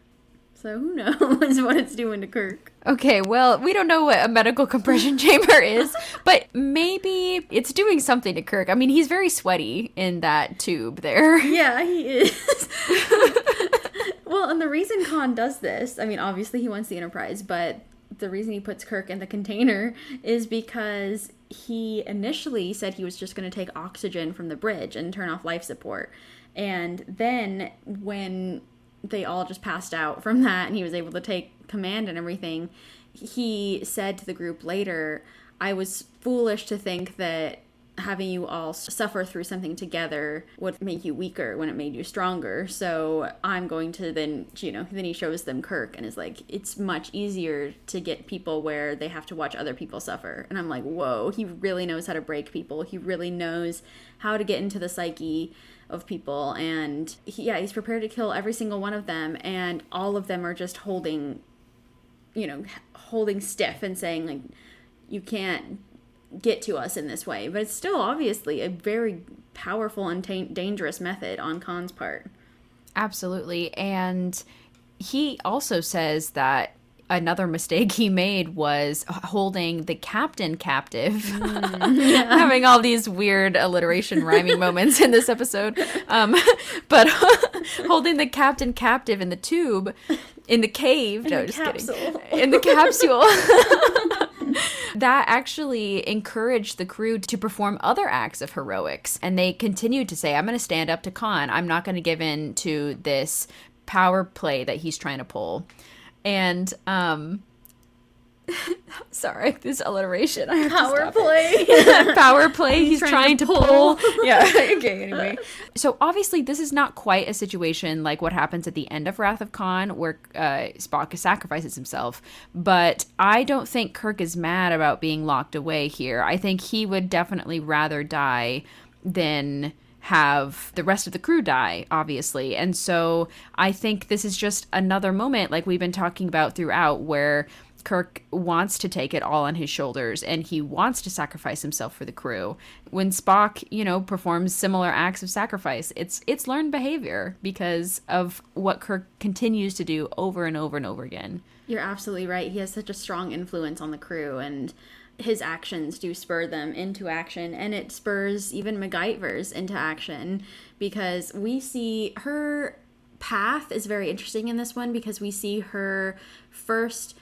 so who knows what it's doing to kirk Okay, well, we don't know what a medical compression chamber is, but maybe it's doing something to Kirk. I mean, he's very sweaty in that tube there. Yeah, he is. well, and the reason Khan does this, I mean, obviously he wants the Enterprise, but the reason he puts Kirk in the container is because he initially said he was just going to take oxygen from the bridge and turn off life support. And then when they all just passed out from that and he was able to take command and everything, he said to the group later, I was foolish to think that having you all suffer through something together would make you weaker when it made you stronger. So I'm going to then, you know, then he shows them Kirk and is like, it's much easier to get people where they have to watch other people suffer. And I'm like, whoa, he really knows how to break people. He really knows how to get into the psyche of people. And he, yeah, he's prepared to kill every single one of them. And all of them are just holding, you know, holding stiff and saying, like, you can't get to us in this way. But it's still obviously a very powerful and dangerous method on Khan's part. Absolutely. And he also says that another mistake he made was holding the captain captive. Having all these weird alliteration rhyming moments in this episode. Um, but holding the captain captive in the tube in the cave. no, the just capsule. kidding. In the capsule. that actually encouraged the crew to perform other acts of heroics. And they continued to say, I'm going to stand up to Khan. I'm not going to give in to this power play that he's trying to pull. And, um, sorry, this alliteration. I have to Power play. power play he's, trying, trying to to pull. pull. yeah, okay, anyway. So obviously this is not quite a situation like what happens at the end of Wrath of Khan where uh, Spock sacrifices himself, but I don't think Kirk is mad about being locked away here. I think he would definitely rather die than have the rest of the crew die, obviously. And so I think this is just another moment, like we've been talking about throughout, where Kirk wants to take it all on his shoulders and he wants to sacrifice himself for the crew. When Spock, you know, performs similar acts of sacrifice, it's it's learned behavior because of what Kirk continues to do over and over and over again. You're absolutely right. He has such a strong influence on the crew, and his actions do spur them into action, and it spurs even McGivers into action because we see her path is very interesting in this one because we see her first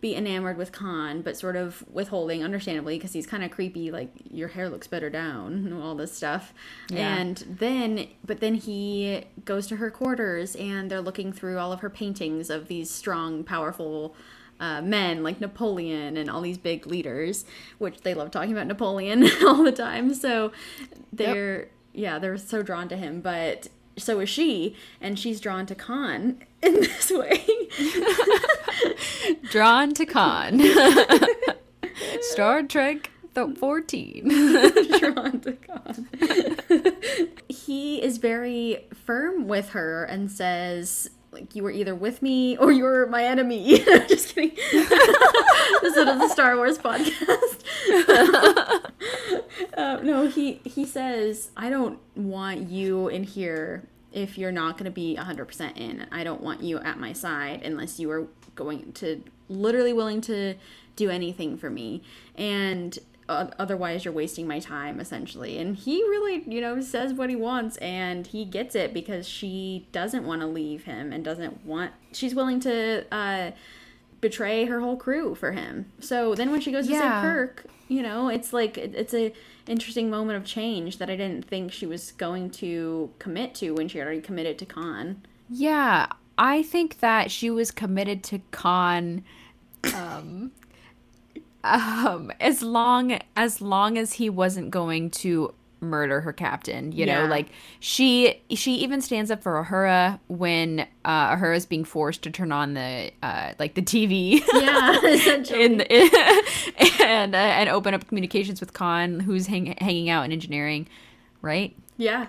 be enamored with Khan, but sort of withholding, understandably, because he's kind of creepy, like your hair looks better down, all this stuff. Yeah. And then, but then he goes to her quarters, and they're looking through all of her paintings of these strong, powerful uh, men like Napoleon and all these big leaders, which they love talking about Napoleon all the time. So they're, yeah, they're so drawn to him, but so is she, and she's drawn to Khan in this way. Drawn to Khan. Star Trek the 14. drawn to Khan. he is very firm with her and says, like, you were either with me or you were my enemy. Just kidding. this is the Star Wars podcast. uh, no, he, he says, I don't want you in here if you're not going to be 100% in. I don't want you at my side unless you are going to literally willing to do anything for me. And otherwise you're wasting my time essentially. And he really you know says what he wants and he gets it because she doesn't want to leave him and doesn't want she's willing to uh betray her whole crew for him. So then when she goes to Yeah. save kirk you know it's like it's a interesting moment of change that i didn't think she was going to commit to when she already committed to khan. Yeah, I think that she was committed to Khan um um as long as long as he wasn't going to murder her captain, you know, like she she even stands up for Uhura when uh Uhura's being forced to turn on the uh like the TV. yeah essentially in, and uh, and open up communications with Khan who's hang, hanging out in engineering, right? yeah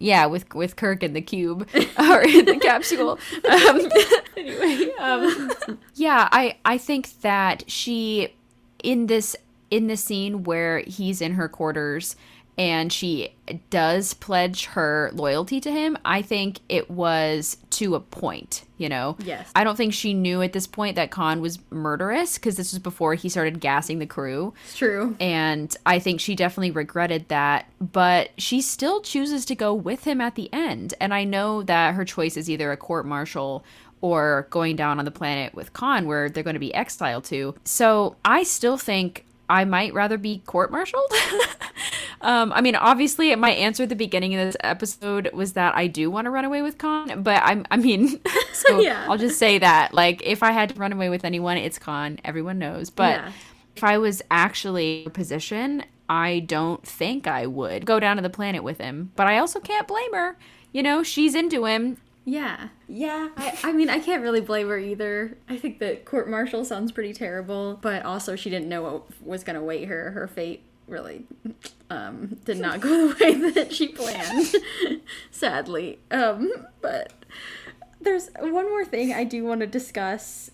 Yeah, with with Kirk in the cube or in the capsule. Um, anyway, um, yeah, I I think that she in this in the scene where he's in her quarters and she does pledge her loyalty to him. I think it was to a point, you know. Yes. I don't think she knew at this point that Khan was murderous because this was before he started gassing the crew. it's true And I think she definitely regretted that, but she still chooses to go with him at the end. And I know that her choice is either a court martial or going down on the planet with Khan, where they're going to be exiled to. So I still think I might rather be court martialed. um, I mean, obviously, my answer at the beginning of this episode was that I do want to run away with Khan, but I'm, I mean, so Yeah. I'll just say that. Like, if I had to run away with anyone, it's Khan. Everyone knows. But Yeah. if I was actually in a position, I don't think I would go down to the planet with him. But I also can't blame her. You know, she's into him. Yeah. Yeah. I, I mean, I can't really blame her either. I think that court martial sounds pretty terrible, but also she didn't know what was going to wait her. Her fate really um, did not go the way that she planned, sadly. Um, but there's one more thing I do want to discuss,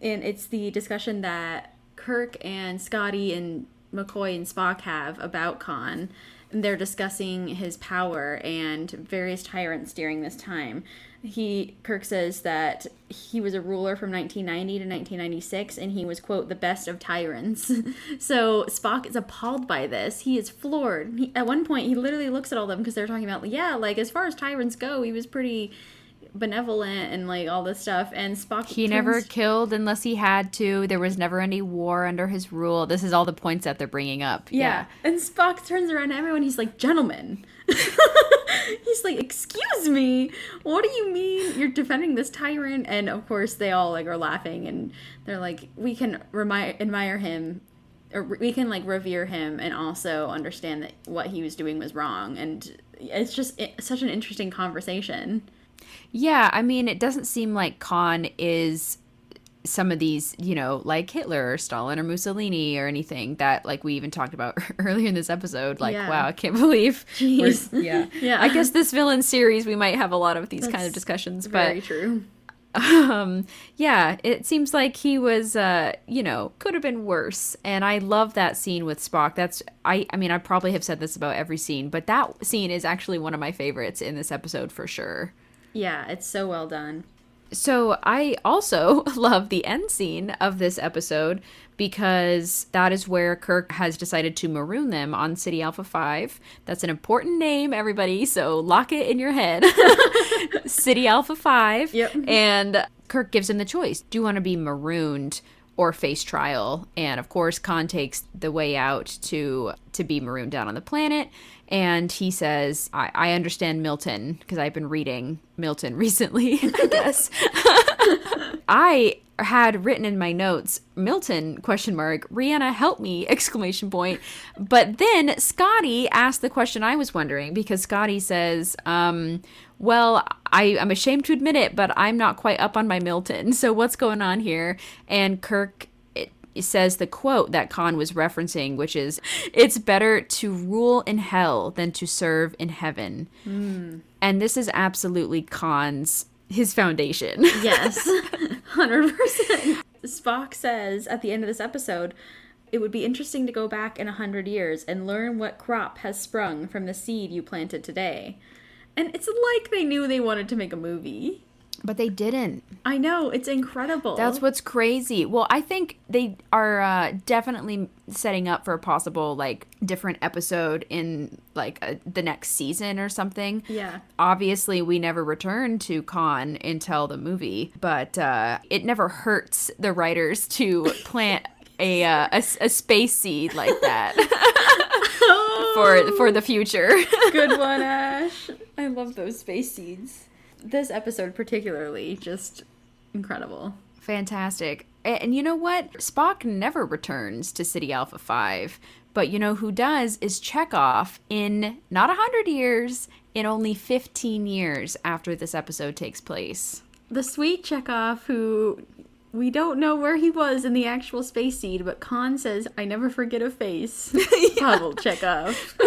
and it's the discussion that Kirk and Scotty and McCoy and Spock have about Khan. They're discussing his power and various tyrants during this time. He Kirk says that he was a ruler from 1990 to 1996 and he was quote the best of tyrants. so Spock is appalled by this. He is floored. He, at one point he literally looks at all of them because they're talking about yeah, like as far as tyrants go, he was pretty benevolent and like all this stuff and Spock He never killed unless he had to. There was never any war under his rule. This is all the points that they're bringing up. Yeah. And Spock turns around to everyone. He's like, gentlemen. he's like, excuse me. What do you mean you're defending this tyrant? And of course, they all like are laughing and they're like, we can remi- admire him. Or we can like revere him and also understand that what he was doing was wrong. And it's just it, such an interesting conversation. Yeah, I mean, it doesn't seem like Khan is some of these, you know, like Hitler or Stalin or Mussolini or anything that, like, we even talked about earlier in this episode. Like, Yeah. wow, I can't believe. Jeez. Yeah. Yeah. I guess this villain series, we might have a lot of these kind of discussions, Very but true. Um, yeah, it seems like he was, uh, you know, could have been worse. And I love that scene with Spock. That's, I, I mean, I probably have said this about every scene, but that scene is actually one of my favorites in this episode for sure. Yeah, it's so well done. So I also love the end scene of this episode because that is where Kirk has decided to maroon them on Ceti Alpha 5. That's an important name, everybody, so lock it in your head. Ceti Alpha 5. Yep. And Kirk gives him the choice. Do you want to be marooned or face trial? And of course, Khan takes the way out to to be marooned down on the planet. And he says, I, I understand Milton, because I've been reading Milton recently, I guess. I had written in my notes milton question mark Rhianna help me exclamation point but then scotty asked the question i was wondering because scotty says um, well I, i'm ashamed to admit it but i'm not quite up on my milton. So what's going on here? And kirk it, says the quote that khan was referencing which is it's better to rule in hell than to serve in heaven. Hmm. And this is absolutely khan's his foundation. Yes, 100%. Spock says at the end of this episode, it would be interesting to go back in a hundred years and learn what crop has sprung from the seed you planted today. And it's like they knew they wanted to make a movie. but they didn't I know, it's incredible. That's what's crazy. Well, I think they are uh, definitely setting up for a possible like different episode in like uh the next season or something. Yeah. Obviously, we never return to Khan until the movie, but uh, it never hurts the writers to plant a, uh, a a space seed like that for for the future. Good one, Ash. I love those space seeds. This episode, particularly, just incredible. Fantastic. And you know what? Spock never returns to Ceti Alpha 5. But you know who does is Chekhov in not 100 years, in only 15 years after this episode takes place. The sweet Chekhov, who we don't know where he was in the actual space seed, but Khan says, I never forget a face. Pavel Chekhov.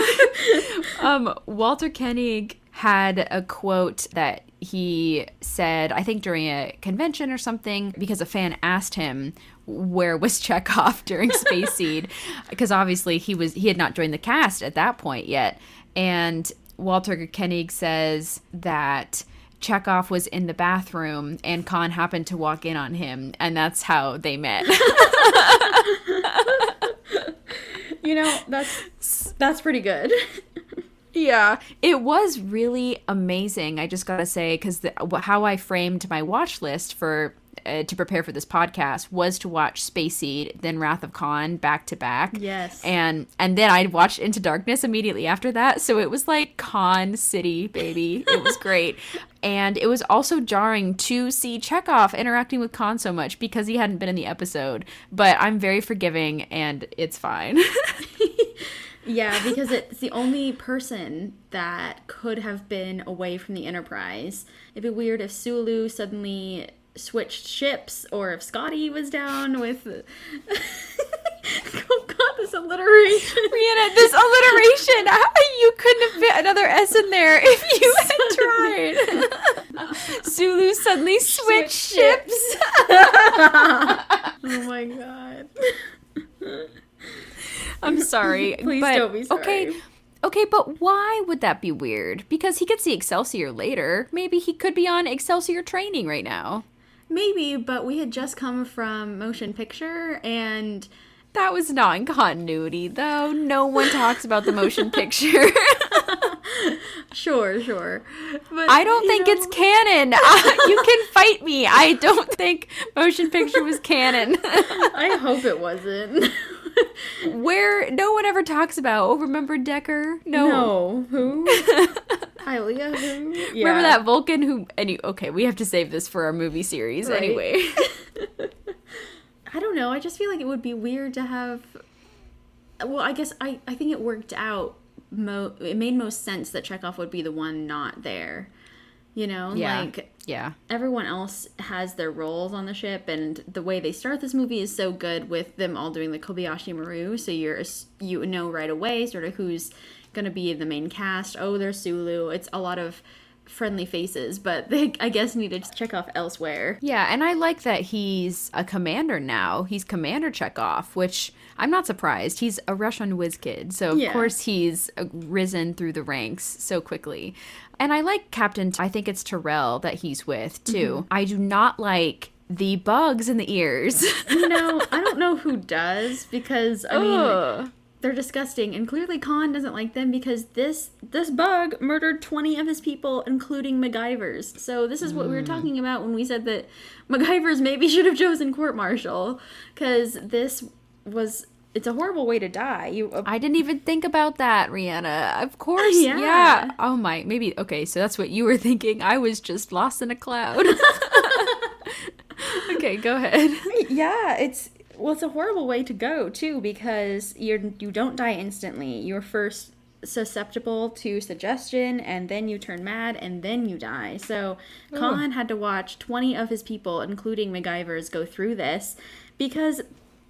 Um, Walter Koenig had a quote that he said, I think during a convention or something, because a fan asked him where was Chekhov during Space Seed, because obviously he was he had not joined the cast at that point yet, and Walter Koenig says that. Chekhov was in the bathroom and Khan happened to walk in on him, and that's how they met. You know, that's that's pretty good. Yeah, it was really amazing. I just gotta say, because how I framed my watch list for uh, to prepare for this podcast was to watch Space Seed, then Wrath of Khan back to back. Yes. and and then I watched Into Darkness immediately after that. So it was like Khan City, baby. It was great, and it was also jarring to see Chekhov interacting with Khan so much because he hadn't been in the episode. But I'm very forgiving, and it's fine. Yeah, because it's the only person that could have been away from the Enterprise. It'd be weird if Sulu suddenly switched ships, or if Scotty was down with. oh God, this alliteration. Rhianna, this alliteration, you couldn't have fit another S in there if you had tried. Sulu suddenly switched ships. Oh my God. I'm sorry. Please but- don't be sorry. Okay. Okay, but why would that be weird? Because he could see Excelsior later. Maybe he could be on Excelsior training right now. Maybe, but we had just come from motion picture and. That was not in continuity, though. No one talks about the motion picture. Sure, sure. But I don't think know- it's canon. Uh, you can fight me. I don't think motion picture was canon. I hope it wasn't. Where no one ever talks about. Oh, remember Decker? No. no. Who? Ilia, who? Yeah. Remember that Vulcan who? Any? Okay, we have to save this for our movie series Right. anyway. I don't know. I just feel like it would be weird to have. Well, I guess I, I think it worked out. Mo- it made most sense that Chekhov would be the one not there. You know, yeah. like yeah. everyone else has their roles on the ship, and the way they start this movie is so good with them all doing the Kobayashi Maru. So you're you know right away sort of who's going to be the main cast. Oh, there's Sulu. It's a lot of friendly faces, but they, I guess, needed to check off elsewhere. Yeah, and I like that he's a commander now. He's Commander Chekhov, which I'm not surprised. He's a Russian whiz kid, so of Yeah. course he's uh, risen through the ranks so quickly. And I like Captain. I think it's Terrell that he's with too. Mm-hmm. I do not like the bugs in the ears. You know, I don't know who does because I mean Ugh. they're disgusting, and clearly Khan doesn't like them because this this bug murdered twenty of his people, including McGivers. So this is what we were mm. talking about when we said that McGivers maybe should have chosen court martial because this was it's a horrible way to die. You uh, I didn't even think about that, Rhianna. Of course. Yeah. yeah. Oh my, maybe okay, so that's what you were thinking. I was just lost in a cloud. okay, go ahead. yeah, it's well, it's a horrible way to go too because you're you don't die instantly. You're first susceptible to suggestion and then you turn mad and then you die. So Khan had to watch 20 of his people including McGivers go through this because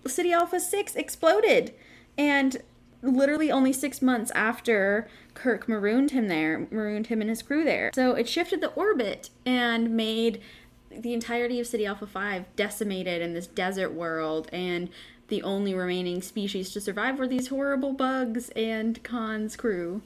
Ceti Alpha 6 exploded and literally only 6 months after Kirk marooned him there, marooned him and his crew there. So it shifted the orbit and made the entirety of Ceti Alpha 5 decimated in this desert world, and the only remaining species to survive were these horrible bugs and Khan's crew.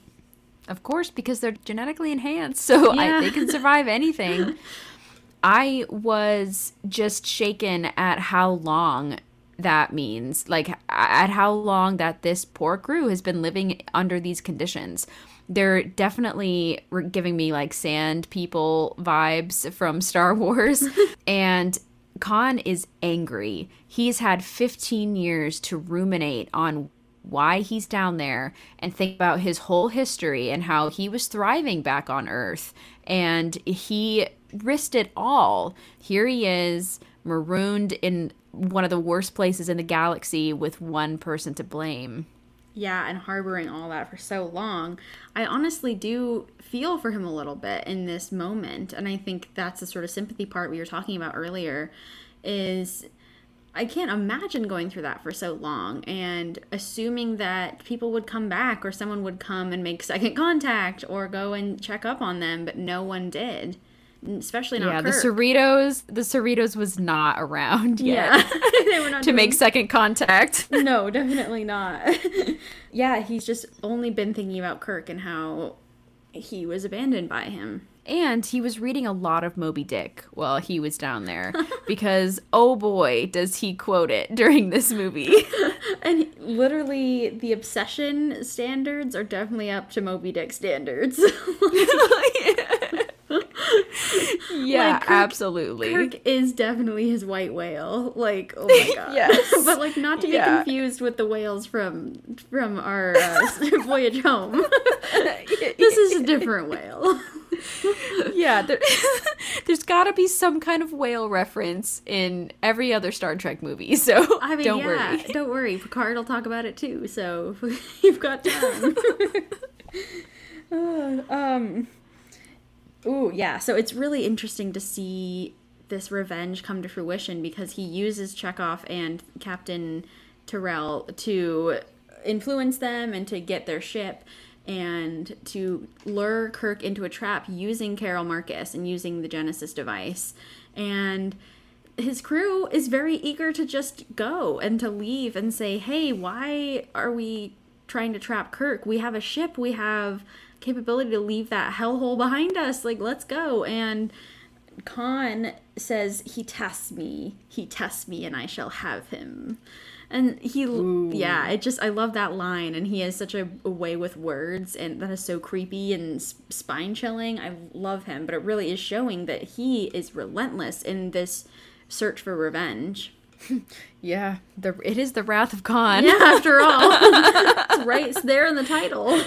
Of course, because they're genetically enhanced, so Yeah. I, they can survive anything. I was just shaken at how long that means, like at how long that this poor crew has been living under these conditions. They're definitely giving me like sand people vibes from Star Wars. and Khan is angry. He's had 15 years to ruminate on why he's down there and think about his whole history and how he was thriving back on Earth. And he risked it all. Here he is, marooned in one of the worst places in the galaxy with one person to blame. Yeah, and harboring all that for so long. I honestly do feel for him a little bit in this moment. And I think that's the sort of sympathy part we were talking about earlier is I can't imagine going through that for so long and assuming that people would come back or someone would come and make second contact or go and check up on them, but no one did. Especially not yeah, the Cerritos, the Cerritos was not around yet yeah, they were not to doing make second contact. no, definitely not. yeah, he's just only been thinking about Kirk and how he was abandoned by him. And he was reading a lot of Moby Dick while he was down there because oh boy, does he quote it during this movie. And literally, the obsession standards are definitely up to Moby Dick standards. yeah, Like, Kirk- absolutely. Kirk is definitely his white whale. Like, oh my god. Yes. but like, not to be Yeah. confused with the whales from from our uh, voyage home. this is a different whale. yeah, there, there's got to be some kind of whale reference in every other Star Trek movie. So I mean, don't yeah, worry. don't worry. Picard will talk about it too. So you've got time. Uh, um. Ooh, yeah. So it's really interesting to see this revenge come to fruition because he uses Chekhov and Captain Terrell to influence them and to get their ship and to lure Kirk into a trap using Carol Marcus and using the Genesis device. And his crew is very eager to just go and to leave and say, "Hey, why are we trying to trap Kirk? We have a ship. We have capability to leave that hellhole behind us. Like, let's go." And Khan says, "He tests me. He tests me, and I shall have him." And he, yeah, it just I love that line, and he has such a, a way with words, and that is so creepy and spine chilling. I love him, but it really is showing that he is relentless in this search for revenge. Yeah, the it is the Wrath of Khan. Yeah, after all, it's right it's there in the title.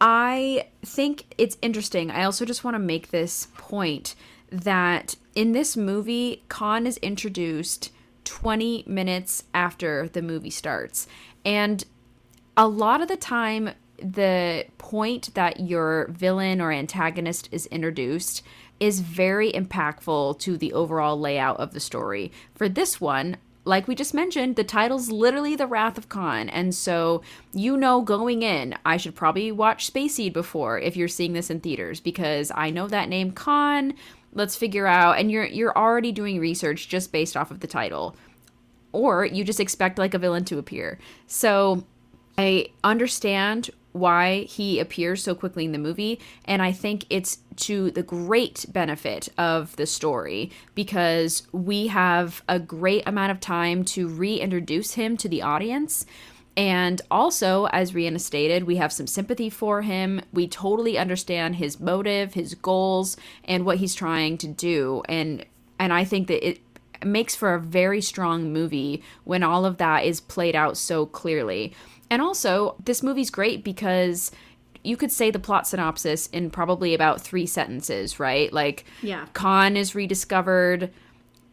I think it's interesting. I also just want to make this point that in this movie, Khan is introduced 20 minutes after the movie starts. And a lot of the time, the point that your villain or antagonist is introduced is very impactful to the overall layout of the story. For this one, like we just mentioned, the title's literally The Wrath of Khan. And so you know going in, I should probably watch Space Seed before if you're seeing this in theaters because I know that name Khan. Let's figure out and you're you're already doing research just based off of the title. Or you just expect like a villain to appear. So I understand why he appears so quickly in the movie, and I think it's to the great benefit of the story because we have a great amount of time to reintroduce him to the audience. And also, as Rhianna stated, we have some sympathy for him. We totally understand his motive, his goals, and what he's trying to do. And and I think that it makes for a very strong movie when all of that is played out so clearly. And also, this movie's great because you could say the plot synopsis in probably about three sentences, right? Like, Yeah. Khan is rediscovered,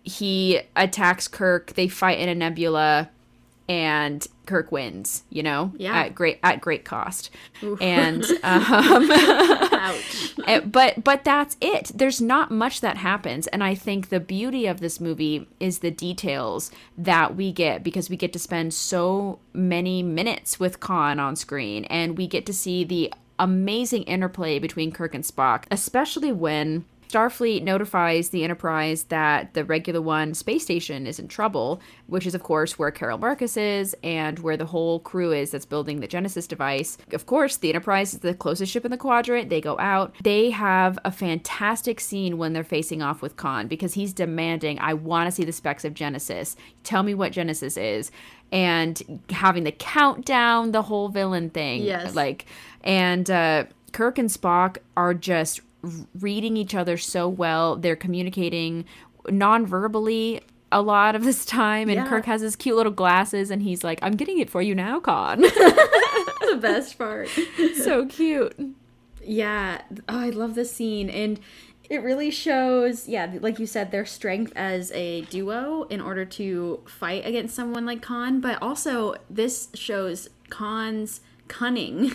he attacks Kirk, they fight in a nebula, and Kirk wins, you know? Yeah. At great at great cost. And um Ouch. But but that's it there's not much that happens and i think the beauty of this movie is the details that we get because we get to spend so many minutes with khan on screen and we get to see the amazing interplay between kirk and spock especially when Starfleet notifies the Enterprise that the Regula one space station is in trouble, which is, of course, where Carol Marcus is and where the whole crew is that's building the Genesis device. Of course, the Enterprise is the closest ship in the quadrant. They go out. They have a fantastic scene when they're facing off with Khan because he's demanding, I want to see the specs of Genesis. Tell me what Genesis is. And having the countdown, the whole villain thing. Yes. Like, and uh, Kirk and Spock are just reading each other so well. They're communicating non-verbally a lot of this time and Yeah. Kirk has his cute little glasses and he's like, "I'm getting it for you now, Khan." the best part. so cute. Yeah. Oh, I love this scene. And it really shows, yeah, like you said, their strength as a duo in order to fight against someone like Khan. But also, this shows Khan's cunning.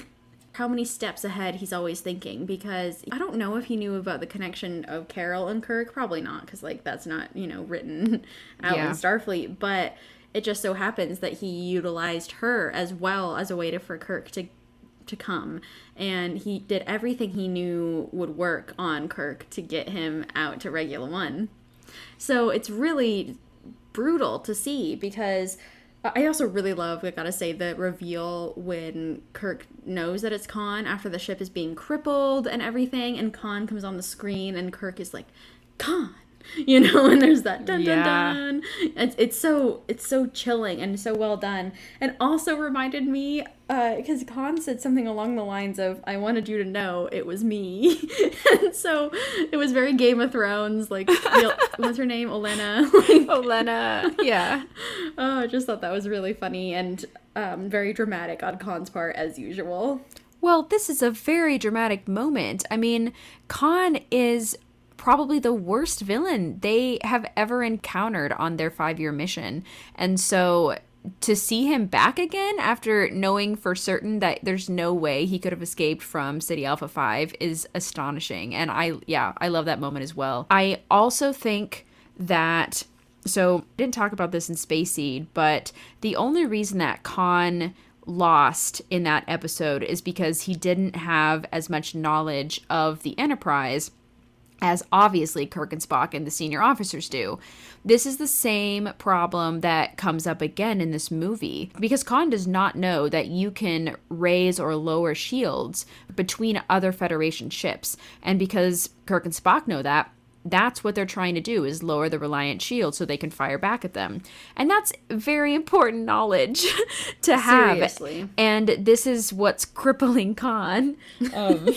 How many steps ahead he's always thinking because I don't know if he knew about the connection of Carol and Kirk. Probably not, because, like, that's not, you know, written out Yeah. in Starfleet. But it just so happens that he utilized her as well as a way to, for Kirk to to come and he did everything he knew would work on Kirk to get him out to Regula 1. So it's really brutal to see because I also really love, I gotta say, the reveal when Kirk knows that it's Khan after the ship is being crippled and everything, and Khan comes on the screen, and Kirk is like, Khan, you know, and there's that dun dun Yeah. dun. It's, it's so it's so chilling and so well done, and also reminded me because Khan said something along the lines of, "I wanted you to know it was me," and so it was very Game of Thrones, like what's her name, Olenna. Like, Olena. Yeah. Oh, I just thought that was really funny and um, very dramatic on Khan's part, as usual. Well, this is a very dramatic moment. I mean, Khan is probably the worst villain they have ever encountered on their five year mission. And so to see him back again after knowing for certain that there's no way he could have escaped from Ceti Alpha 5 is astonishing. And I, yeah, I love that moment as well. I also think that so didn't talk about this in Space Seed, but the only reason that Khan lost in that episode is because he didn't have as much knowledge of the Enterprise as obviously Kirk and Spock and the senior officers do. This is the same problem that comes up again in this movie because Khan does not know that you can raise or lower shields between other Federation ships. And because Kirk and Spock know that, that's what they're trying to do is lower the reliant shield so they can fire back at them. And that's very important knowledge to have. Seriously. and this is what's crippling khan um,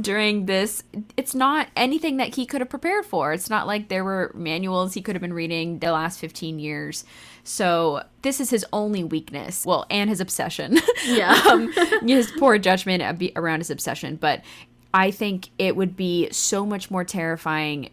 during this. It's not anything that he could have prepared for. It's not like there were manuals he could have been reading the last 15 years. So this is his only weakness. Well and his obsession. Yeah. um, his poor judgment ab- around his obsession. But I think it would be so much more terrifying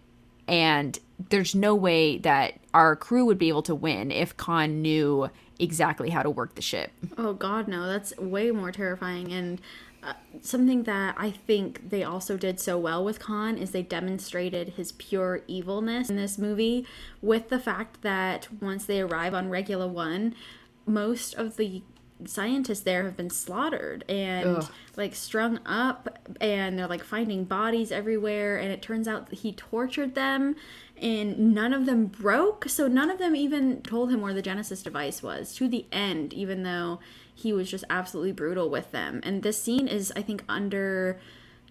And there's no way that our crew would be able to win if Khan knew exactly how to work the ship. Oh God, no! That's way more terrifying. And uh, something that I think they also did so well with Khan is they demonstrated his pure evilness in this movie with the fact that once they arrive on Regula One, most of the scientists there have been slaughtered and Ugh. like strung up and they're like finding bodies everywhere and it turns out he tortured them and none of them broke so none of them even told him where the genesis device was to the end even though he was just absolutely brutal with them. And this scene is i think under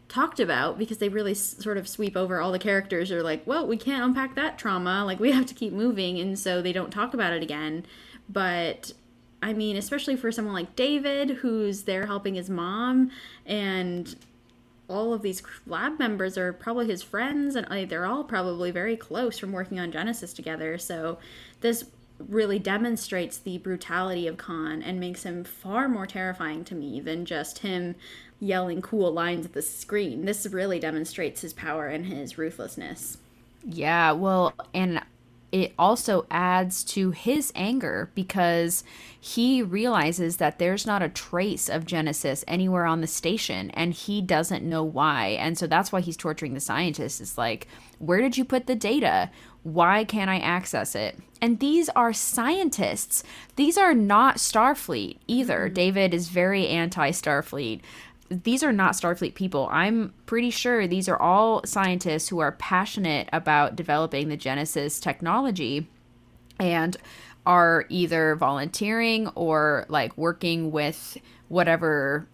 talked about because they really s- sort of sweep over all the characters. Are like well we can't unpack that trauma like we have to keep moving and so they don't talk about it again. But I mean, especially for someone like David, who's there helping his mom, and all of these lab members are probably his friends, and they're all probably very close from working on Genesis together. So this really demonstrates the brutality of Khan and makes him far more terrifying to me than just him yelling cool lines at the screen. This really demonstrates his power and his ruthlessness. Yeah, well, and it also adds to his anger because he realizes that there's not a trace of Genesis anywhere on the station and he doesn't know why. And so that's why he's torturing the scientists. It's like, where did you put the data? Why can't I access it? And these are scientists. These are not Starfleet either. Mm-hmm. David is very anti Starfleet these are not Starfleet people. I'm pretty sure these are all scientists who are passionate about developing the Genesis technology and are either volunteering or like working with whatever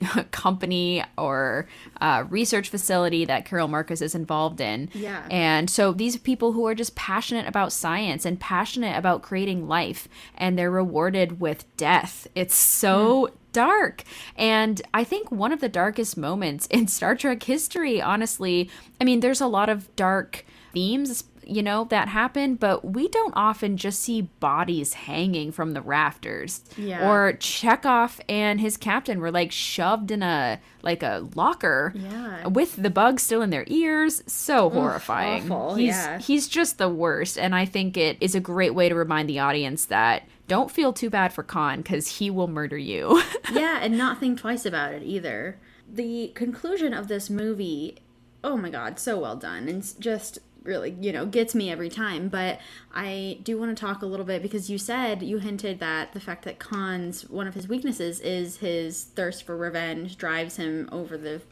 company or uh, research facility that Carol Marcus is involved in. Yeah. And so these people who are just passionate about science and passionate about creating life, and they're rewarded with death. It's so dark. And I think one of the darkest moments in Star Trek history, honestly, I mean, there's a lot of dark themes you know that happen but we don't often just see bodies hanging from the rafters Yeah. or chekhov and his captain were like shoved in a like a locker Yeah. with the bug still in their ears so horrifying awful, he's yeah. he's just the worst and i think it is a great way to remind the audience that don't feel too bad for khan because he will murder you yeah, and not think twice about it either. The conclusion of this movie, oh my god, so well done. And just really, you know, gets me every time. But I do want to talk a little bit because you said, you hinted that the fact that Khan's, one of his weaknesses is his thirst for revenge drives him over the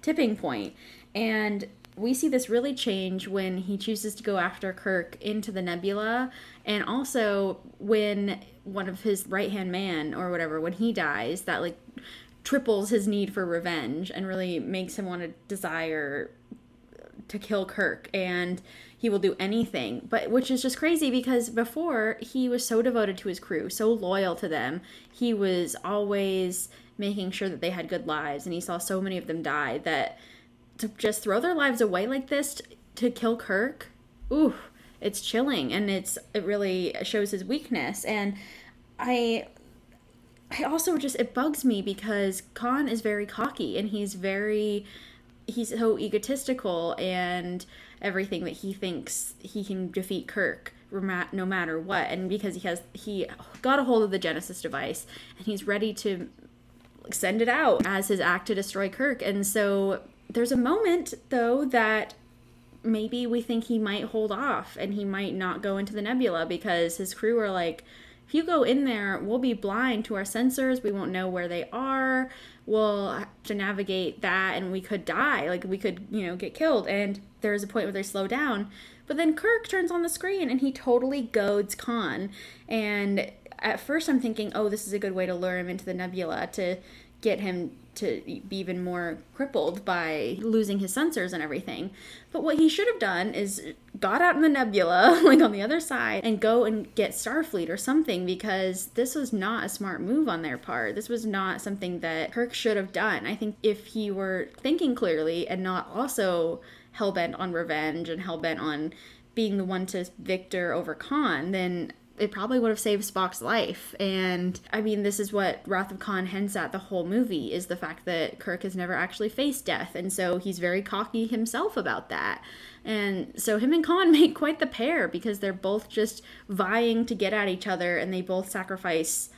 tipping point. And we see this really change when he chooses to go after Kirk into the nebula, and also when one of his right hand man or whatever, when he dies, that like triples his need for revenge and really makes him want to desire to kill Kirk and he will do anything. But which is just crazy because before he was so devoted to his crew, so loyal to them. He was always making sure that they had good lives and he saw so many of them die that to just throw their lives away like this t- to kill Kirk, ooh, it's chilling and it's it really shows his weakness. And I I also just it bugs me because Khan is very cocky and he's very he's so egotistical and everything that he thinks he can defeat Kirk no matter what. And because he has he got a hold of the Genesis device and he's ready to send it out as his act to destroy Kirk. And so there's a moment though that maybe we think he might hold off and he might not go into the nebula because his crew are like if you go in there we'll be blind to our sensors. We won't know where they are. We'll have to navigate that and we could die. Like we could you know get killed. And there's a point where they slow down. But then kirk turns on the screen and he totally goads khan. And at first i'm thinking oh this is a good way to lure him into the nebula to get him to be even more crippled by losing his sensors and everything. But what he should have done is got out in the nebula, like on the other side, and go and get Starfleet or something because this was not a smart move on their part. This was not something that Kirk should have done. I think if he were thinking clearly and not also hell bent on revenge and hell bent on being the one to victor over Khan, then it probably would have saved Spock's life. And I mean, this is what Wrath of Khan hints at the whole movie is the fact that Kirk has never actually faced death. And so he's very cocky himself about that. And so him and Khan make quite the pair because they're both just vying to get at each other and they both sacrifice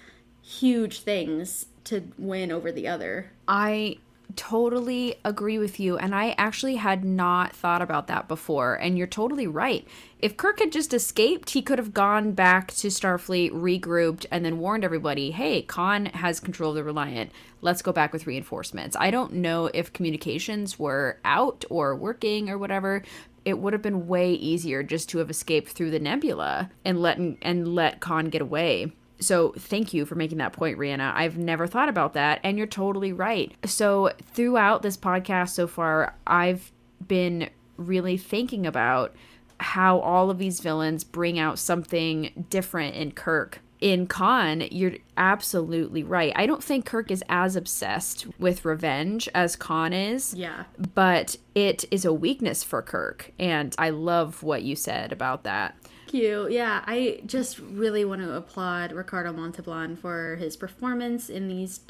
huge things to win over the other. I totally agree with you. And I actually had not thought about that before. And you're totally right. If Kirk had just escaped, he could have gone back to Starfleet, regrouped, and then warned everybody hey, Khan has control of the Reliant. Let's go back with reinforcements. I don't know if communications were out or working or whatever. It would have been way easier just to have escaped through the nebula and let and let Khan get away. So thank you for making that point, Rhianna. I've never thought about that, and you're totally right. So throughout this podcast so far, I've been really thinking about how all of these villains bring out something different in Kirk. In Khan, you're absolutely right. I don't think Kirk is as obsessed with revenge as Khan is. Yeah. But it is a weakness for Kirk. And I love what you said about that. You. Yeah, I just really want to applaud Ricardo Montalban for his performance in these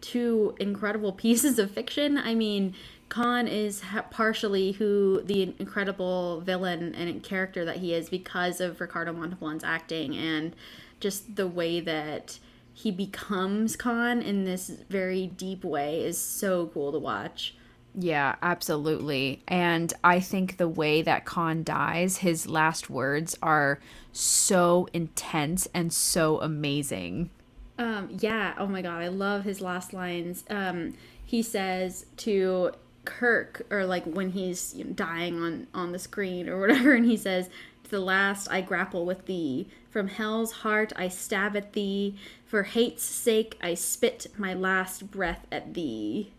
two incredible pieces of fiction. I mean, Khan is ha- partially who the incredible villain and character that he is because of Ricardo Montalban's acting and just the way that he becomes Khan in this very deep way is so cool to watch. Yeah, absolutely. And I think the way that Khan dies, his last words are so intense and so amazing. Um, yeah, oh my god, I love his last lines. Um, he says to Kirk, or like when he's you know, dying on on the screen or whatever, and he says, to "The last I grapple with thee, from hell's heart I stab at thee, for hate's sake I spit my last breath at thee."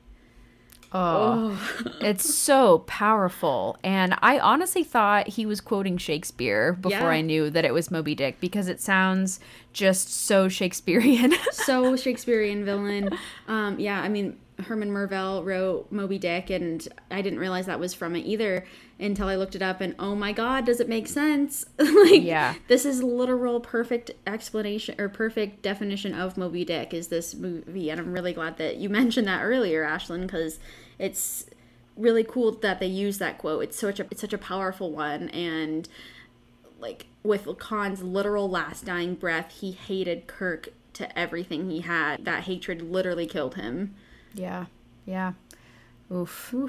Oh, it's so powerful. And I honestly thought he was quoting Shakespeare before Yeah. I knew that it was Moby Dick because it sounds just so Shakespearean. so Shakespearean villain. Um, yeah, I mean Herman Melville wrote Moby Dick, and I didn't realize that was from it either until I looked it up. And oh my God, does it make sense? like, Yeah. this is literal perfect explanation or perfect definition of Moby Dick is this movie, and I'm really glad that you mentioned that earlier, Ashlyn, because it's really cool that they use that quote. It's such a it's such a powerful one, and like with Khan's literal last dying breath, he hated Kirk to everything he had. That hatred literally killed him. Yeah, yeah. Oof.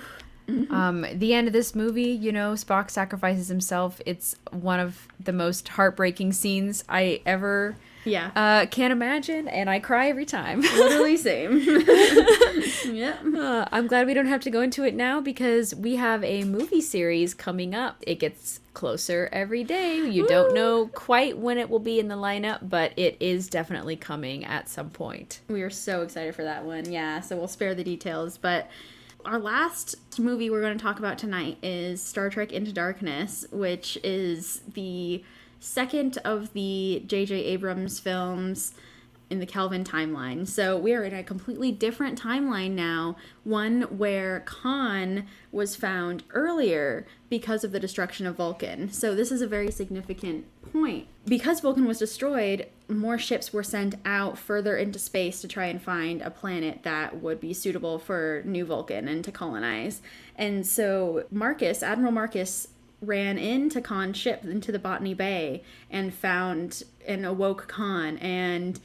Um, the end of this movie, you know, Spock sacrifices himself. It's one of the most heartbreaking scenes I ever Yeah. uh, can imagine, and I cry every time. literally same. yeah. Uh, I'm glad we don't have to go into it now because we have a movie series coming up. It gets closer every day. You don't know quite when it will be in the lineup, but it is definitely coming at some point. We are so excited for that one. Yeah, so we'll spare the details, but our last movie we're going to talk about tonight is Star Trek Into Darkness, which is the second of the J.J. Abrams films in the Kelvin timeline. So we are in a completely different timeline now, one where Khan was found earlier because of the destruction of Vulcan. So this is a very significant point. Because Vulcan was destroyed, more ships were sent out further into space to try and find a planet that would be suitable for New Vulcan and to colonize. And so Marcus, Admiral Marcus ran into Khan's ship into the Botany Bay and found and awoke Khan and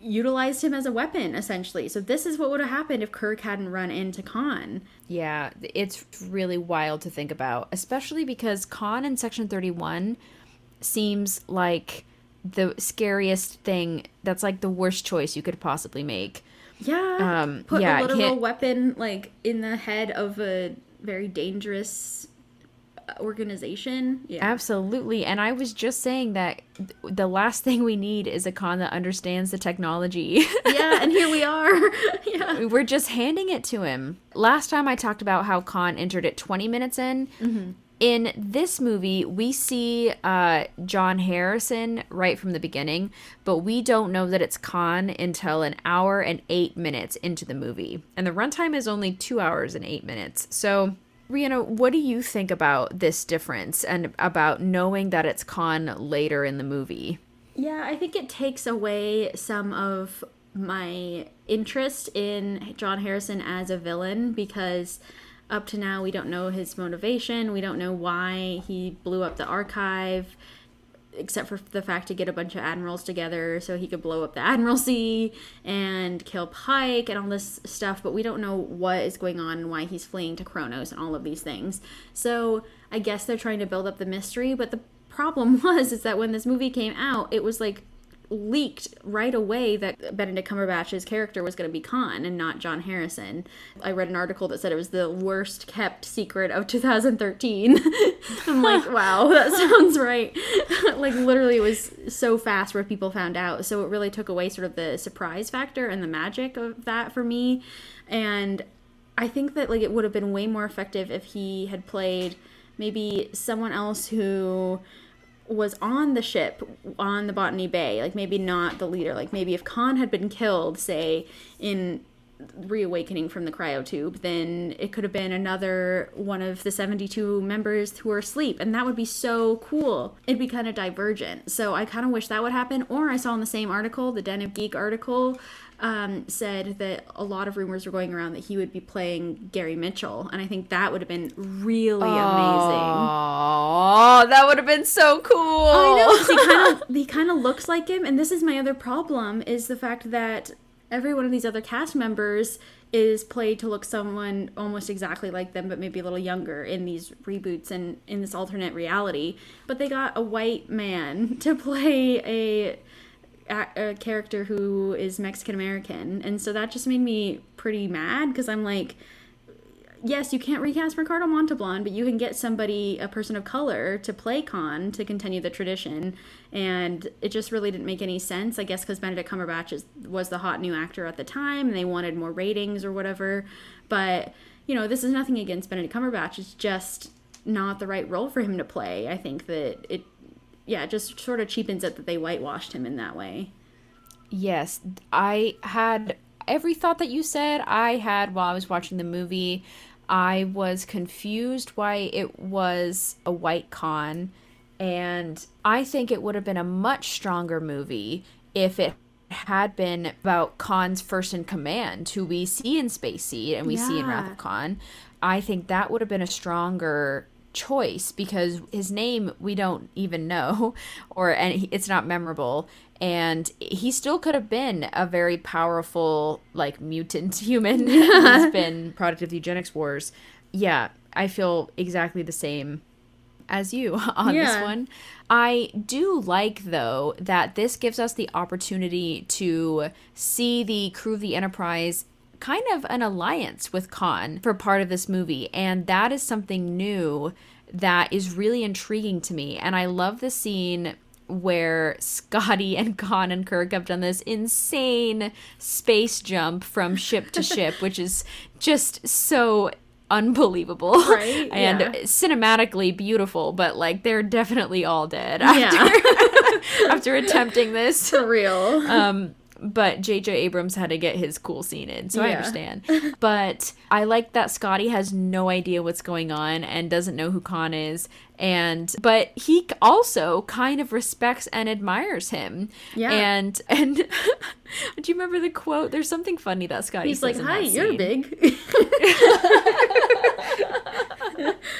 utilized him as a weapon essentially. So this is what would have happened if Kirk hadn't run into Khan. Yeah, it's really wild to think about, especially because Khan in Section 31 seems like the scariest thing. That's like the worst choice you could possibly make. Yeah. Um, Put yeah, a literal weapon like in the head of a very dangerous organization. Yeah. Absolutely. And I was just saying that th- the last thing we need is a Khan that understands the technology. yeah, and here we are. yeah. We're just handing it to him. Last time I talked about how Khan entered it 20 minutes in. In this movie, we see uh, John Harrison right from the beginning, but we don't know that it's Khan until an hour and eight minutes into the movie. And the runtime is only two hours and eight minutes. So, Rhianna, what do you think about this difference and about knowing that it's Khan later in the movie? Yeah, I think it takes away some of my interest in John Harrison as a villain because up to now we don't know his motivation. We don't know why he blew up the archive except for the fact to get a bunch of admirals together so he could blow up the admiralty and kill Pike and all this stuff, but we don't know what is going on and why he's fleeing to Kronos and all of these things. So I guess they're trying to build up the mystery, but the problem was is that when this movie came out, it was like leaked right away that Benedict Cumberbatch's character was going to be Khan and not John Harrison. I read an article that said it was the worst kept secret of 2013. I'm like, wow, that sounds right. like literally it was so fast where people found out. So it really took away sort of the surprise factor and the magic of that for me. And I think that like it would have been way more effective if he had played maybe someone else who was on the ship on the Botany Bay, like maybe not the leader, like maybe if Khan had been killed, say in reawakening from the cryotube, then it could have been another one of the 72 members who are asleep, and that would be so cool. It'd be kind of divergent. So I kind of wish that would happen. Or I saw in the same article, the Den of Geek article, um, said that a lot of rumors were going around that he would be playing Gary Mitchell, and I think that would have been really amazing. Oh, that would have been so cool. I know 'cause he kind of he kind of looks like him, and this is my other problem is the fact that every one of these other cast members is played to look someone almost exactly like them, but maybe a little younger in these reboots and in this alternate reality. But they got a white man to play a a, a character who is Mexican American, and so that just made me pretty mad because I'm like, yes, you can't recast Ricardo Montalban, but you can get somebody, a person of color, to play Khan to continue the tradition, and it just really didn't make any sense. I guess because Benedict Cumberbatch is, was the hot new actor at the time, and they wanted more ratings or whatever. But you know, this is nothing against Benedict Cumberbatch; it's just not the right role for him to play. I think that it yeah, it just sort of cheapens it that they whitewashed him in that way. Yes, I had every thought that you said, I had while I was watching the movie. I was confused why it was a white Khan. and I think it would have been a much stronger movie if it had been about Khan's first in command, who we see in Space Seed and we see in Wrath of Khan. I think that would have been a stronger choice because his name we don't even know or and it's not memorable. And he still could have been a very powerful like mutant human. Who's been product of the eugenics wars. Yeah i feel exactly the same as you on this one. I do like though that this gives us the opportunity to see the crew of the Enterprise kind of an alliance with Khan for part of this movie and that is something new that is really intriguing to me and I love the scene where Scotty and Khan and Kirk have done this insane space jump from ship to ship which is just so unbelievable Right, and yeah. cinematically beautiful but like they're definitely all dead Yeah. after, after attempting this For real. um but JJ Abrams had to get his cool scene in, so I understand. But I like that Scotty has no idea what's going on and doesn't know who Khan is, and but he also kind of respects and admires him. Yeah. And and do you remember the quote? There's something funny that Scotty He's like, "Hi, you're big."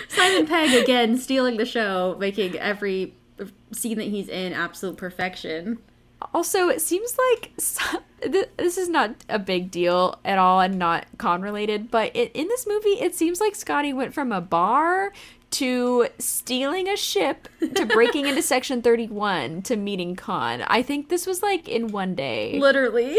Simon Pegg again stealing the show, making every scene that he's in absolute perfection. Also, it seems like so- th- this is not a big deal at all and not Khan related, but it, in this movie, it seems like Scotty went from a bar to stealing a ship to breaking into Section 31 to meeting Khan. I think this was like in one day. Literally.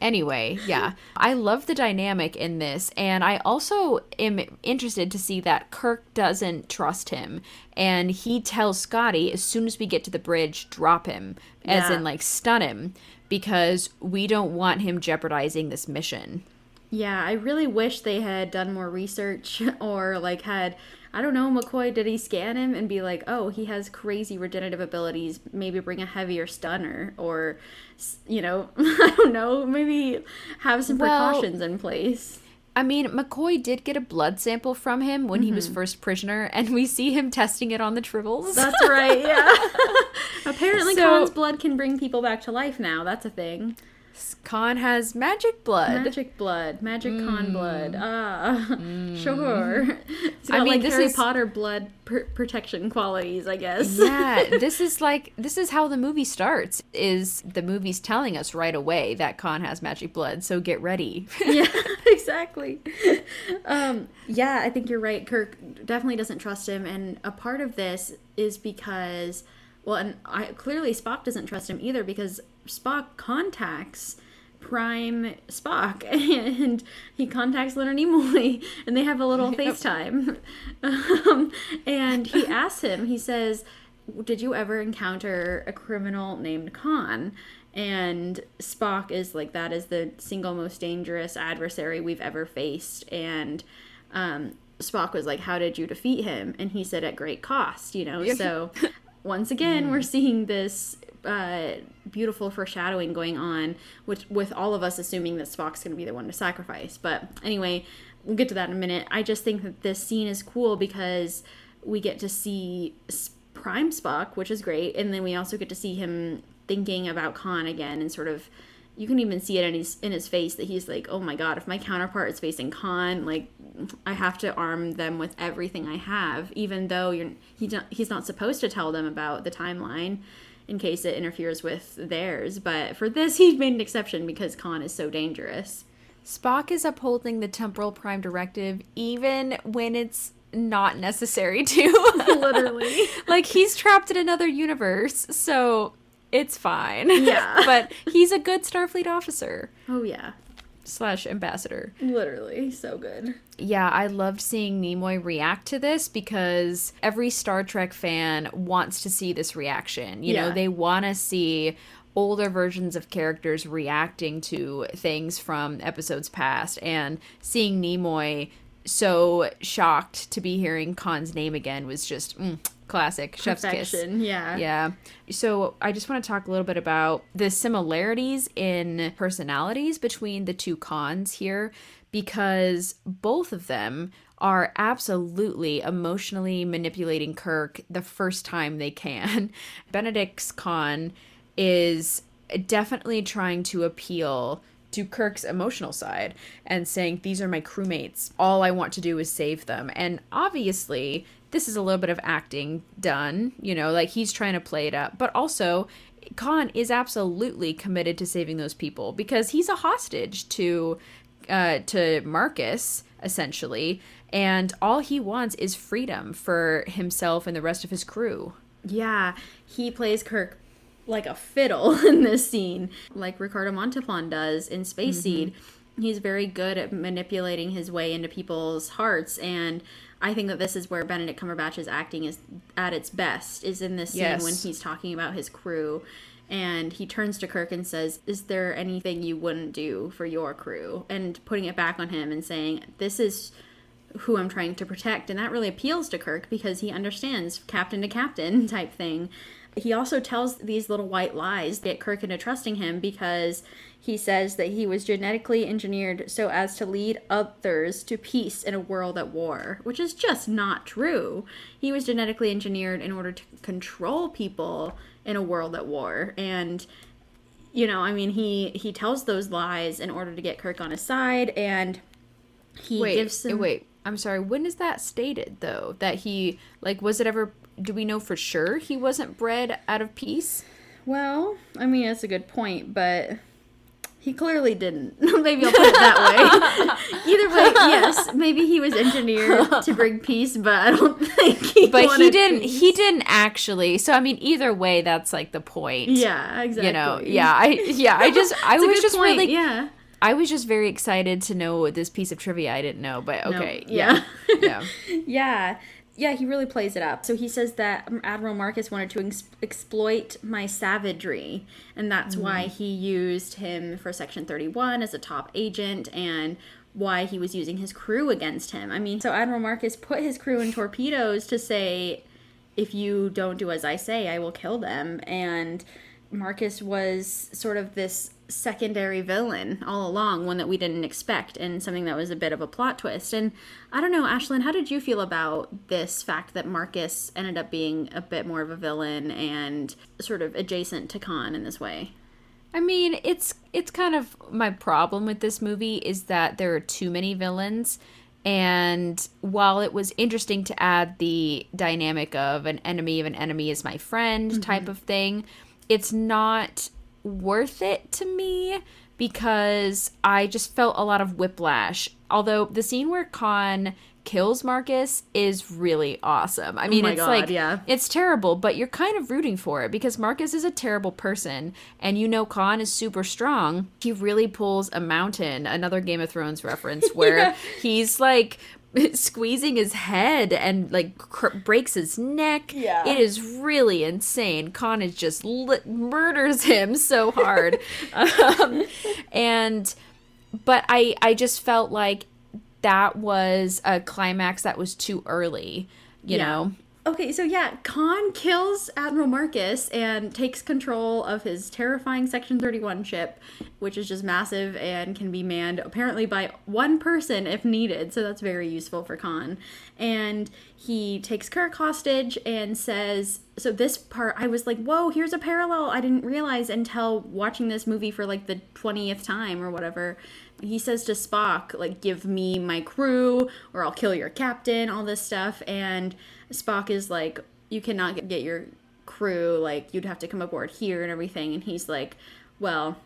Anyway, yeah. I love the dynamic in this, and I also am interested to see that Kirk doesn't trust him, and he tells Scotty as soon as we get to the bridge, drop him, as Yeah. in like stun him, because we don't want him jeopardizing this mission. Yeah, I really wish they had done more research or like had I don't know, McCoy, did he scan him and be like, "Oh, he has crazy regenerative abilities, maybe bring a heavier stunner or you know, I don't know, maybe have some Well- precautions in place." I mean, McCoy did get a blood sample from him when he was mm-hmm. first prisoner, and we see him testing it on the tribbles. That's right, yeah. Apparently, So- Khan's blood can bring people back to life now. That's a thing. Khan has magic blood. Magic blood, magic Khan blood. Ah, sure. It's got I mean, like this Harry is- Potter blood pr- protection qualities, I guess. yeah, this is like this is how the movie starts. Is the movie's telling us right away that Khan has magic blood, so get ready. yeah, exactly. Um, yeah, I think you're right. Kirk definitely doesn't trust him, and a part of this is because, well, and I clearly Spock doesn't trust him either because Spock contacts Prime Spock, and he contacts Leonard Nimoy, and they have a little FaceTime, um, and he asks him. He says, "Did you ever encounter a criminal named Khan?" And Spock is like, that is the single most dangerous adversary we've ever faced. And um, Spock was like, How did you defeat him? And he said, At great cost, you know? So once again, we're seeing this uh, beautiful foreshadowing going on, which with all of us assuming that Spock's going to be the one to sacrifice. But anyway, we'll get to that in a minute. I just think that this scene is cool because we get to see Prime Spock, which is great, and then we also get to see him thinking about Khan again and sort of you can even see it in his in his face that he's like, "Oh my god, if my counterpart is facing Khan, like I have to arm them with everything I have, even though you're not he's not supposed to tell them about the timeline in case it interferes with theirs. But for this, he's made an exception because Khan is so dangerous. Spock is upholding the temporal prime directive even when it's not necessary to. Literally. like he's trapped in another universe, so it's fine. Yeah. but he's a good Starfleet officer Oh yeah, slash ambassador. literally so good. Yeah, I loved seeing Nimoy react to this because every Star Trek fan wants to see this reaction. You know, they want to see older versions of characters reacting to things from episodes past and seeing Nimoy so shocked to be hearing Khan's name again was just mm, classic chef's kiss. Yeah. Yeah. So I just want to talk a little bit about the similarities in personalities between the two Khans here because both of them are absolutely emotionally manipulating Kirk the first time they can. Benedict's Khan is definitely trying to appeal to Kirk's emotional side and saying, These are my crewmates. All I want to do is save them. And obviously, this is a little bit of acting done, you know, like he's trying to play it up. But also, Khan is absolutely committed to saving those people because he's a hostage to uh, to Marcus essentially, and all he wants is freedom for himself and the rest of his crew. Yeah, he plays Kirk like a fiddle in this scene, like Ricardo Montalban does in Space Seed. He's very good at manipulating his way into people's hearts, and I think that this is where Benedict Cumberbatch's acting is at its best. Is in this scene Yes. when he's talking about his crew, and he turns to Kirk and says, "Is there anything you wouldn't do for your crew?" And putting it back on him and saying, "This is." who I'm trying to protect. And that really appeals to Kirk because he understands captain to captain type thing. He also tells these little white lies that get Kirk into trusting him because he says that he was genetically engineered so as to lead others to peace in a world at war, which is just not true. He was genetically engineered in order to control people in a world at war. And you know, I mean, he he tells those lies in order to get Kirk on his side, and he wait, gives him. wait. I'm sorry. When is that stated though? That he like was it ever? Do we know for sure he wasn't bred out of peace? Well, I mean, that's a good point, but he clearly didn't. maybe I'll put it that way. Either way, yes, maybe he was engineered to bring peace, but I don't think he. But he didn't. peace. He didn't actually. So I mean, either way, that's like the point. Yeah, exactly. You know. Yeah. I. Yeah. I just. I was just point, really. Yeah. I was just very excited to know this piece of trivia I didn't know. But No, okay. yeah. Yeah. yeah. Yeah. Yeah, he really plays it up. So he says that Admiral Marcus wanted to ex- exploit my savagery, and that's mm. why he used him for Section 31 as a top agent and why he was using his crew against him. I mean, so Admiral Marcus put his crew in torpedoes to say, if you don't do as I say, I will kill them. And Marcus was sort of this secondary villain all along, one that we didn't expect, and something that was a bit of a plot twist. And I don't know, Ashlyn, how did you feel about this fact that Marcus ended up being a bit more of a villain and sort of adjacent to Khan in this way? I mean, it's it's kind of my problem with this movie is that there are too many villains. And while it was interesting to add the dynamic of an enemy of an enemy is my friend mm-hmm. type of thing, it's not worth it to me because I just felt a lot of whiplash. Although the scene where Khan kills Marcus is really awesome. I oh mean, my it's God, like yeah. it's terrible, but you're kind of rooting for it because Marcus is a terrible person and you know Khan is super strong. He really pulls a mountain, another Game of Thrones reference where Yeah. he's like squeezing his head and like cr- breaks his neck. Yeah. It is really insane. Khan is just li- murders him so hard. um, and but I I just felt like that was a climax that was too early, you Yeah. know. Okay, so yeah, Khan kills Admiral Marcus and takes control of his terrifying Section 31 ship, which is just massive and can be manned apparently by one person if needed. So that's very useful for Khan. And he takes Kirk hostage and says, So this part, I was like, whoa, here's a parallel I didn't realize until watching this movie for like the 20th time or whatever. He says to Spock, like, give me my crew or I'll kill your captain, all this stuff. And Spock is like, you cannot get- your crew, like, you'd have to come aboard here and everything. And he's like, well,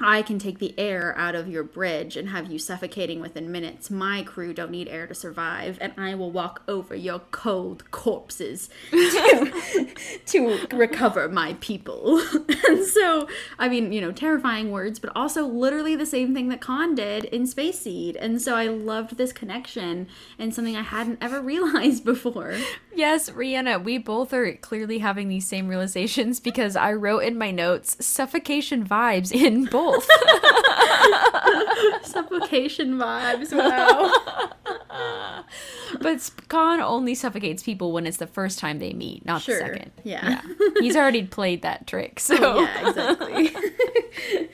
I can take the air out of your bridge and have you suffocating within minutes. My crew don't need air to survive, and I will walk over your cold corpses to, to recover my people. and so, I mean, you know, terrifying words, but also literally the same thing that Khan did in Space Seed. And so I loved this connection and something I hadn't ever realized before. Yes, Rhianna, we both are clearly having these same realizations because I wrote in my notes suffocation vibes in both. Suffocation vibes, wow. but Khan only suffocates people when it's the first time they meet, not Sure, the second. yeah. He's already played that trick. Oh, so yeah, exactly.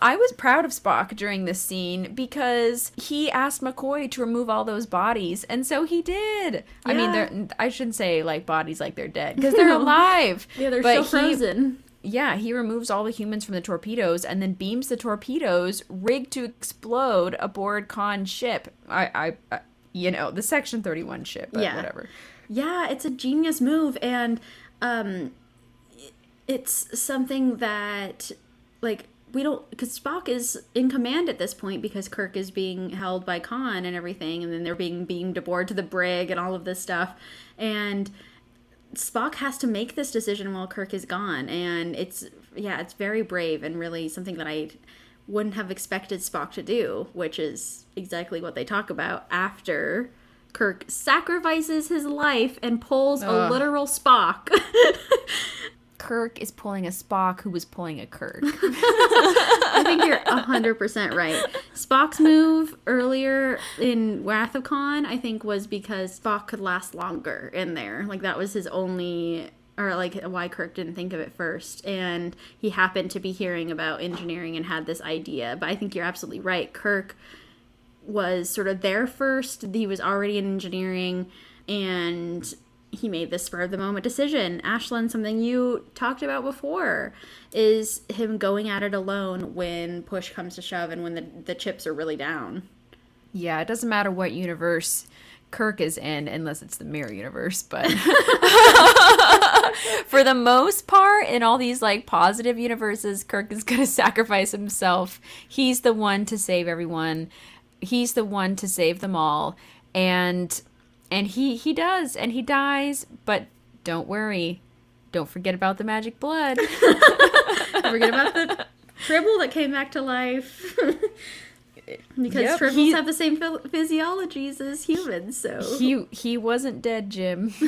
I was proud of Spock during this scene because he asked McCoy to remove all those bodies, and so he did. Yeah. I mean, they're, I shouldn't say like bodies like they're dead because they're alive. Yeah, they're But still he- frozen. Yeah, he removes all the humans from the torpedoes and then beams the torpedoes rigged to explode aboard Khan's ship. I, I, I you know, the Section 31 ship, but Yeah. whatever. Yeah, it's a genius move, and um, it's something that like we don't because Spock is in command at this point because Kirk is being held by Khan and everything, and then they're being beamed aboard to the brig and all of this stuff, and Spock has to make this decision while Kirk is gone, and it's yeah, it's very brave and really something that I wouldn't have expected Spock to do, which is exactly what they talk about after Kirk sacrifices his life and pulls a literal Spock. Kirk is pulling a Spock who was pulling a Kirk. I think you're 100% right. Spock's move earlier in Wrath of Khan, I think, was because Spock could last longer in there. Like, that was his only. Or, like, why Kirk didn't think of it first. And he happened to be hearing about engineering and had this idea. But I think you're absolutely right. Kirk was sort of there first. He was already in engineering and he made this spur of the moment decision. Ashlyn, something you talked about before is him going at it alone when push comes to shove and when the, the chips are really down. yeah, it doesn't matter what universe Kirk is in, unless it's the mirror universe, but for the most part, in all these like positive universes, Kirk is gonna sacrifice himself. He's the one to save everyone. He's the one to save them all. And and he he does, and he dies, but don't worry. Don't forget about the magic blood. Forget about the tribble that came back to life. because Yep, tribbles he- have the same phy- physiologies as humans, so. he he wasn't dead, Jim.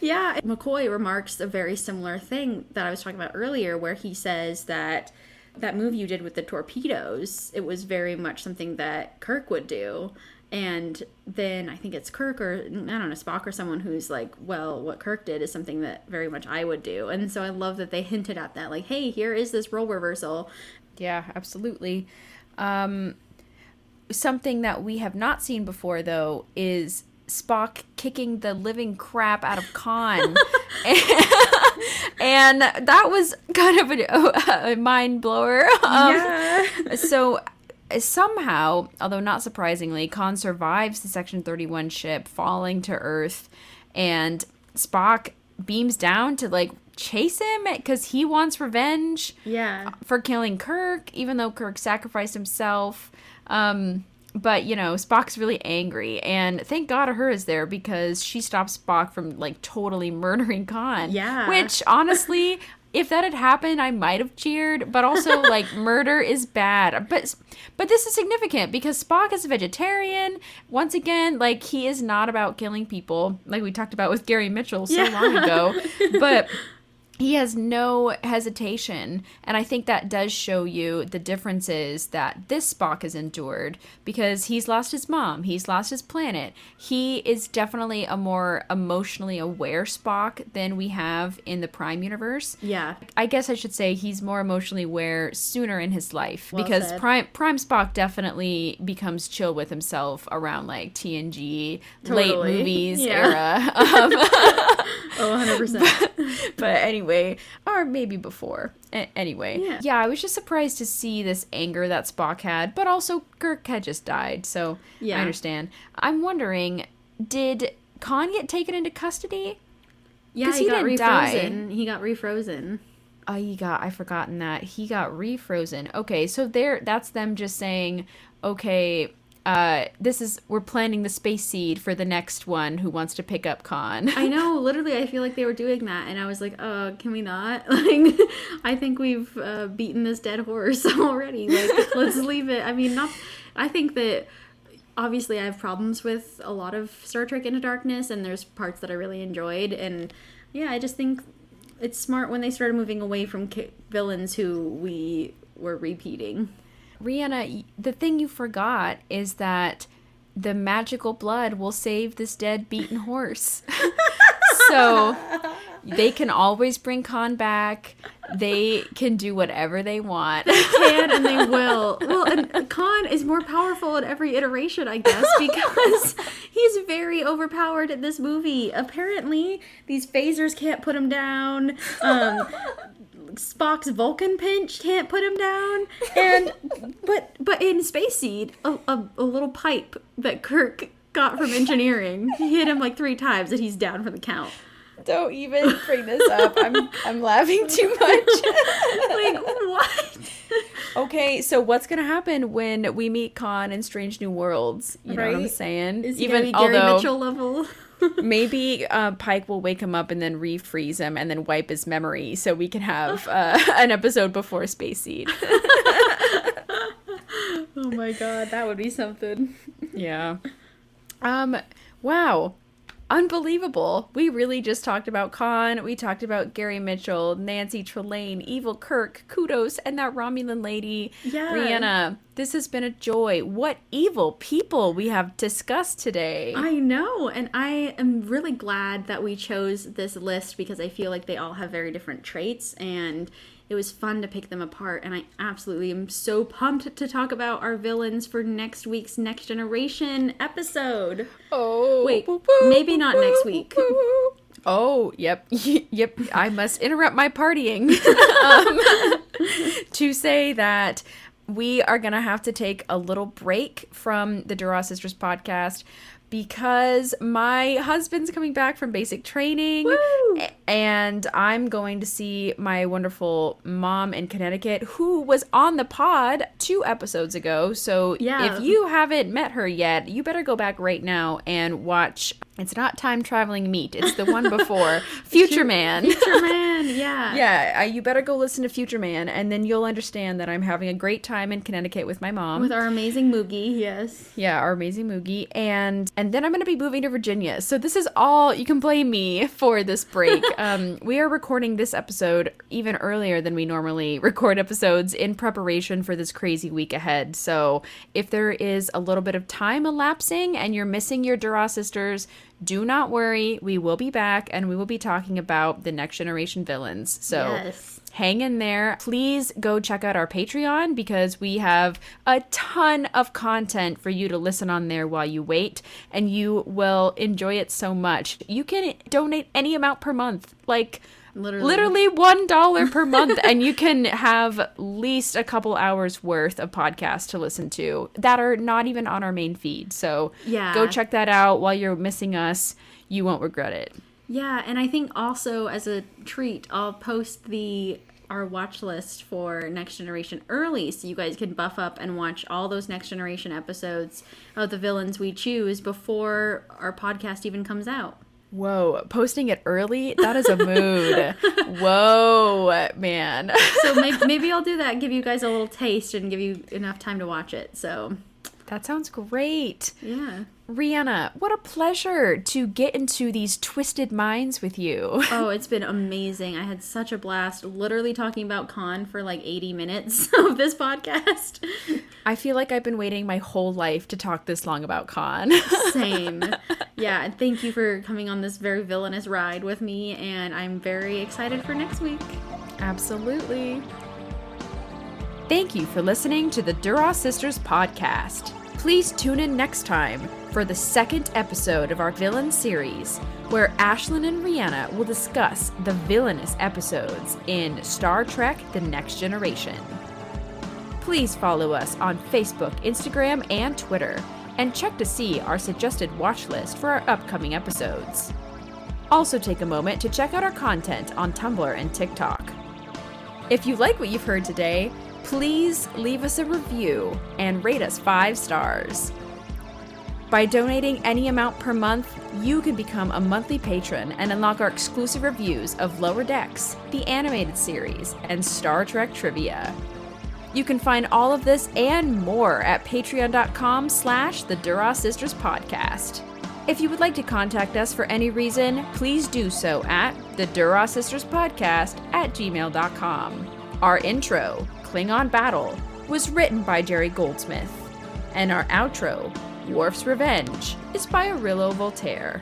Yeah, McCoy remarks a very similar thing that I was talking about earlier, where he says that that move you did with the torpedoes, it was very much something that Kirk would do. And then I think it's Kirk or I don't know Spock or someone who's like, well, what Kirk did is something that very much I would do, and so I love that they hinted at that, like, hey, here is this role reversal. Yeah, absolutely. Um, something that we have not seen before, though, is Spock kicking the living crap out of Khan. and that was kind of a, a mind blower. Um, Yeah. so somehow, although not surprisingly, Khan survives the Section 31 ship falling to Earth, and Spock beams down to like chase him because he wants revenge Yeah. for killing Kirk, even though Kirk sacrificed himself. Um, but you know, Spock's really angry, and thank God Uhura is there because she stops Spock from like totally murdering Khan. Yeah. Which honestly, if that had happened, I might have cheered. But also, like murder is bad. But but this is significant because Spock is a vegetarian. Once again, like he is not about killing people, like we talked about with Gary Mitchell so Yeah. long ago. But he has no hesitation and i think that does show you the differences that this spock has endured because he's lost his mom he's lost his planet he is definitely a more emotionally aware spock than we have in the prime universe Yeah. I guess I should say he's more emotionally aware sooner in his life Well because said. Prime Prime Spock definitely becomes chill with himself around like TNG late movies Yeah. era. Um, Oh, 100%. but anyway, or maybe before. A- anyway, Yeah. I was just surprised to see this anger that Spock had, but also Kirk had just died, so Yeah. I understand. I'm wondering, did Khan get taken into custody? yeah, he, he got didn't die. refrozen. He got refrozen. Oh, he got. I forgotten that he got refrozen. Okay, so there. That's them just saying, okay, uh, this is we're planting the space seed for the next one who wants to pick up Khan. I know, literally, I feel like they were doing that, and I was like, uh, can we not? Like, I think we've uh, beaten this dead horse already. Like, let's leave it. I mean, not. I think that obviously I have problems with a lot of Star Trek Into Darkness, and there's parts that I really enjoyed, and yeah, I just think it's smart when they started moving away from ki- villains who we were repeating. Rhianna, the thing you forgot is that the magical blood will save this dead beaten horse. so they can always bring Khan back. They can do whatever they want. They can and they will. Well, and Khan is more powerful at every iteration, I guess, because he's very overpowered in this movie. Apparently, these phasers can't put him down. Um, Spock's Vulcan pinch can't put him down, and but but in Space Seed, a, a, a little pipe that Kirk got from engineering hit him like three times, and he's down for the count. Don't even bring this up. I'm I'm laughing too much. Like what? okay, so what's gonna happen when we meet Khan in Strange New Worlds? You know what I'm saying? Is he gonna be Gary Mitchell level? Maybe uh, Pike will wake him up and then refreeze him and then wipe his memory, so we can have uh, an episode before Space Seed. Oh my god, that would be something. yeah. Um. Wow. Unbelievable. We really just talked about Khan. We talked about Gary Mitchell, Nancy Trelane, Evil Kirk, Kodos, and that Romulan lady, Yeah. Rhianna. This has been a joy. What evil people we have discussed today. I know, and I am really glad that we chose this list because I feel like they all have very different traits and it was fun to pick them apart and I absolutely am so pumped to talk about our villains for next week's Next Generation episode. oh, Wait, maybe not next week. Oh, yep, yep. I must interrupt my partying um, to say that we are gonna have to take a little break from the Duras Sisters podcast because my husband's coming back from basic training Woo! and I'm going to see my wonderful mom in Connecticut who was on the pod two episodes ago. So Yeah. if you haven't met her yet, you better go back right now and watch. It's not time traveling meat. It's the one before Future Man. Future Man, yeah. yeah, you better go listen to Future Man, and then you'll understand that I'm having a great time in Connecticut with my mom. With our amazing Moogie, yes. Yeah, our amazing Moogie. And and then I'm going to be moving to Virginia. So this is all you can blame me for this break. um, we are recording this episode even earlier than we normally record episodes in preparation for this crazy week ahead. So if there is a little bit of time elapsing and you're missing your Duras sisters, do not worry. We will be back and we will be talking about the next generation villains. So Yes. hang in there. Please go check out our Patreon because we have a ton of content for you to listen on there while you wait, and you will enjoy it so much. You can donate any amount per month, like Literally. literally one dollar per month, and you can have at least a couple hours worth of podcasts to listen to that are not even on our main feed. So Yeah. go check that out while you're missing us. You won't regret it. Yeah, and I think also as a treat, I'll post the our watch list for Next Generation early so you guys can buff up and watch all those Next Generation episodes of the villains we choose before our podcast even comes out. Whoa, posting it early? That is a mood. Whoa, man. So maybe, maybe I'll do that, give you guys a little taste and give you enough time to watch it. So, That sounds great. yeah. Rhianna, what a pleasure to get into these twisted minds with you. Oh, it's been amazing. I had such a blast literally talking about Khan for like 80 minutes of this podcast. I feel like I've been waiting my whole life to talk this long about Khan. Same. Yeah, and thank you for coming on this very villainous ride with me, and I'm very excited for next week. Absolutely. Thank you for listening to the Duras Sisters podcast. Please tune in next time for the second episode of our villain series, where Ashlyn and Rhianna will discuss the villainous episodes in Star Trek The Next Generation. Please follow us on Facebook, Instagram, and Twitter, and check to see our suggested watch list for our upcoming episodes. Also, take a moment to check out our content on Tumblr and TikTok. If you like what you've heard today, please leave us a review and rate us five stars. By donating any amount per month, you can become a monthly patron and unlock our exclusive reviews of Lower Decks, the animated series, and Star Trek trivia. You can find all of this and more at patreon.com slash the Duras Sisters Podcast. If you would like to contact us for any reason, please do so at the Duras Sisters Podcast at gmail.com. Our intro, Klingon Battle, was written by Jerry Goldsmith. And our outro, Worf's Revenge, is by Aurelio Voltaire.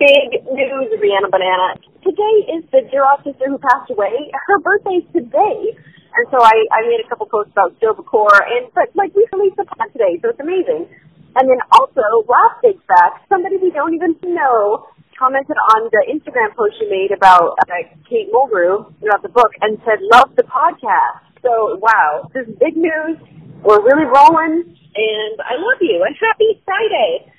Big news, Rhianna Banana. Today is the Duras sister who passed away. Her birthday's today. And so I, I made a couple posts about Silvercore, and but like we released the pod today, so it's amazing. And then also, last big fact, somebody we don't even know commented on the Instagram post you made about uh, Kate Mulgrew about the book and said, love the podcast. So, wow, this is big news. We're really rolling, and I love you, and happy Friday.